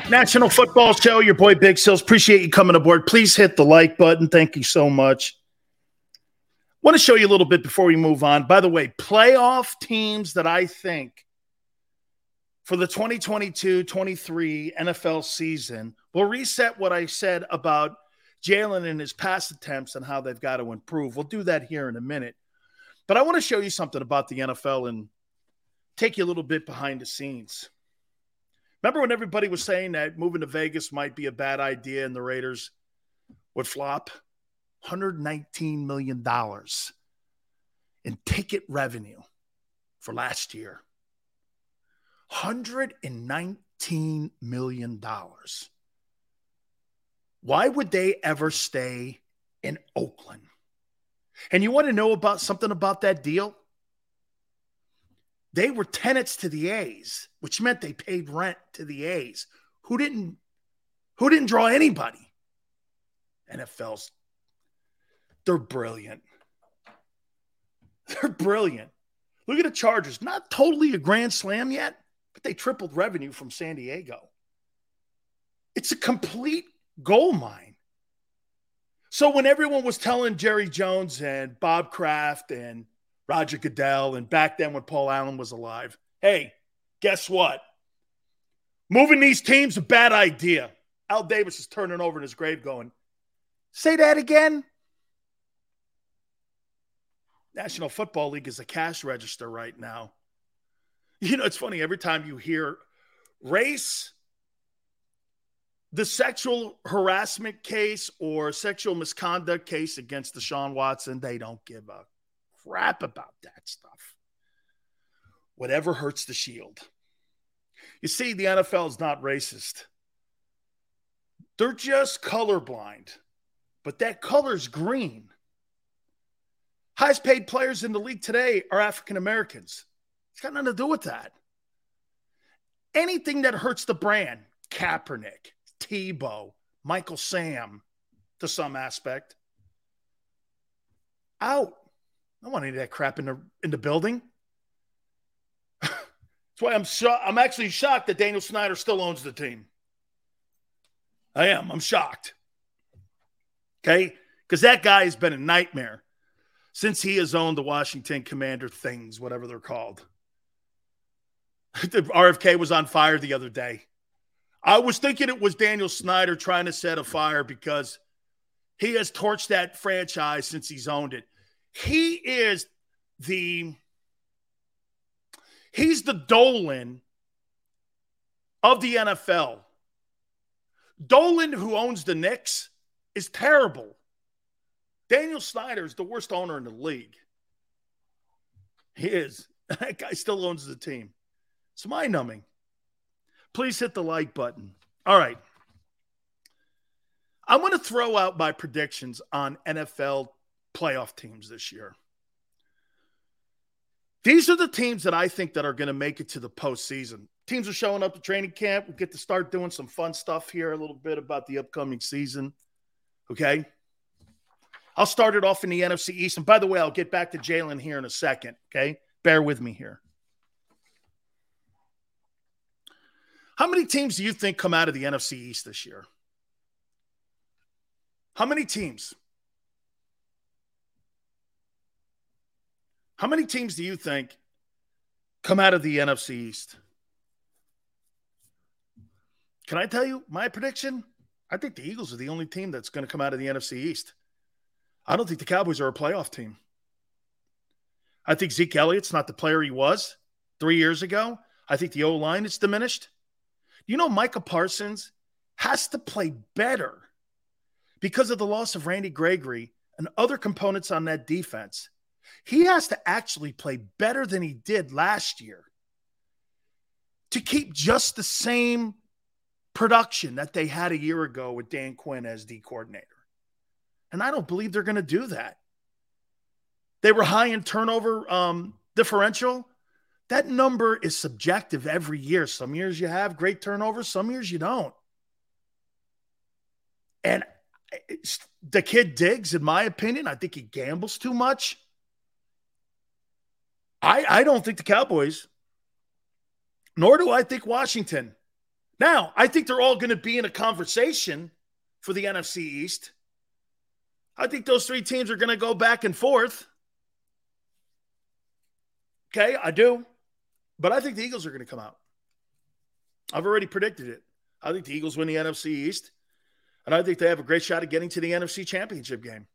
Back, National Football Show. Your boy Big Sills. Appreciate you coming aboard. Please hit the like button. Thank you so much. Want to show you a little bit before we move on. By the way, playoff teams that I think for the 2022-23 NFL season will reset what I said about Jalen and his pass attempts and how they've got to improve. We'll do that here in a minute. But I want to show you something about the NFL and take you a little bit behind the scenes. Remember when everybody was saying that moving to Vegas might be a bad idea and the Raiders would flop? $119 million in ticket revenue for last year. $119 million. Why would they ever stay in Oakland? And you want to know about something about that deal? They were tenants to the A's, which meant they paid rent to the A's, who didn't who didn't draw anybody. NFL's they're brilliant. (laughs) They're brilliant. Look at the Chargers. Not totally a grand slam yet, but they tripled revenue from San Diego. It's a complete gold mine. So when everyone was telling Jerry Jones and Bob Kraft and Roger Goodell, and back then when Paul Allen was alive. Hey, guess what? Moving these teams a bad idea. Al Davis is turning over in his grave going, say that again. National Football League is a cash register right now. You know, it's funny every time you hear race, the sexual harassment case or sexual misconduct case against Deshaun Watson, they don't give a crap about that stuff. Whatever hurts the shield. You see, the NFL is not racist. They're just colorblind, but that color's green. Highest paid players in the league today are African Americans. It's got nothing to do with that. Anything that hurts the brand, Kaepernick, Tebow, Michael Sam to some aspect. Out. I don't want any of that crap in the in the building. (laughs) That's why I'm sho- I'm actually shocked that Daniel Snyder still owns the team. I am. I'm shocked. Okay? Because that guy has been a nightmare since he has owned the Washington Commander things, whatever they're called. (laughs) the RFK was on fire the other day. I was thinking it was Daniel Snyder trying to set a fire because he has torched that franchise since he's owned it. He is the he's the Dolan of the NFL. Dolan, who owns the Knicks, is terrible. Daniel Snyder is the worst owner in the league. He is. (laughs) That guy still owns the team. It's mind numbing. Please hit the like button. All right. I'm going to throw out my predictions on NFL playoff teams this year. These are the teams that I think that are going to make it to the postseason. Teams are showing up to training camp. We get to start doing some fun stuff here a little bit about the upcoming season. Okay. I'll start it off in the NFC East. And by the way, I'll get back to Jalen here in a second. Okay. Bear with me here. How many teams do you think come out of the NFC East this year? How many teams? How many teams do you think come out of the NFC East? Can I tell you my prediction? I think the Eagles are the only team that's going to come out of the NFC East. I don't think the Cowboys are a playoff team. I think Zeke Elliott's not the player he was three years ago. I think the O line is diminished. You know, Micah Parsons has to play better because of the loss of Randy Gregory and other components on that defense. He has to actually play better than he did last year to keep just the same production that they had a year ago with Dan Quinn as the coordinator. And I don't believe they're going to do that. They were high in turnover um, differential. That number is subjective every year. Some years you have great turnover, some years you don't. And the kid Diggs, in my opinion, I think he gambles too much. I, I don't think the Cowboys, nor do I think Washington. Now, I think they're all going to be in a conversation for the NFC East. I think those three teams are going to go back and forth. Okay, I do. But I think the Eagles are going to come out. I've already predicted it. I think the Eagles win the NFC East. And I think they have a great shot at getting to the NFC Championship game.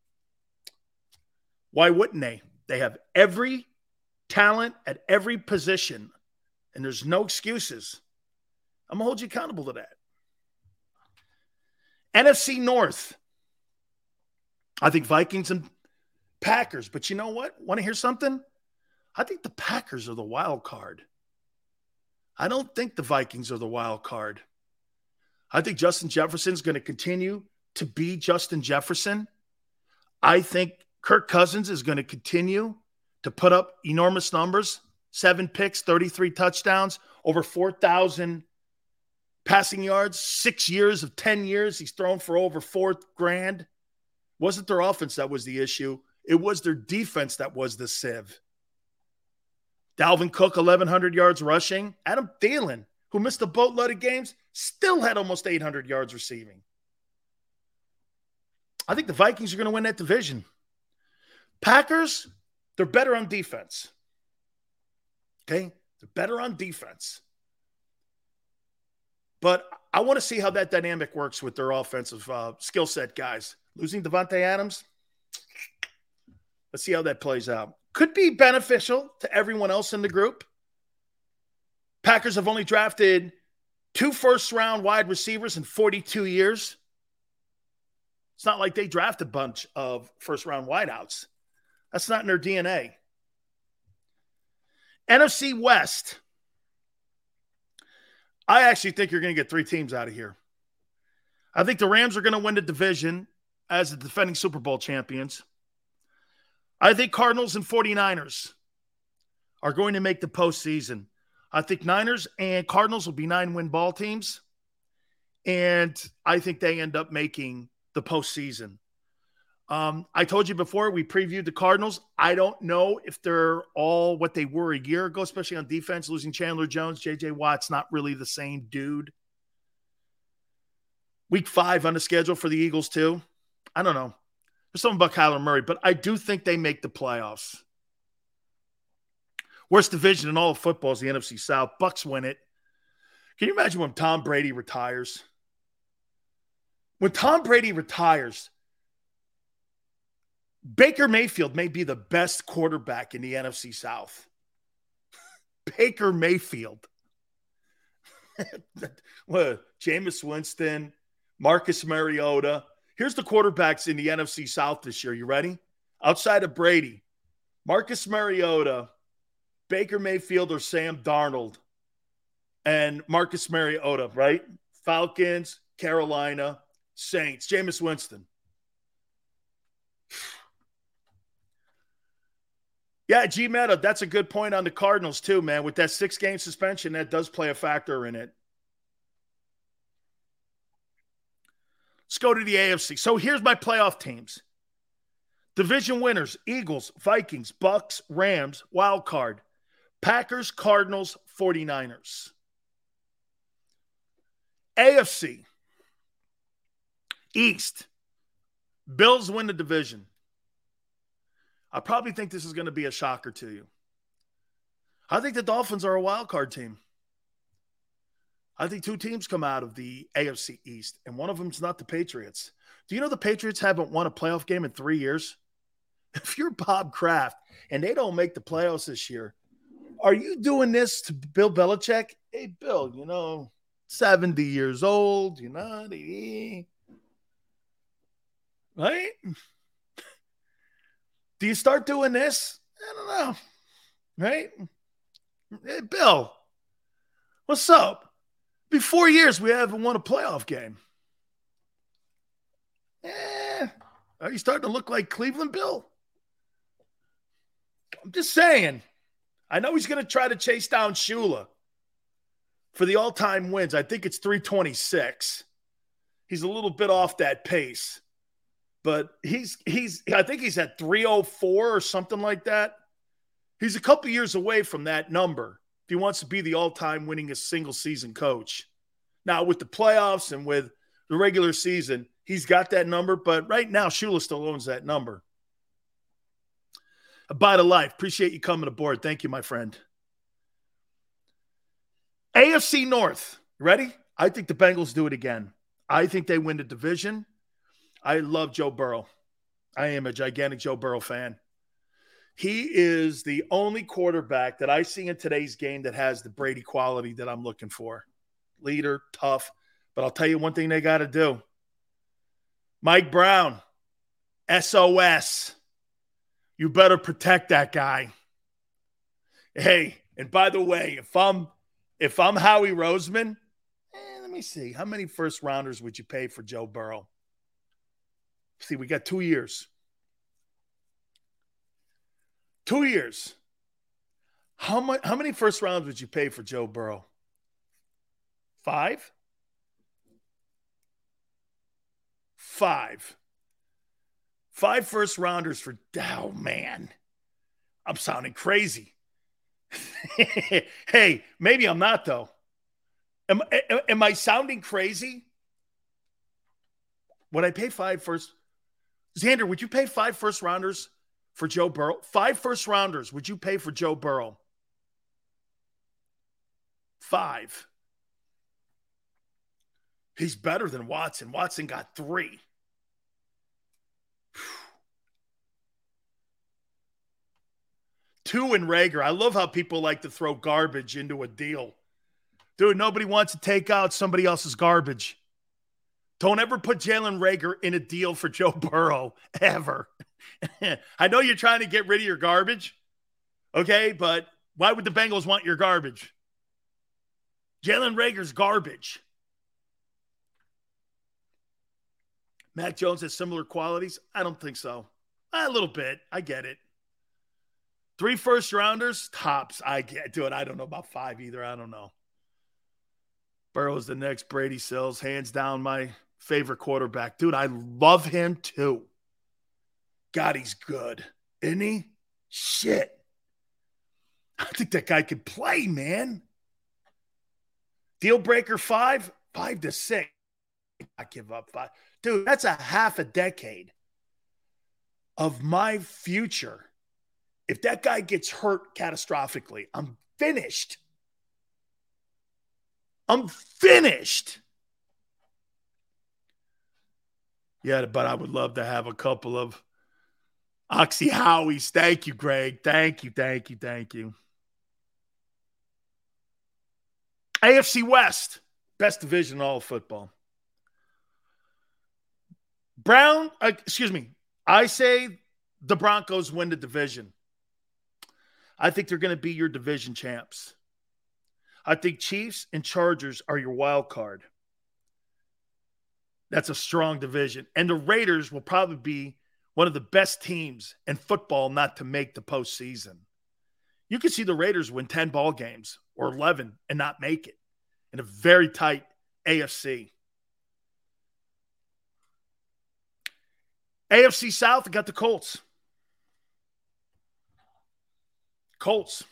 Why wouldn't they? They have every talent at every position, and there's no excuses. I'm going to hold you accountable to that. NFC North. I think Vikings and Packers. But you know what? Want to hear something? I think the Packers are the wild card. I don't think the Vikings are the wild card. I think Justin Jefferson is going to continue to be Justin Jefferson. I think Kirk Cousins is going to continue to put up enormous numbers seven picks, 33 touchdowns, over 4,000 passing yards, six years of 10 years. He's thrown for over four grand. Wasn't their offense that was the issue, it was their defense that was the sieve. Dalvin Cook, 1,100 yards rushing. Adam Thielen, who missed a boatload of games, still had almost 800 yards receiving. I think the Vikings are going to win that division. Packers, they're better on defense. Okay? They're better on defense. But I want to see how that dynamic works with their offensive uh, skill set guys. Losing Davante Adams, let's see how that plays out. Could be beneficial to everyone else in the group. Packers have only drafted two first round wide receivers in 42 years. It's not like they draft a bunch of first round wideouts. That's not in their DNA. NFC West. I actually think you're going to get three teams out of here. I think the Rams are going to win the division as the defending Super Bowl champions. I think Cardinals and 49ers are going to make the postseason. I think Niners and Cardinals will be nine win ball teams. And I think they end up making the postseason. Um, I told you before we previewed the Cardinals. I don't know if they're all what they were a year ago, especially on defense, losing Chandler Jones, JJ Watt's not really the same dude. Week five on the schedule for the Eagles, too. I don't know. There's something about Kyler Murray, but I do think they make the playoffs. Worst division in all of football is the NFC South. Bucs win it. Can you imagine when Tom Brady retires? When Tom Brady retires, Baker Mayfield may be the best quarterback in the NFC South. (laughs) Baker Mayfield. (laughs) what, Jameis Winston, Marcus Mariota. Here's the quarterbacks in the NFC South this year. You ready? Outside of Brady, Marcus Mariota, Baker Mayfield, or Sam Darnold, and Marcus Mariota, right? Falcons, Carolina, Saints, Jameis Winston. Yeah, G Meta, that's a good point on the Cardinals, too, man. With that six game suspension, that does play a factor in it. Let's go to the AFC. So here's my playoff teams division winners Eagles, Vikings, Bucs, Rams, wild card, Packers, Cardinals, 49ers. AFC East, Bills win the division. I probably think this is going to be a shocker to you. I think the Dolphins are a wild card team. I think two teams come out of the AFC East, and one of them is not the Patriots. Do you know the Patriots haven't won a playoff game in three years? (laughs) If you're Bob Kraft and they don't make the playoffs this year, are you doing this to Bill Belichick? Hey, Bill, you know, 70 years old, you know, eh? right? Do you start doing this? I don't know. Right? Hey, Bill, what's up? Be four years we haven't won a playoff game. Eh, are you starting to look like Cleveland Bill? I'm just saying. I know he's going to try to chase down Shula for the all time wins. I think it's 326. He's a little bit off that pace but he's he's I think he's at 304 or something like that. He's a couple years away from that number if he wants to be the all-time winningest single season coach. Now with the playoffs and with the regular season, he's got that number, but right now Shula still owns that number. A life. Appreciate you coming aboard. Thank you, my friend. AFC North. Ready? I think the Bengals do it again. I think they win the division. I love Joe Burrow. I am a gigantic Joe Burrow fan. He is the only quarterback that I see in today's game that has the Brady quality that I'm looking for. Leader, tough. But I'll tell you one thing they got to do Mike Brown, SOS. You better protect that guy. Hey, and by the way, if I'm if I'm Howie Roseman, eh, let me see. How many first rounders would you pay for Joe Burrow? See, we got two years. Two years. How much? How many first rounds would you pay for Joe Burrow? Five. Five. Five first rounders for. Oh man, I'm sounding crazy. (laughs) hey, maybe I'm not though. Am, am I sounding crazy? Would I pay five first? Xander, would you pay five first rounders for Joe Burrow? Five first rounders, would you pay for Joe Burrow? Five. He's better than Watson. Watson got three. Two in Reagor. I love how people like to throw garbage into a deal. Dude, nobody wants to take out somebody else's garbage. Don't ever put Jalen Reagor in a deal for Joe Burrow ever. (laughs) I know you're trying to get rid of your garbage, okay, but why would the Bengals want your garbage? Jalen Reagor's garbage. Mac Jones has similar qualities? I don't think so. A little bit. I get it. Three first rounders, tops. I get do it. I don't know about five either. I don't know. Burrow's the next Brady Sills, hands down my favorite quarterback. Dude, I love him too. God, he's good. Isn't he? Shit. (laughs) I think that guy could play, man. Deal breaker five, five to six. I give up five. Dude, that's a half a decade of my future. If that guy gets hurt catastrophically, I'm finished. I'm finished. Yeah, but I would love to have a couple of Oxy Howies. Thank you, Greg. Thank you, thank you, thank you. AFC West, best division in all of football. Brown, uh, excuse me. I say the Broncos win the division. I think they're going to be your division champs. I think Chiefs and Chargers are your wild card. That's a strong division. And the Raiders will probably be one of the best teams in football not to make the postseason. You could see the Raiders win 10 ball games or 11 and not make it in a very tight AFC. AFC South got the Colts. Colts.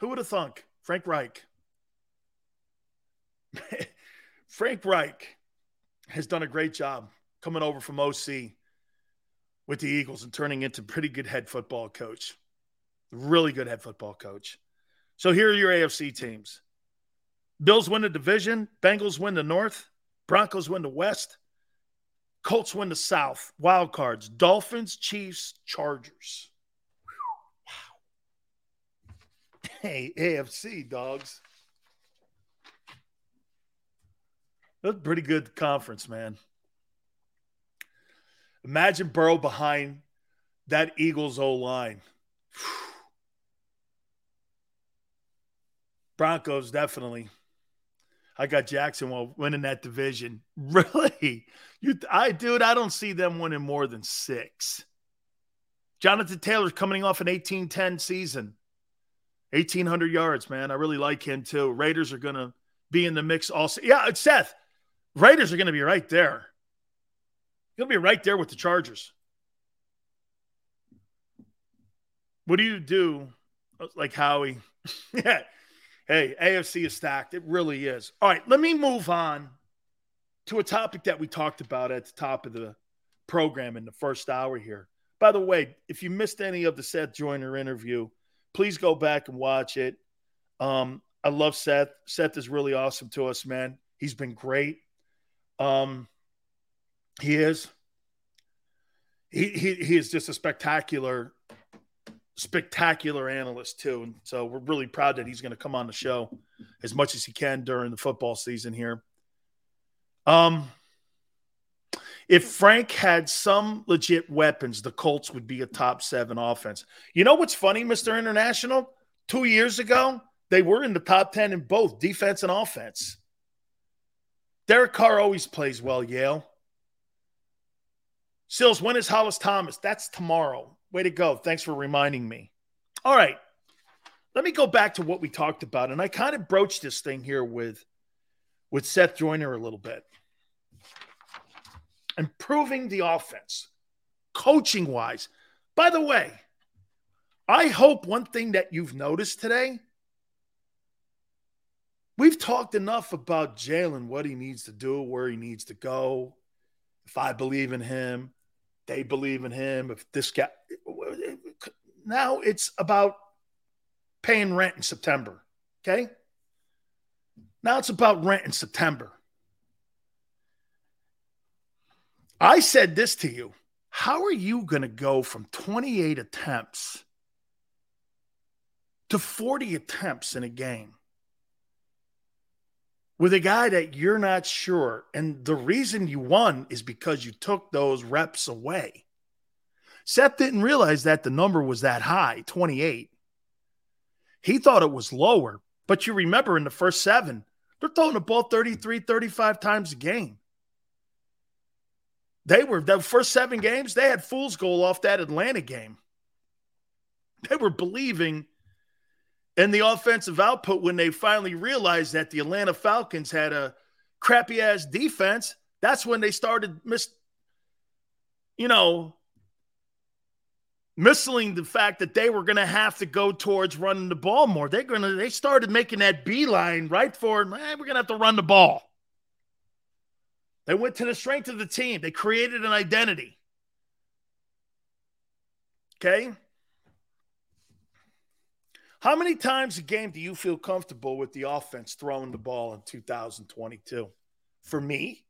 Who would have thunk? Frank Reich. (laughs) Frank Reich has done a great job coming over from OC with the Eagles and turning into pretty good head football coach. Really good head football coach. So here are your AFC teams. Bills win the division, Bengals win the North, Broncos win the West, Colts win the South. Wild cards: Dolphins, Chiefs, Chargers. Wow. Hey, AFC dogs. That's a pretty good conference, man. Imagine Burrow behind that Eagles O line. (sighs) Broncos definitely. I got Jacksonville winning that division. (laughs) Really? You I dude, I don't see them winning more than 6. Jonathan Taylor's coming off an 1810 season. 1800 yards, man. I really like him too. Raiders are to be in the mix also. Yeah, it's Seth. Raiders are going to be right there. You'll be right there with the Chargers. What do you do like Howie? (laughs) yeah. Hey, AFC is stacked. It really is. All right, let me move on to a topic that we talked about at the top of the program in the first hour here. By the way, if you missed any of the Seth Joyner interview, please go back and watch it. Um, I love Seth. Seth is really awesome to us, man. He's been great. Um, he is. He, he, he is just a spectacular spectacular analyst too. And so we're really proud that he's going to come on the show as much as he can during the football season here. Um, if Frank had some legit weapons, the Colts would be a top seven offense. You know what's funny, Mr. International? Two years ago, they were in the top 10 in both defense and offense. Derek Carr always plays well, Yale. Sills, when is Hollis Thomas? That's tomorrow. Way to go. Thanks for reminding me. All right. Let me go back to what we talked about. And I kind of broached this thing here with, with Seth Joyner a little bit. Improving the offense, coaching wise. By the way, I hope one thing that you've noticed today we've talked enough about Jalen, what he needs to do, where he needs to go. If I believe in him, they believe in him. If this guy, now it's about paying rent in September. Okay. Now it's about rent in September. I said this to you. How are you going to go from 28 attempts to 40 attempts in a game with a guy that you're not sure? And the reason you won is because you took those reps away. Seth didn't realize that the number was that high 28. He thought it was lower, but you remember in the first seven, they're throwing the ball 33, 35 times a game. They were the first seven games, they had fool's goal off that Atlanta game. They were believing and the offensive output when they finally realized that the Atlanta Falcons had a crappy ass defense. That's when they started miss, you know, missing the fact that they were going to have to go towards running the ball more. They're going to. They started making that beeline right for. Eh, we're going to have to run the ball. They went to the strength of the team. They created an identity. Okay. How many times a game do you feel comfortable with the offense throwing the ball in 2022? For me.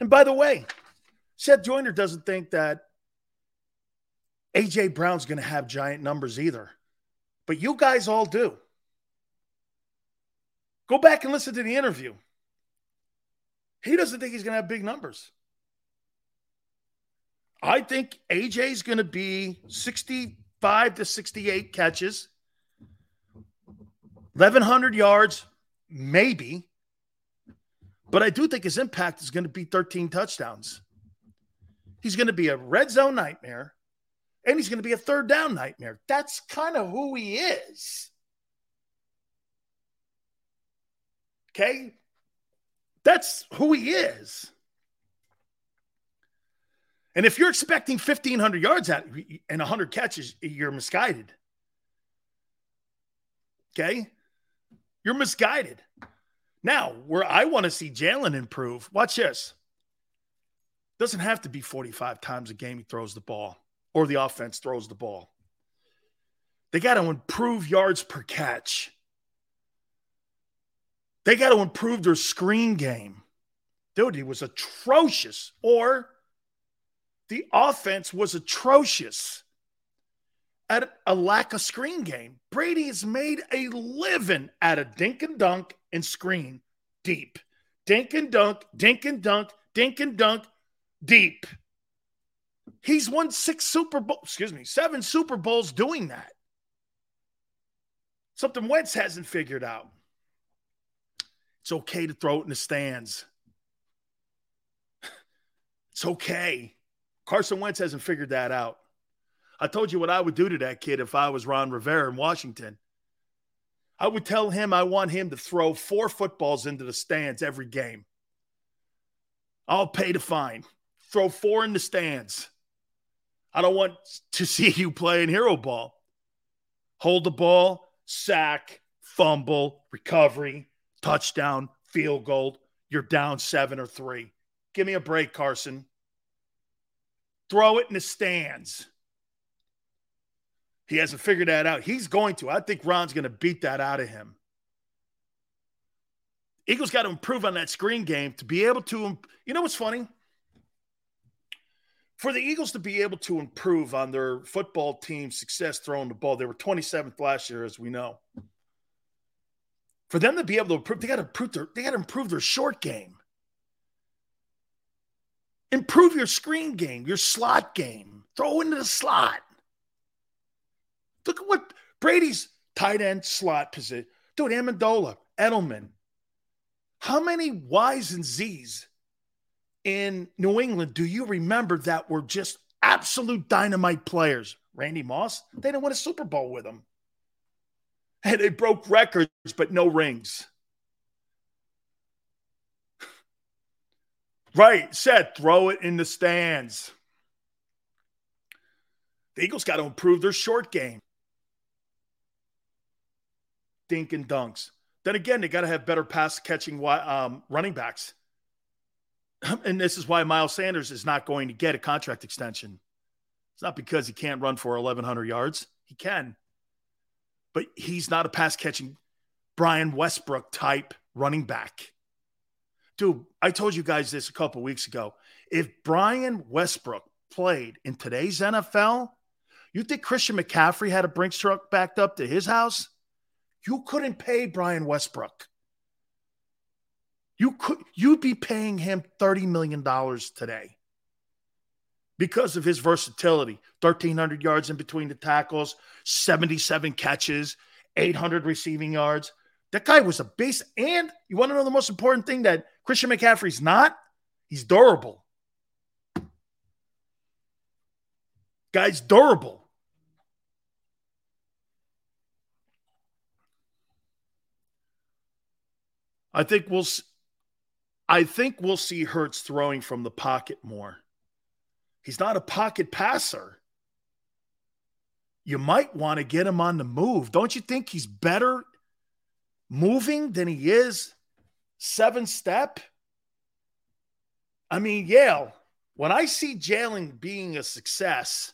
And by the way, Seth Joyner doesn't think that AJ Brown's going to have giant numbers either. But you guys all do. Go back and listen to the interview. He doesn't think he's going to have big numbers. I think AJ's going to be 65 to 68 catches, 1,100 yards, maybe. But I do think his impact is going to be 13 touchdowns. He's going to be a red zone nightmare, and he's going to be a third down nightmare. That's kind of who he is. Okay? That's who he is. And if you're expecting 1,500 yards at and 100 catches, you're misguided. Okay? You're misguided. Now, where I want to see Jalen improve, watch this. Doesn't have to be 45 times a game he throws the ball or the offense throws the ball. They got to improve yards per catch. They got to improve their screen game. Dude, he was atrocious. Or the offense was atrocious at a lack of screen game. Brady has made a living at a dink and dunk and screen deep. Dink and dunk, dink and dunk, dink and dunk deep. He's won six Super Bowl, excuse me, seven Super Bowls doing that. Something Wentz hasn't figured out. It's okay to throw it in the stands. It's okay. Carson Wentz hasn't figured that out. I told you what I would do to that kid if I was Ron Rivera in Washington. I would tell him I want him to throw four footballs into the stands every game. I'll pay the fine. Throw four in the stands. I don't want to (laughs) see you playing hero ball. Hold the ball, sack, fumble, recovery, touchdown, field goal. You're down seven or three. Give me a break, Carson. Throw it in the stands. He hasn't figured that out. He's going to. I think Ron's going to beat that out of him. Eagles got to improve on that screen game to be able to. You know what's funny? For the Eagles to be able to improve on their football team success throwing the ball, they were 27th last year, as we know. For them to be able to improve, they got to improve their they got to improve their short game. Improve your screen game, your slot game. Throw into the slot. Look at what Brady's tight end slot position. Dude, Amendola, Edelman. How many Y's and Z's in New England do you remember that were just absolute dynamite players? Randy Moss, they didn't win a Super Bowl with him. And they broke records, but no rings. (laughs) Right, said throw it in the stands. The Eagles got to improve their short game. Dink and dunks. Then again, they got to have better pass catching um, running backs. (clears throat) And this is why Miles Sanders is not going to get a contract extension. It's not because he can't run for 1,100 yards. He can. But he's not a pass catching Brian Westbrook type running back. Dude, I told you guys this a couple weeks ago. If Brian Westbrook played in today's NFL, you think Christian McCaffrey had a Brinks truck backed up to his house? You couldn't pay Brian Westbrook. You could you'd be paying him $30 million today because of his versatility. 1,300 yards in between the tackles, 77 catches, 800 receiving yards. That guy was a base. And you want to know the most important thing that Christian McCaffrey's not? He's durable. Guy's durable. I think we'll I think we'll see Hurts throwing from the pocket more. He's not a pocket passer. You might want to get him on the move. Don't you think he's better moving than he is seven step? I mean, Yale, when I see Jalen being a success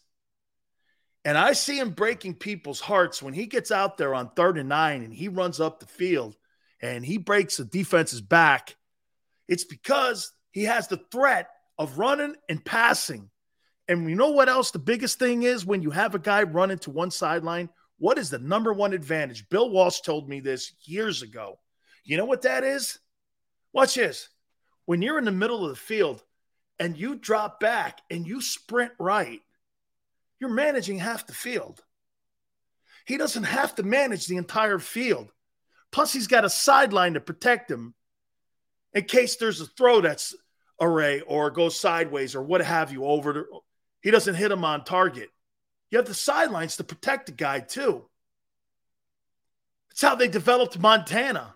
and I see him breaking people's hearts when he gets out there on third and nine and he runs up the field and he breaks the defense's back, it's because he has the threat of running and passing. And you know what else the biggest thing is when you have a guy running to one sideline? What is the number one advantage? Bill Walsh told me this years ago. You know what that is? Watch this. When you're in the middle of the field and you drop back and you sprint right, you're managing half the field. He doesn't have to manage the entire field. Plus, he's got a sideline to protect him in case there's a throw that's array or goes sideways or what have you over the, he doesn't hit him on target. You have the sidelines to protect the guy too. That's how they developed Montana.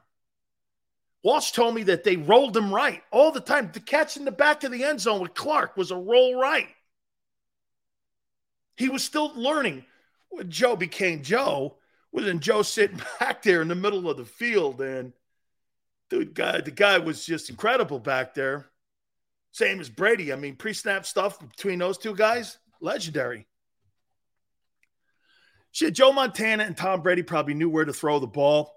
Walsh told me that they rolled him right all the time. The catch in the back of the end zone with Clark was a roll right. He was still learning. When Joe became Joe, wasn't Joe sitting (laughs) back there in the middle of the field and dude, guy, the guy was just incredible back there. Same as Brady. I mean, pre-snap stuff between those two guys, legendary. Shit, Joe Montana and Tom Brady probably knew where to throw the ball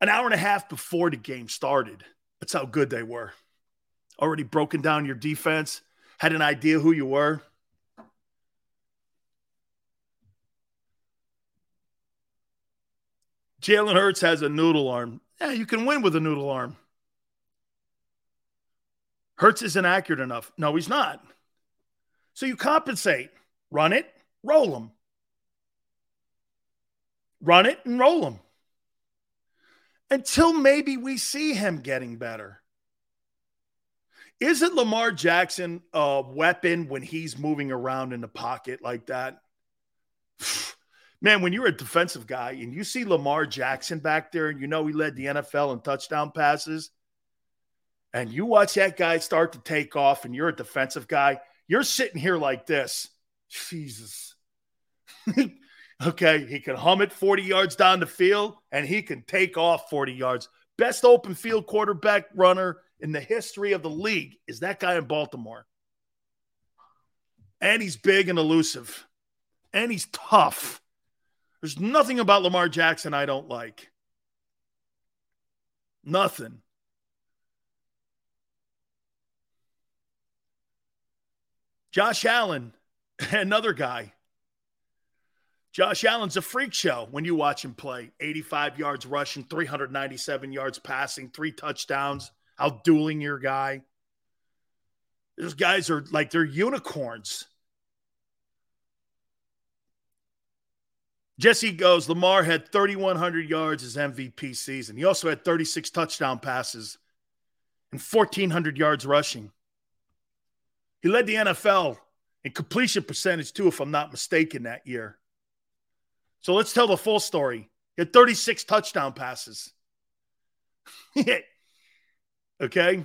an hour and a half before the game started. That's how good they were. Already broken down your defense, had an idea who you were. Jalen Hurts has a noodle arm. Yeah, you can win with a noodle arm. Hurts isn't accurate enough. No, he's not. So you compensate. Run it, roll him. Run it and roll him. Until maybe we see him getting better. Isn't Lamar Jackson a weapon when he's moving around in the pocket like that? (sighs) man, when you're a defensive guy and you see Lamar Jackson back there and you know he led the NFL in touchdown passes, and you watch that guy start to take off and you're a defensive guy, you're sitting here like this. Jesus. (laughs) okay, he can hum it 40 yards down the field and he can take off 40 yards. Best open field quarterback runner in the history of the league is that guy in Baltimore. And he's big and elusive. And he's tough. There's nothing about Lamar Jackson I don't like. Nothing. Josh Allen, (laughs) another guy. Josh Allen's a freak show when you watch him play. 85 yards rushing, 397 yards passing, three touchdowns, outdueling your guy. Those guys are like they're unicorns. Jesse goes, Lamar had 3,100 yards his MVP season. He also had 36 touchdown passes and 1,400 yards rushing. He led the NFL in completion percentage, too, if I'm not mistaken, that year. So let's tell the full story. He had 36 touchdown passes. (laughs) okay.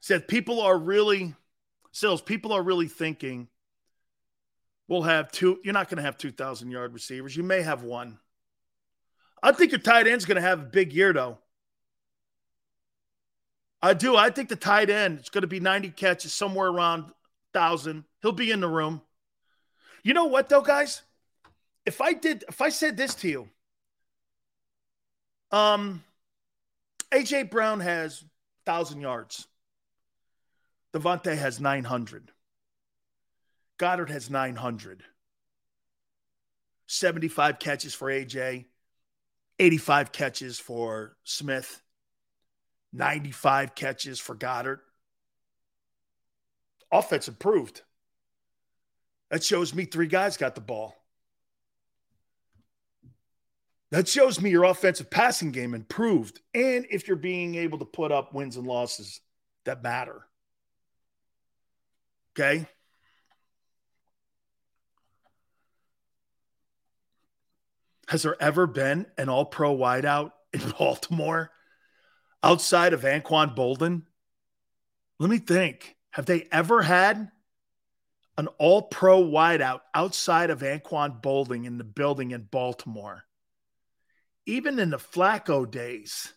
Said people are really, sales, people are really thinking will have two. You're not going to have 2,000 yard receivers. You may have one. I think your tight end's going to have a big year, though. I do. I think the tight end is going to be 90 catches, somewhere around 1,000. He'll be in the room. You know what, though, guys? If I did, if I said this to you, um, AJ Brown has 1,000 yards. DeVonta has 900. Goedert has 900. 75 catches for AJ, 85 catches for Smith, 95 catches for Goedert. Offense improved. That shows me three guys got the ball. That shows me your offensive passing game improved. And if you're being able to put up wins and losses that matter. Okay. Has there ever been an all pro wideout in (laughs) Baltimore outside of Anquan Boldin? Let me think. Have they ever had an all pro wideout outside of Anquan Boldin in the building in Baltimore? Even in the Flacco days.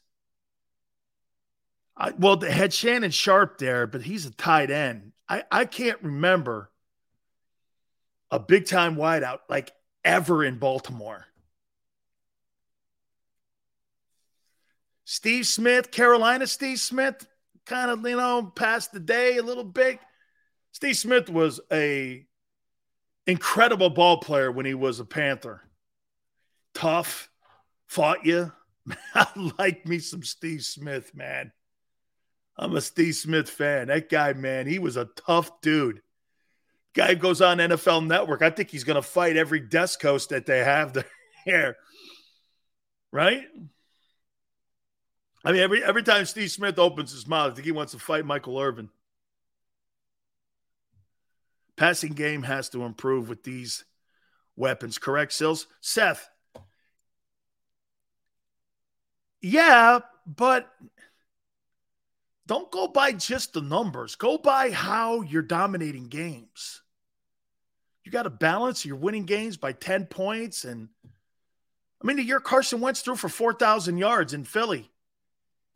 I, well, they had Shannon Sharpe there, but he's a tight end. I, I can't remember a big time wideout like ever in Baltimore. Steve Smith, Carolina Steve Smith, kind of, you know, passed the day a little bit. Steve Smith was a incredible ball player when he was a Panther. Tough, fought you. (laughs) I like me some Steve Smith, man. I'm a Steve Smith fan. That guy, man, he was a tough dude. Guy goes on NFL Network. I think he's going to fight every desk host that they have (laughs) there. Right? I mean, every every time Steve Smith opens his mouth, I think he wants to fight Michael Irvin. Passing game has to improve with these weapons, correct, Sills? Seth. Yeah, but don't go by just the numbers. Go by how you're dominating games. You got to balance. You're winning games by 10 points. And I mean, the year Carson Wentz threw for 4,000 yards in Philly,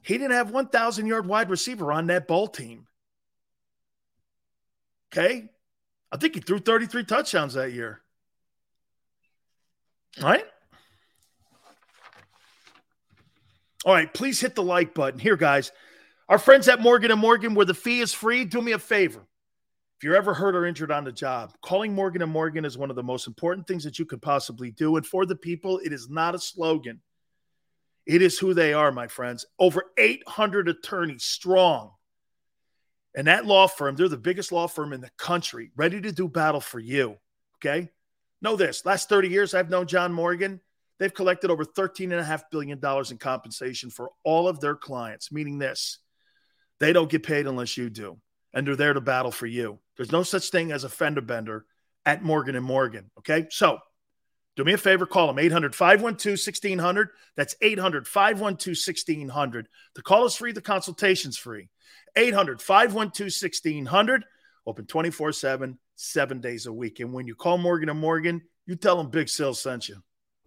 he didn't have 1,000 yard wide receiver on that ball team. Okay. I think he threw 33 touchdowns that year. All right. All right. Please hit the like button. Here, guys. Our friends at Morgan & Morgan, where the fee is free, do me a favor. If you're ever hurt or injured on the job, calling Morgan & Morgan is one of the most important things that you could possibly do. And for the people, it is not a slogan. It is who they are, my friends. Over 800 attorneys strong. And that law firm, they're the biggest law firm in the country, ready to do battle for you. Okay? Know this last 30 years, I've known John Morgan. They've collected over $13.5 billion in compensation for all of their clients, meaning this they don't get paid unless you do. And they're there to battle for you. There's no such thing as a fender bender at Morgan and Morgan. Okay. So do me a favor, call them 800 512 1600. That's 800 512 1600. The call is free, the consultation's free. 800 512 1600. Open 24 7, seven days a week. And when you call Morgan and Morgan, you tell them Big Sills sent you.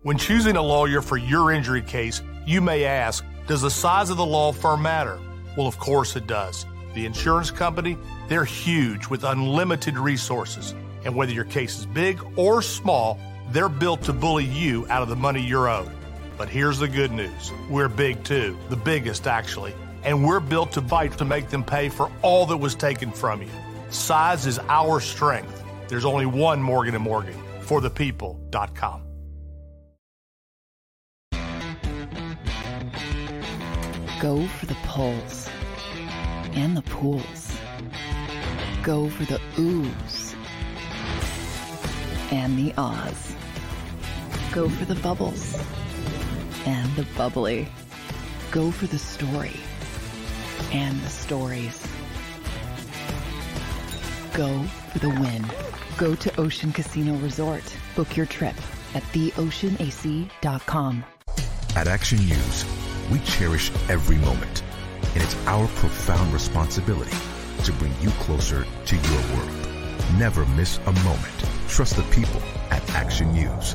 When choosing a lawyer for your injury case, you may ask Does the size of the law firm matter? Well, of course it does. The insurance company, they're huge with unlimited resources. And whether your case is big or small, they're built to bully you out of the money you're owed. But here's the good news we're big too, the biggest actually. And we're built to fight to make them pay for all that was taken from you. Size is our strength. There's only one Morgan & Morgan, for the people.com. Go for the pulls and the pools. Go for the oohs and the ahs. Go for the bubbles and the bubbly. Go for the story and the stories. Go for the win. Go to Ocean Casino Resort. Book your trip at theoceanac.com. At Action News, we cherish every moment, and it's our profound responsibility to bring you closer to your world. Never miss a moment. Trust the people at Action News.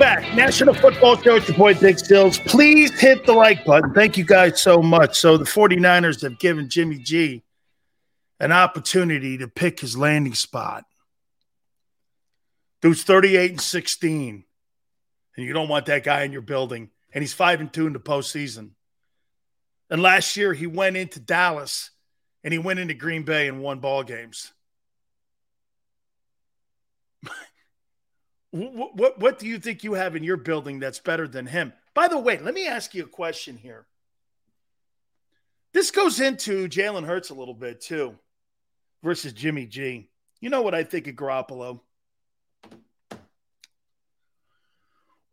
Back. National Football Show. It's your boy, Dick Stills. Please hit the like button. Thank you guys so much. So, the 49ers have given Jimmy G an opportunity to pick his landing spot. Dude's 38 and 16, and you don't want that guy in your building. And he's 5 and 2 in the postseason. And last year, he went into Dallas and he went into Green Bay and won ball games. What, what, what do you think you have in your building that's better than him? By the way, let me ask you a question here. This goes into Jalen Hurts a little bit too, versus Jimmy G. You know what I think of Garoppolo?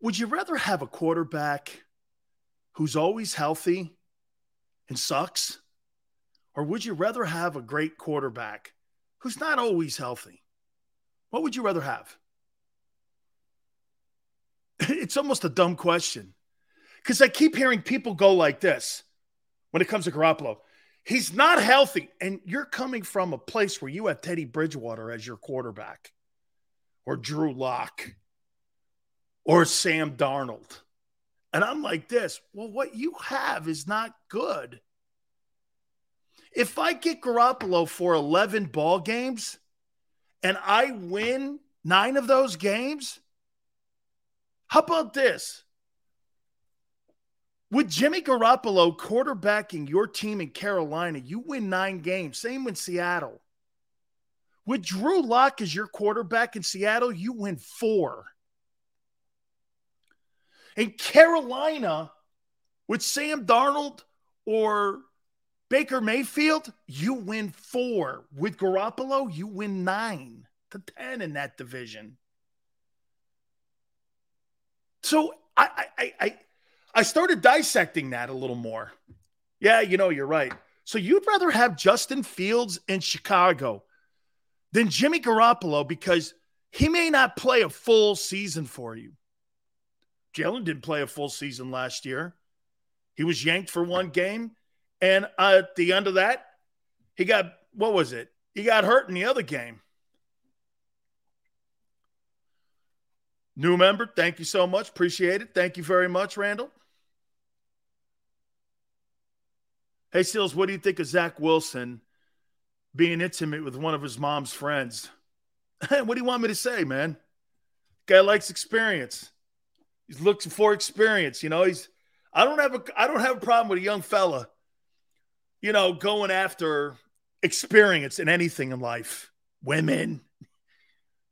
Would you rather have a quarterback who's always healthy and sucks? Or would you rather have a great quarterback who's not always healthy? What would you rather have? (laughs) it's almost a dumb question because I keep hearing people go like this when it comes to Garoppolo. He's not healthy, and you're coming from a place where you have Teddy Bridgewater as your quarterback, or Drew Lock, or Sam Darnold. And I'm like this well, what you have is not good. If I get Garoppolo for 11 ball games and I win nine of those games, how about this? With Jimmy Garoppolo quarterbacking your team in Carolina, you win nine games. Same with Seattle. With Drew Lock as your quarterback in Seattle, you win four. In Carolina, with Sam Darnold or Baker Mayfield, you win four. With Garoppolo, you win nine to 10 in that division. So I, I, I, I started dissecting that a little more. Yeah, you know, you're right. So you'd rather have Justin Fields in Chicago than Jimmy Garoppolo because he may not play a full season for you. Jalen didn't play a full season last year. He was yanked for one game. And at the end of that, he got, what was it? He got hurt in the other game. New member, thank you so much. Appreciate it. Thank you very much, Randall. Hey, Sills, what do you think of Zach Wilson being intimate with one of his mom's friends? (laughs) what do you want me to say, man? Guy likes experience. He's looking for experience. You know, he's I don't have a I don't have a problem with a young fella, you know, going after experience in anything in life. Women,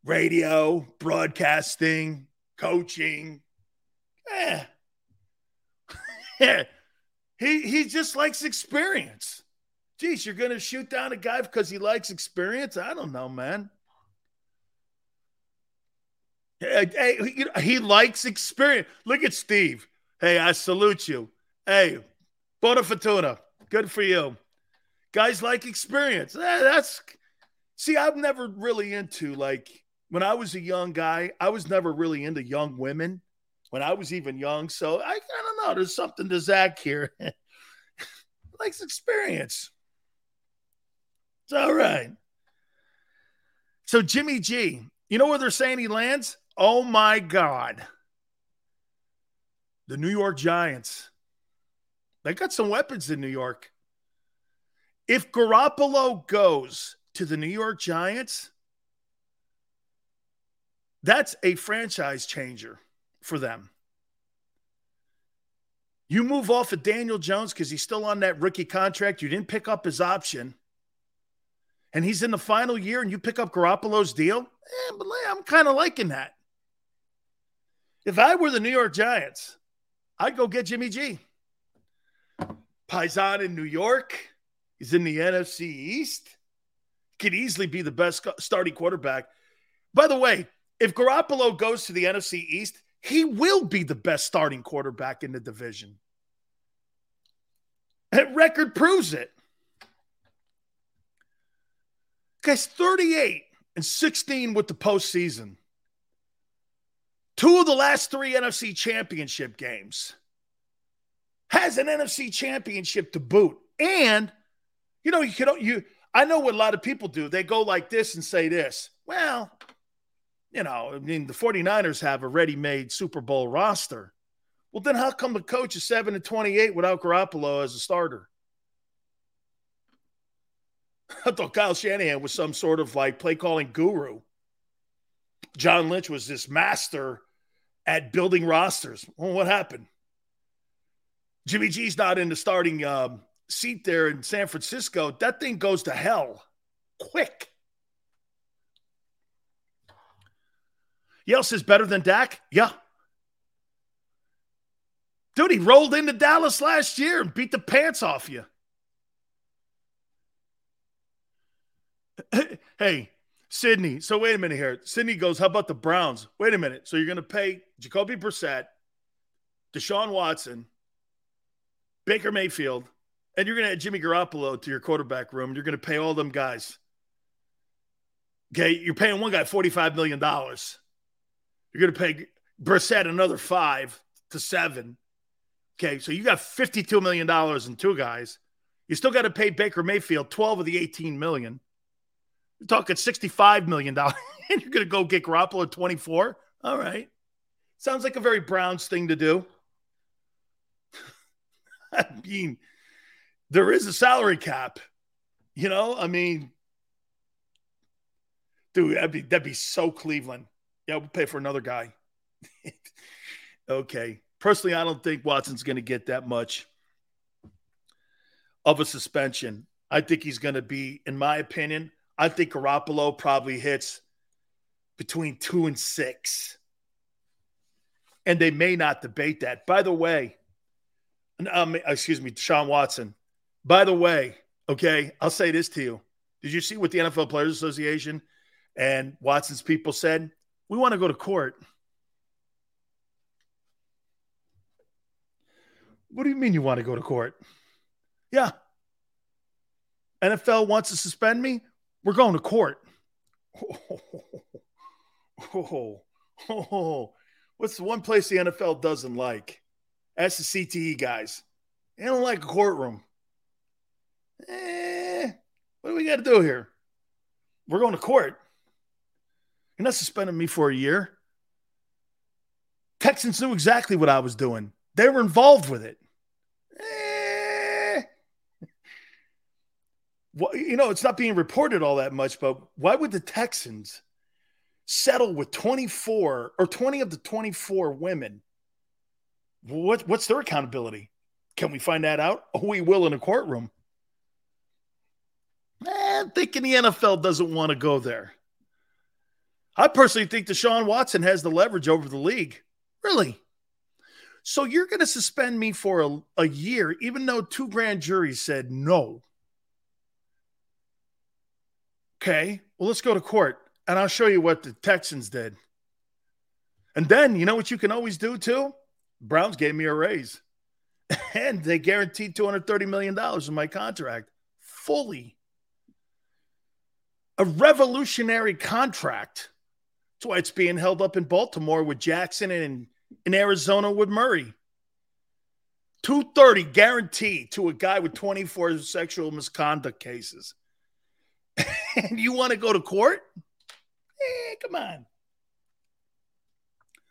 radio, broadcasting, coaching. Eh. (laughs) he he just likes experience. Geez, you're gonna shoot down a guy because he likes experience? I don't know, man. Hey, he, he likes experience. Look at Steve. Hey, I salute you. Hey, Bona Fortuna. Good for you. Guys like experience. Eh, that's see, I'm never really into like when I was a young guy, I was never really into young women when I was even young. So I, I don't know. There's something to Zach here. (laughs) Likes experience. It's all right. So Jimmy G, You know where they're saying he lands? Oh my God. The New York Giants. They got some weapons in New York. If Garoppolo goes to the New York Giants, that's a franchise changer for them. You move off of Daniel Jones because he's still on that rookie contract. You didn't pick up his option. And he's in the final year, and you pick up Garoppolo's deal. Eh, but I'm kind of liking that. If I were the New York Giants, I'd go get Jimmy G. Paisan in New York. He's in the NFC East. Could easily be the best starting quarterback. By the way, if Garoppolo goes to the NFC East, he will be the best starting quarterback in the division. That record proves it. Guy's 38 and 16 with the postseason. Two of the last three NFC championship games. Has an NFC championship to boot. And, you know, you can you I know what a lot of people do. They go like this and say this. Well, you know, I mean, the 49ers have a ready made Super Bowl roster. Well, then how come the coach is 7 and 28 without Garoppolo as a starter? I thought Kyle Shanahan was some sort of like play calling guru. John Lynch was this master at building rosters. Well, what happened? Jimmy G's not in the starting um, seat there in San Francisco. That thing goes to hell quick. Yells is better than Dak? Yeah. Dude, he rolled into Dallas last year and beat the pants off you. (laughs) Hey, Sydney. So wait a minute here. Sydney goes, How about the Browns? Wait a minute. So you're going to pay Jacoby Brissett, Deshaun Watson, Baker Mayfield, and you're going to add Jimmy Garoppolo to your quarterback room. You're going to pay all them guys. Okay. You're paying one guy $45 million. You're going to pay Brissett another five to seven. Okay, so you got $52 million in two guys. You still got to pay Baker Mayfield 12 of the 18 million. You're talking $65 million. (laughs) and you're going to go get Garoppolo at 24? All right. Sounds like a very Browns thing to do. (laughs) I mean, there is a salary cap. You know, I mean, dude, that'd be that'd be so Cleveland. Yeah, we'll pay for another guy. (laughs) okay. Personally, I don't think Watson's going to get that much of a suspension. I think he's going to be, in my opinion, I think Garoppolo probably hits between two and six. And they may not debate that. By the way, um, excuse me, Sean Watson. By the way, okay, I'll say this to you. Did you see what the NFL Players Association and Watson's people said? We want to go to court. What do you mean you want to go to court? Yeah. NFL wants to suspend me. We're going to court. Oh, oh, oh, oh. What's the one place the NFL doesn't like? That's the CTE guys. They don't like a courtroom. Eh, what do we got to do here? We're going to court. You're not suspending me for a year. Texans knew exactly what I was doing. They were involved with it. Eh. Well, you know, it's not being reported all that much, but why would the Texans settle with 24 or 20 of the 24 women? What, what's their accountability? Can we find that out? Oh, we will in a courtroom. Eh, I'm thinking the NFL doesn't want to go there. I personally think Deshaun Watson has the leverage over the league. Really? So you're going to suspend me for a, a year, even though two grand juries said no. Okay, well, let's go to court and I'll show you what the Texans did. And then, you know what you can always do too? Browns gave me a raise (laughs) and they guaranteed $230 million in my contract fully. A revolutionary contract. That's why it's being held up in Baltimore with Jackson and in Arizona with Murray. 230 guaranteed to a guy with 24 sexual misconduct cases. (laughs) and you want to go to court? Eh, come on.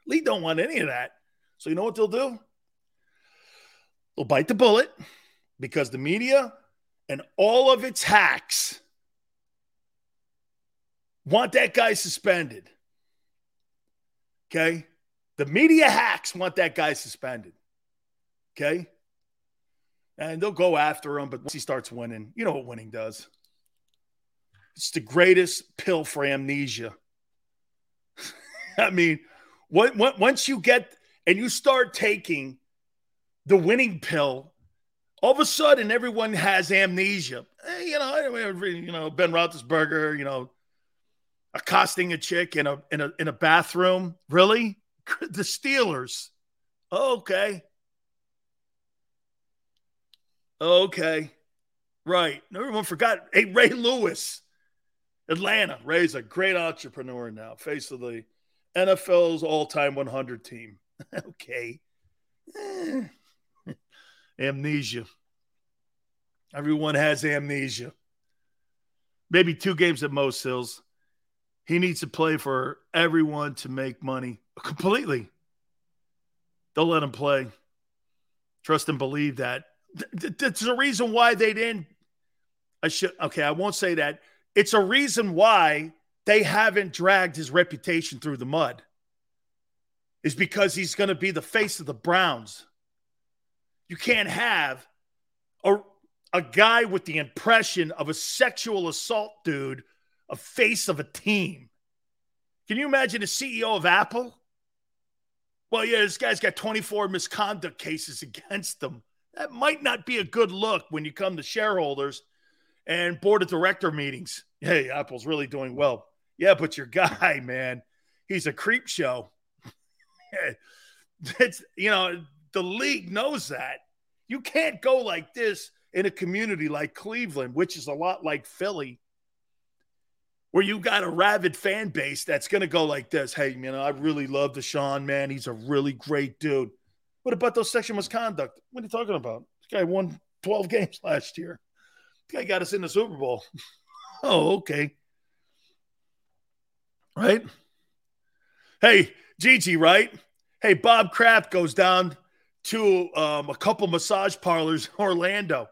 Lee don't want any of that. So you know what they'll do? They'll bite the bullet because the media and all of its hacks want that guy suspended. Okay? The media hacks want that guy suspended. Okay? And they'll go after him, but once he starts winning, you know what winning does. It's the greatest pill for amnesia. (laughs) I mean, what, what, once you get and you start taking the winning pill, all of a sudden everyone has amnesia. Eh, you know, you know Ben Roethlisberger, you know, accosting a chick in a in a in a bathroom. Really, (laughs) the Steelers. Okay. Okay. Right. Everyone forgot. Hey, Ray Lewis, Atlanta. Ray's a great entrepreneur now, face of the NFL's all time 100 team. (laughs) okay. Eh. Amnesia. Everyone has amnesia. Maybe two games at most, Hills. He needs to play for everyone to make money completely. Don't let him play. Trust and believe that. That's the reason why they didn't. I should, okay, I won't say that. It's a reason why they haven't dragged his reputation through the mud, is because he's going to be the face of the Browns. You can't have a, a guy with the impression of a sexual assault dude, a face of a team. Can you imagine the CEO of Apple? Well, yeah, this guy's got 24 misconduct cases (laughs) against him. That might not be a good look when you come to shareholders and board of director meetings. Hey, Apple's really doing well. Yeah, but your guy, (laughs) man, he's a creep show. (laughs) it's you know, the league knows that. You can't go like this in a community like Cleveland, which is a lot like Philly, where you got a rabid fan base that's going to go like this. Hey, man, I really love Deshaun, man. He's a really great dude. What about those sexual misconduct? What are you talking about? This guy won 12 (laughs) games last year. This guy got us in the Super Bowl. (laughs) oh, okay. Right? Hey, Gigi, right? Hey, Bob Kraft goes down to um, a couple massage parlors in Orlando.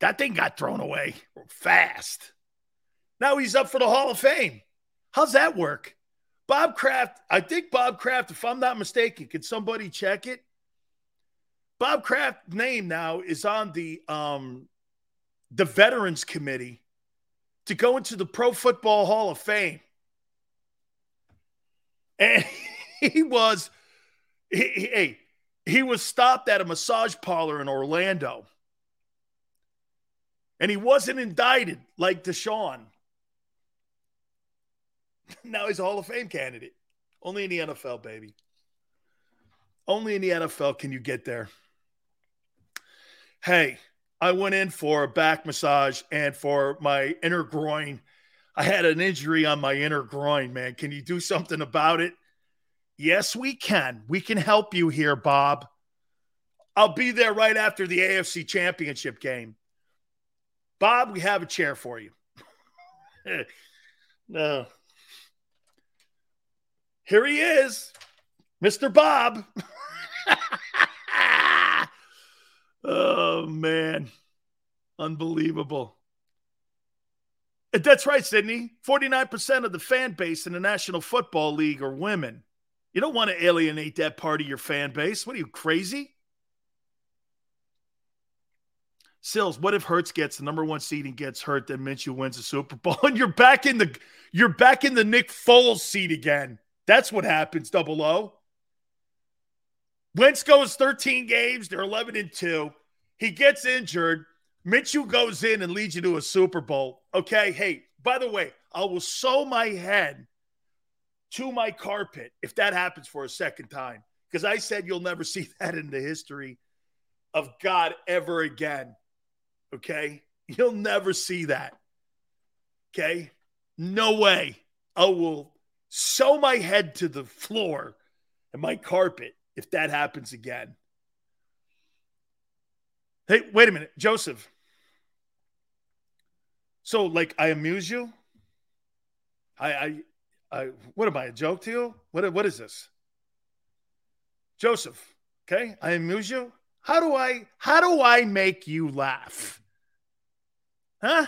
That thing got thrown away fast. Now he's up for the Hall of Fame. How's that work? Bob Kraft, I think Bob Kraft, if I'm not mistaken, can somebody check it? Bob Kraft's name now is on the um, the Veterans Committee to go into the Pro Football Hall of Fame. And (laughs) he was, hey, he, he was stopped at a massage parlor in Orlando. And he wasn't indicted like Deshaun. (laughs) Now he's a Hall of Fame candidate. Only in the NFL, baby. Only in the NFL can you get there. Hey, I went in for a back massage and for my inner groin. I had an injury on my inner groin, man. Can you do something about it? Yes, we can. We can help you here, Bob. I'll be there right after the AFC Championship game. Bob, we have a chair for you. (laughs) no. Here he is, Mr. Bob. (laughs) oh, man. Unbelievable. Uh, that's right, Sydney. 49% of the fan base in the National Football League are women. You don't want to alienate that part of your fan base. What are you, crazy? Sills, what if Hurts gets the number one seed and gets hurt, then Minshew wins the Super Bowl, (laughs) and you're back in the you're back in the Nick Foles seat again? That's what happens, double O. Wentz goes 13 games, they're 11 and 2. He gets injured. Minshew goes in and leads you to a Super Bowl. Okay. Hey, by the way, I will sew my head to my carpet if that happens for a second time. Because I said you'll never (laughs) see that in the history of God ever again. Okay. You'll never see that. Okay. No way. I will sew my head to the floor and my carpet if that happens again. Hey, wait a minute, Joseph. So, like, I amuse you. I, I, I, what am I, a joke to you? What, what is this? Joseph, okay? I amuse you. How do I how do I make you laugh? Huh?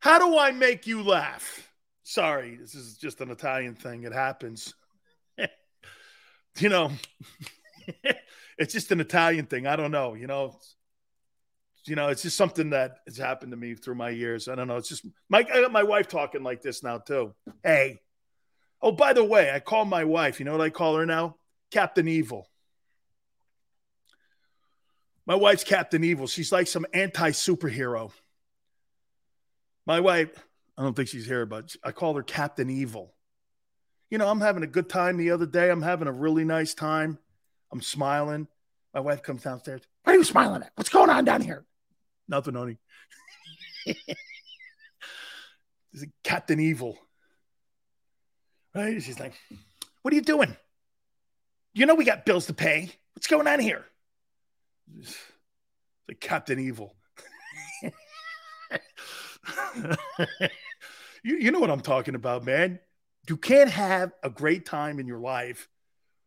How do I make you laugh? Sorry, this is just an Italian thing. It happens. (laughs) you know, (laughs) it's just an Italian thing. I don't know. You know, you know, it's just something that has happened to me through my years. I don't know. It's just my I got my wife talking like this now too. Hey, oh by the way, I call my wife. You know what I call her now? Captain Evil. My wife's Captain Evil. She's like some anti superhero. My wife, I don't think she's here, but I call her Captain Evil. You know, I'm having a good time the other day. I'm having a really nice time. I'm smiling. My wife comes downstairs. What are you smiling at? What's going on down here? Nothing, honey. (laughs) this is Captain Evil. Right? She's like, What are you doing? You know we got bills to pay. What's going on here? It's like Captain Evil. (laughs) (laughs) you, you know what I'm talking about, man. You can't have a great time in your life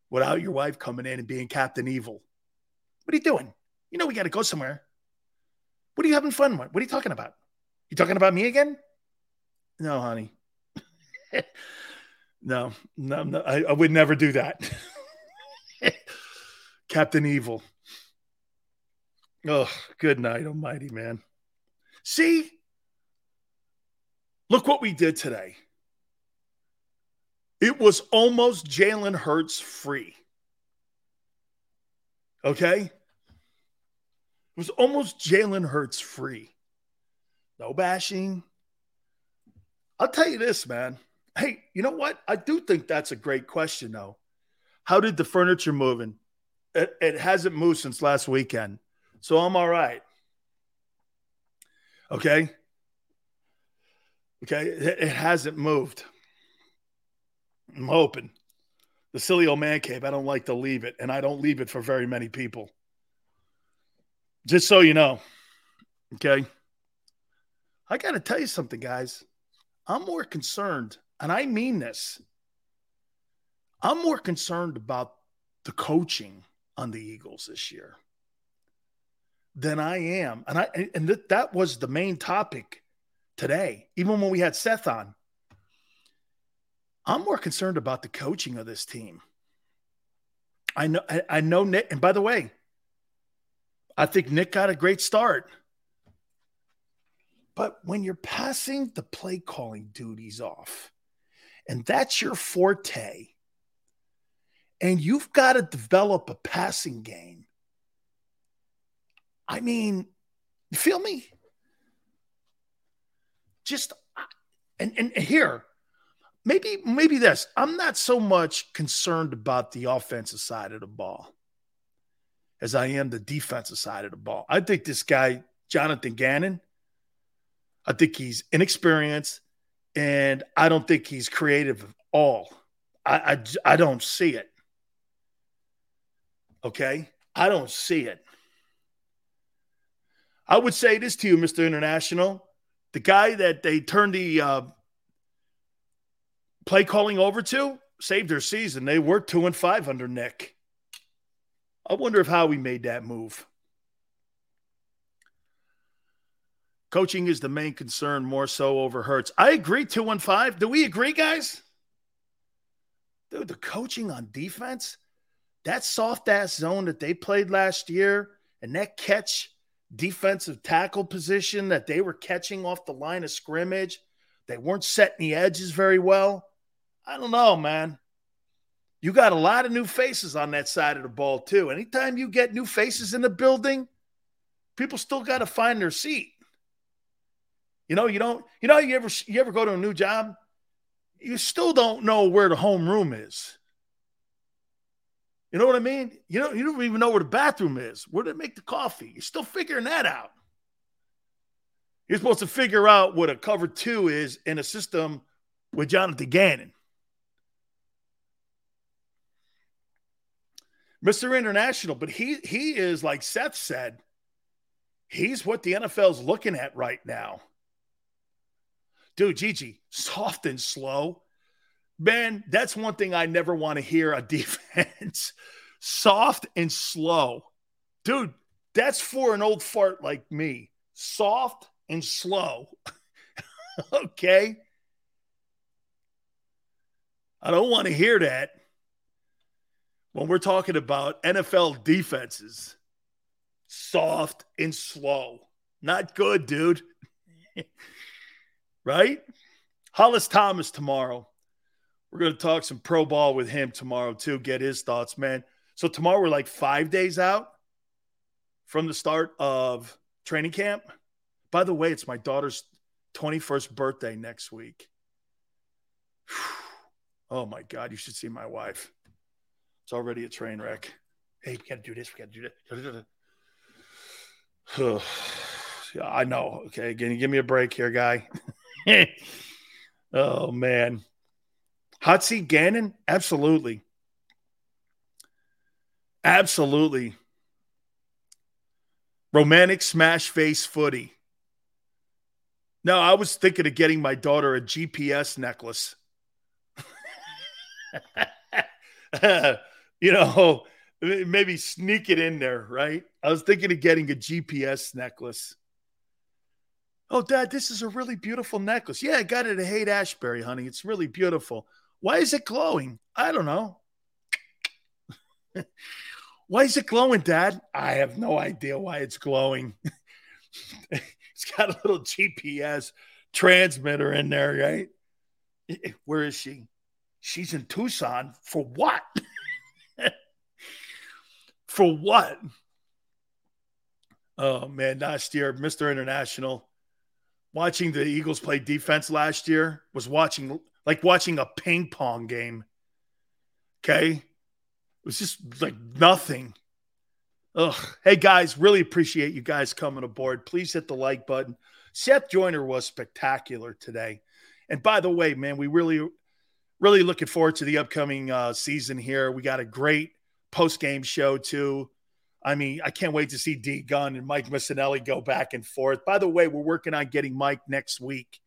without your wife coming in and being Captain Evil. What are you doing? You know we got to go somewhere. What are you having fun with? What are you talking about? You talking about me again? No, honey. (laughs) no, no, no I, I would never do that. (laughs) Captain Evil. Oh, good night, Almighty man. See, look what we did today. It was almost Jalen Hurts free. Okay? It was almost Jalen Hurts free. No bashing. I'll tell you this, man. Hey, you know what? I do think that's a great question, though. How did the furniture moving? It, it hasn't moved since last weekend. So I'm all right. Okay. Okay. It, it hasn't moved. I'm hoping. The silly old man cave, I don't like to leave it, and I don't leave it for very many people. Just so you know. Okay. I got to tell you something, guys. I'm more concerned, and I mean this. I'm more concerned about the coaching on the Eagles this year than I am. And I and th- that was the main topic today, even when we had Seth on. I'm more concerned about the coaching of this team. I know I, I know Nick, and by the way, I think Nick got a great start. But when you're passing the play calling duties off, and that's your forte, and you've got to develop a passing game I mean, you feel me? Just and and here, maybe maybe this. I'm not so much concerned about the offensive side of the ball as I am the defensive side of the ball. I think this guy, Jonathan Gannon, I think he's inexperienced and I don't think he's creative at all. I, I, I don't see it. Okay. I don't see it. I would say this to you, Mr. International. The guy that they turned the uh, play calling over to saved their season. They were two and five under Nick. I wonder if how Howie made that move. Coaching is the main concern, more so over Hurts. I agree, two and five. Do we agree, guys? Dude, the coaching on defense, that soft ass zone that they played last year, and that catch defensive tackle position that they were catching off the line of scrimmage. They weren't setting the edges very well. I don't know, man. You got a lot of new faces on that side of the ball, too. Anytime you get new faces in the building, people still got to find their seat. You know, you don't, you know, you ever you ever go to a new job, you still don't know where the home room is. You know what I mean? You know, you don't even know where the bathroom is. Where do they make the coffee? You're still figuring that out. You're supposed to figure out what a cover two is in a system with Jonathan Gannon. Mr. International, but he he is like Seth said, he's what the NFL's looking at right now. dude, Gigi, soft and slow. Man, that's one thing I never want to hear a (laughs) defense. soft and slow. Dude, that's for an old fart like me. Soft and slow. (laughs) okay. I don't want to hear that when we're talking about NFL defenses. Soft and slow. Not good, dude. (laughs) right? Hollis Thomas tomorrow. We're going to talk some pro ball with him tomorrow, too. Get his thoughts, man. So, tomorrow we're like five days out from the start of training camp. By the way, it's my daughter's 21st birthday next week. (sighs) Oh my God, you should see my wife. It's already a train wreck. Hey, we got to do this. We got to do that. (sighs) I know. Okay. Can you give me a break here, guy? (laughs) oh, man. Hot seat Gannon? Absolutely. Absolutely. Romantic smash face footy. No, I was thinking of getting my daughter a GPS necklace. (laughs) you know, maybe sneak it in there, right? I was thinking of getting a GPS necklace. Oh, Dad, this is a really beautiful necklace. Yeah, I got it at Haight Ashbury, honey. It's really beautiful. Why is it glowing? I don't know. (laughs) why is it glowing, Dad? I have no idea why it's glowing. (laughs) it's got a little GPS transmitter in there, right? Where is she? She's in Tucson for what? (laughs) for what? Oh man, last year, Mr. International, watching the Eagles play defense last year was watching like watching a ping pong game. Okay. It was just like nothing. Ugh. Hey guys, really appreciate you guys coming aboard. Please hit the like button. Seth Joyner was spectacular today. And by the way, man, we really really looking forward to the upcoming uh, season here. We got a great post game show too. I mean, I can't wait to see D Gunn and Mike Missanelli go back and forth. By the way, we're working on getting Mike next week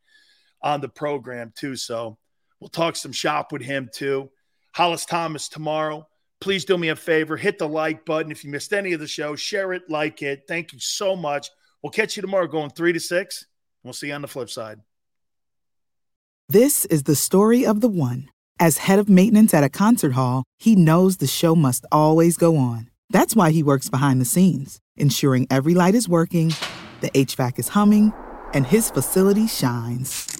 on the program too. So we'll talk some shop with him too. Hollis Thomas tomorrow. Please do me a favor, hit the like button. If you missed any of the show, share it, like it. Thank you so much. We'll catch you tomorrow going three to six. We'll see you on the flip side. This is the story of the one. As head of maintenance at a concert hall, he knows the show must always go on. That's why he works behind the scenes, ensuring every light is working, the HVAC is humming, and his facility shines.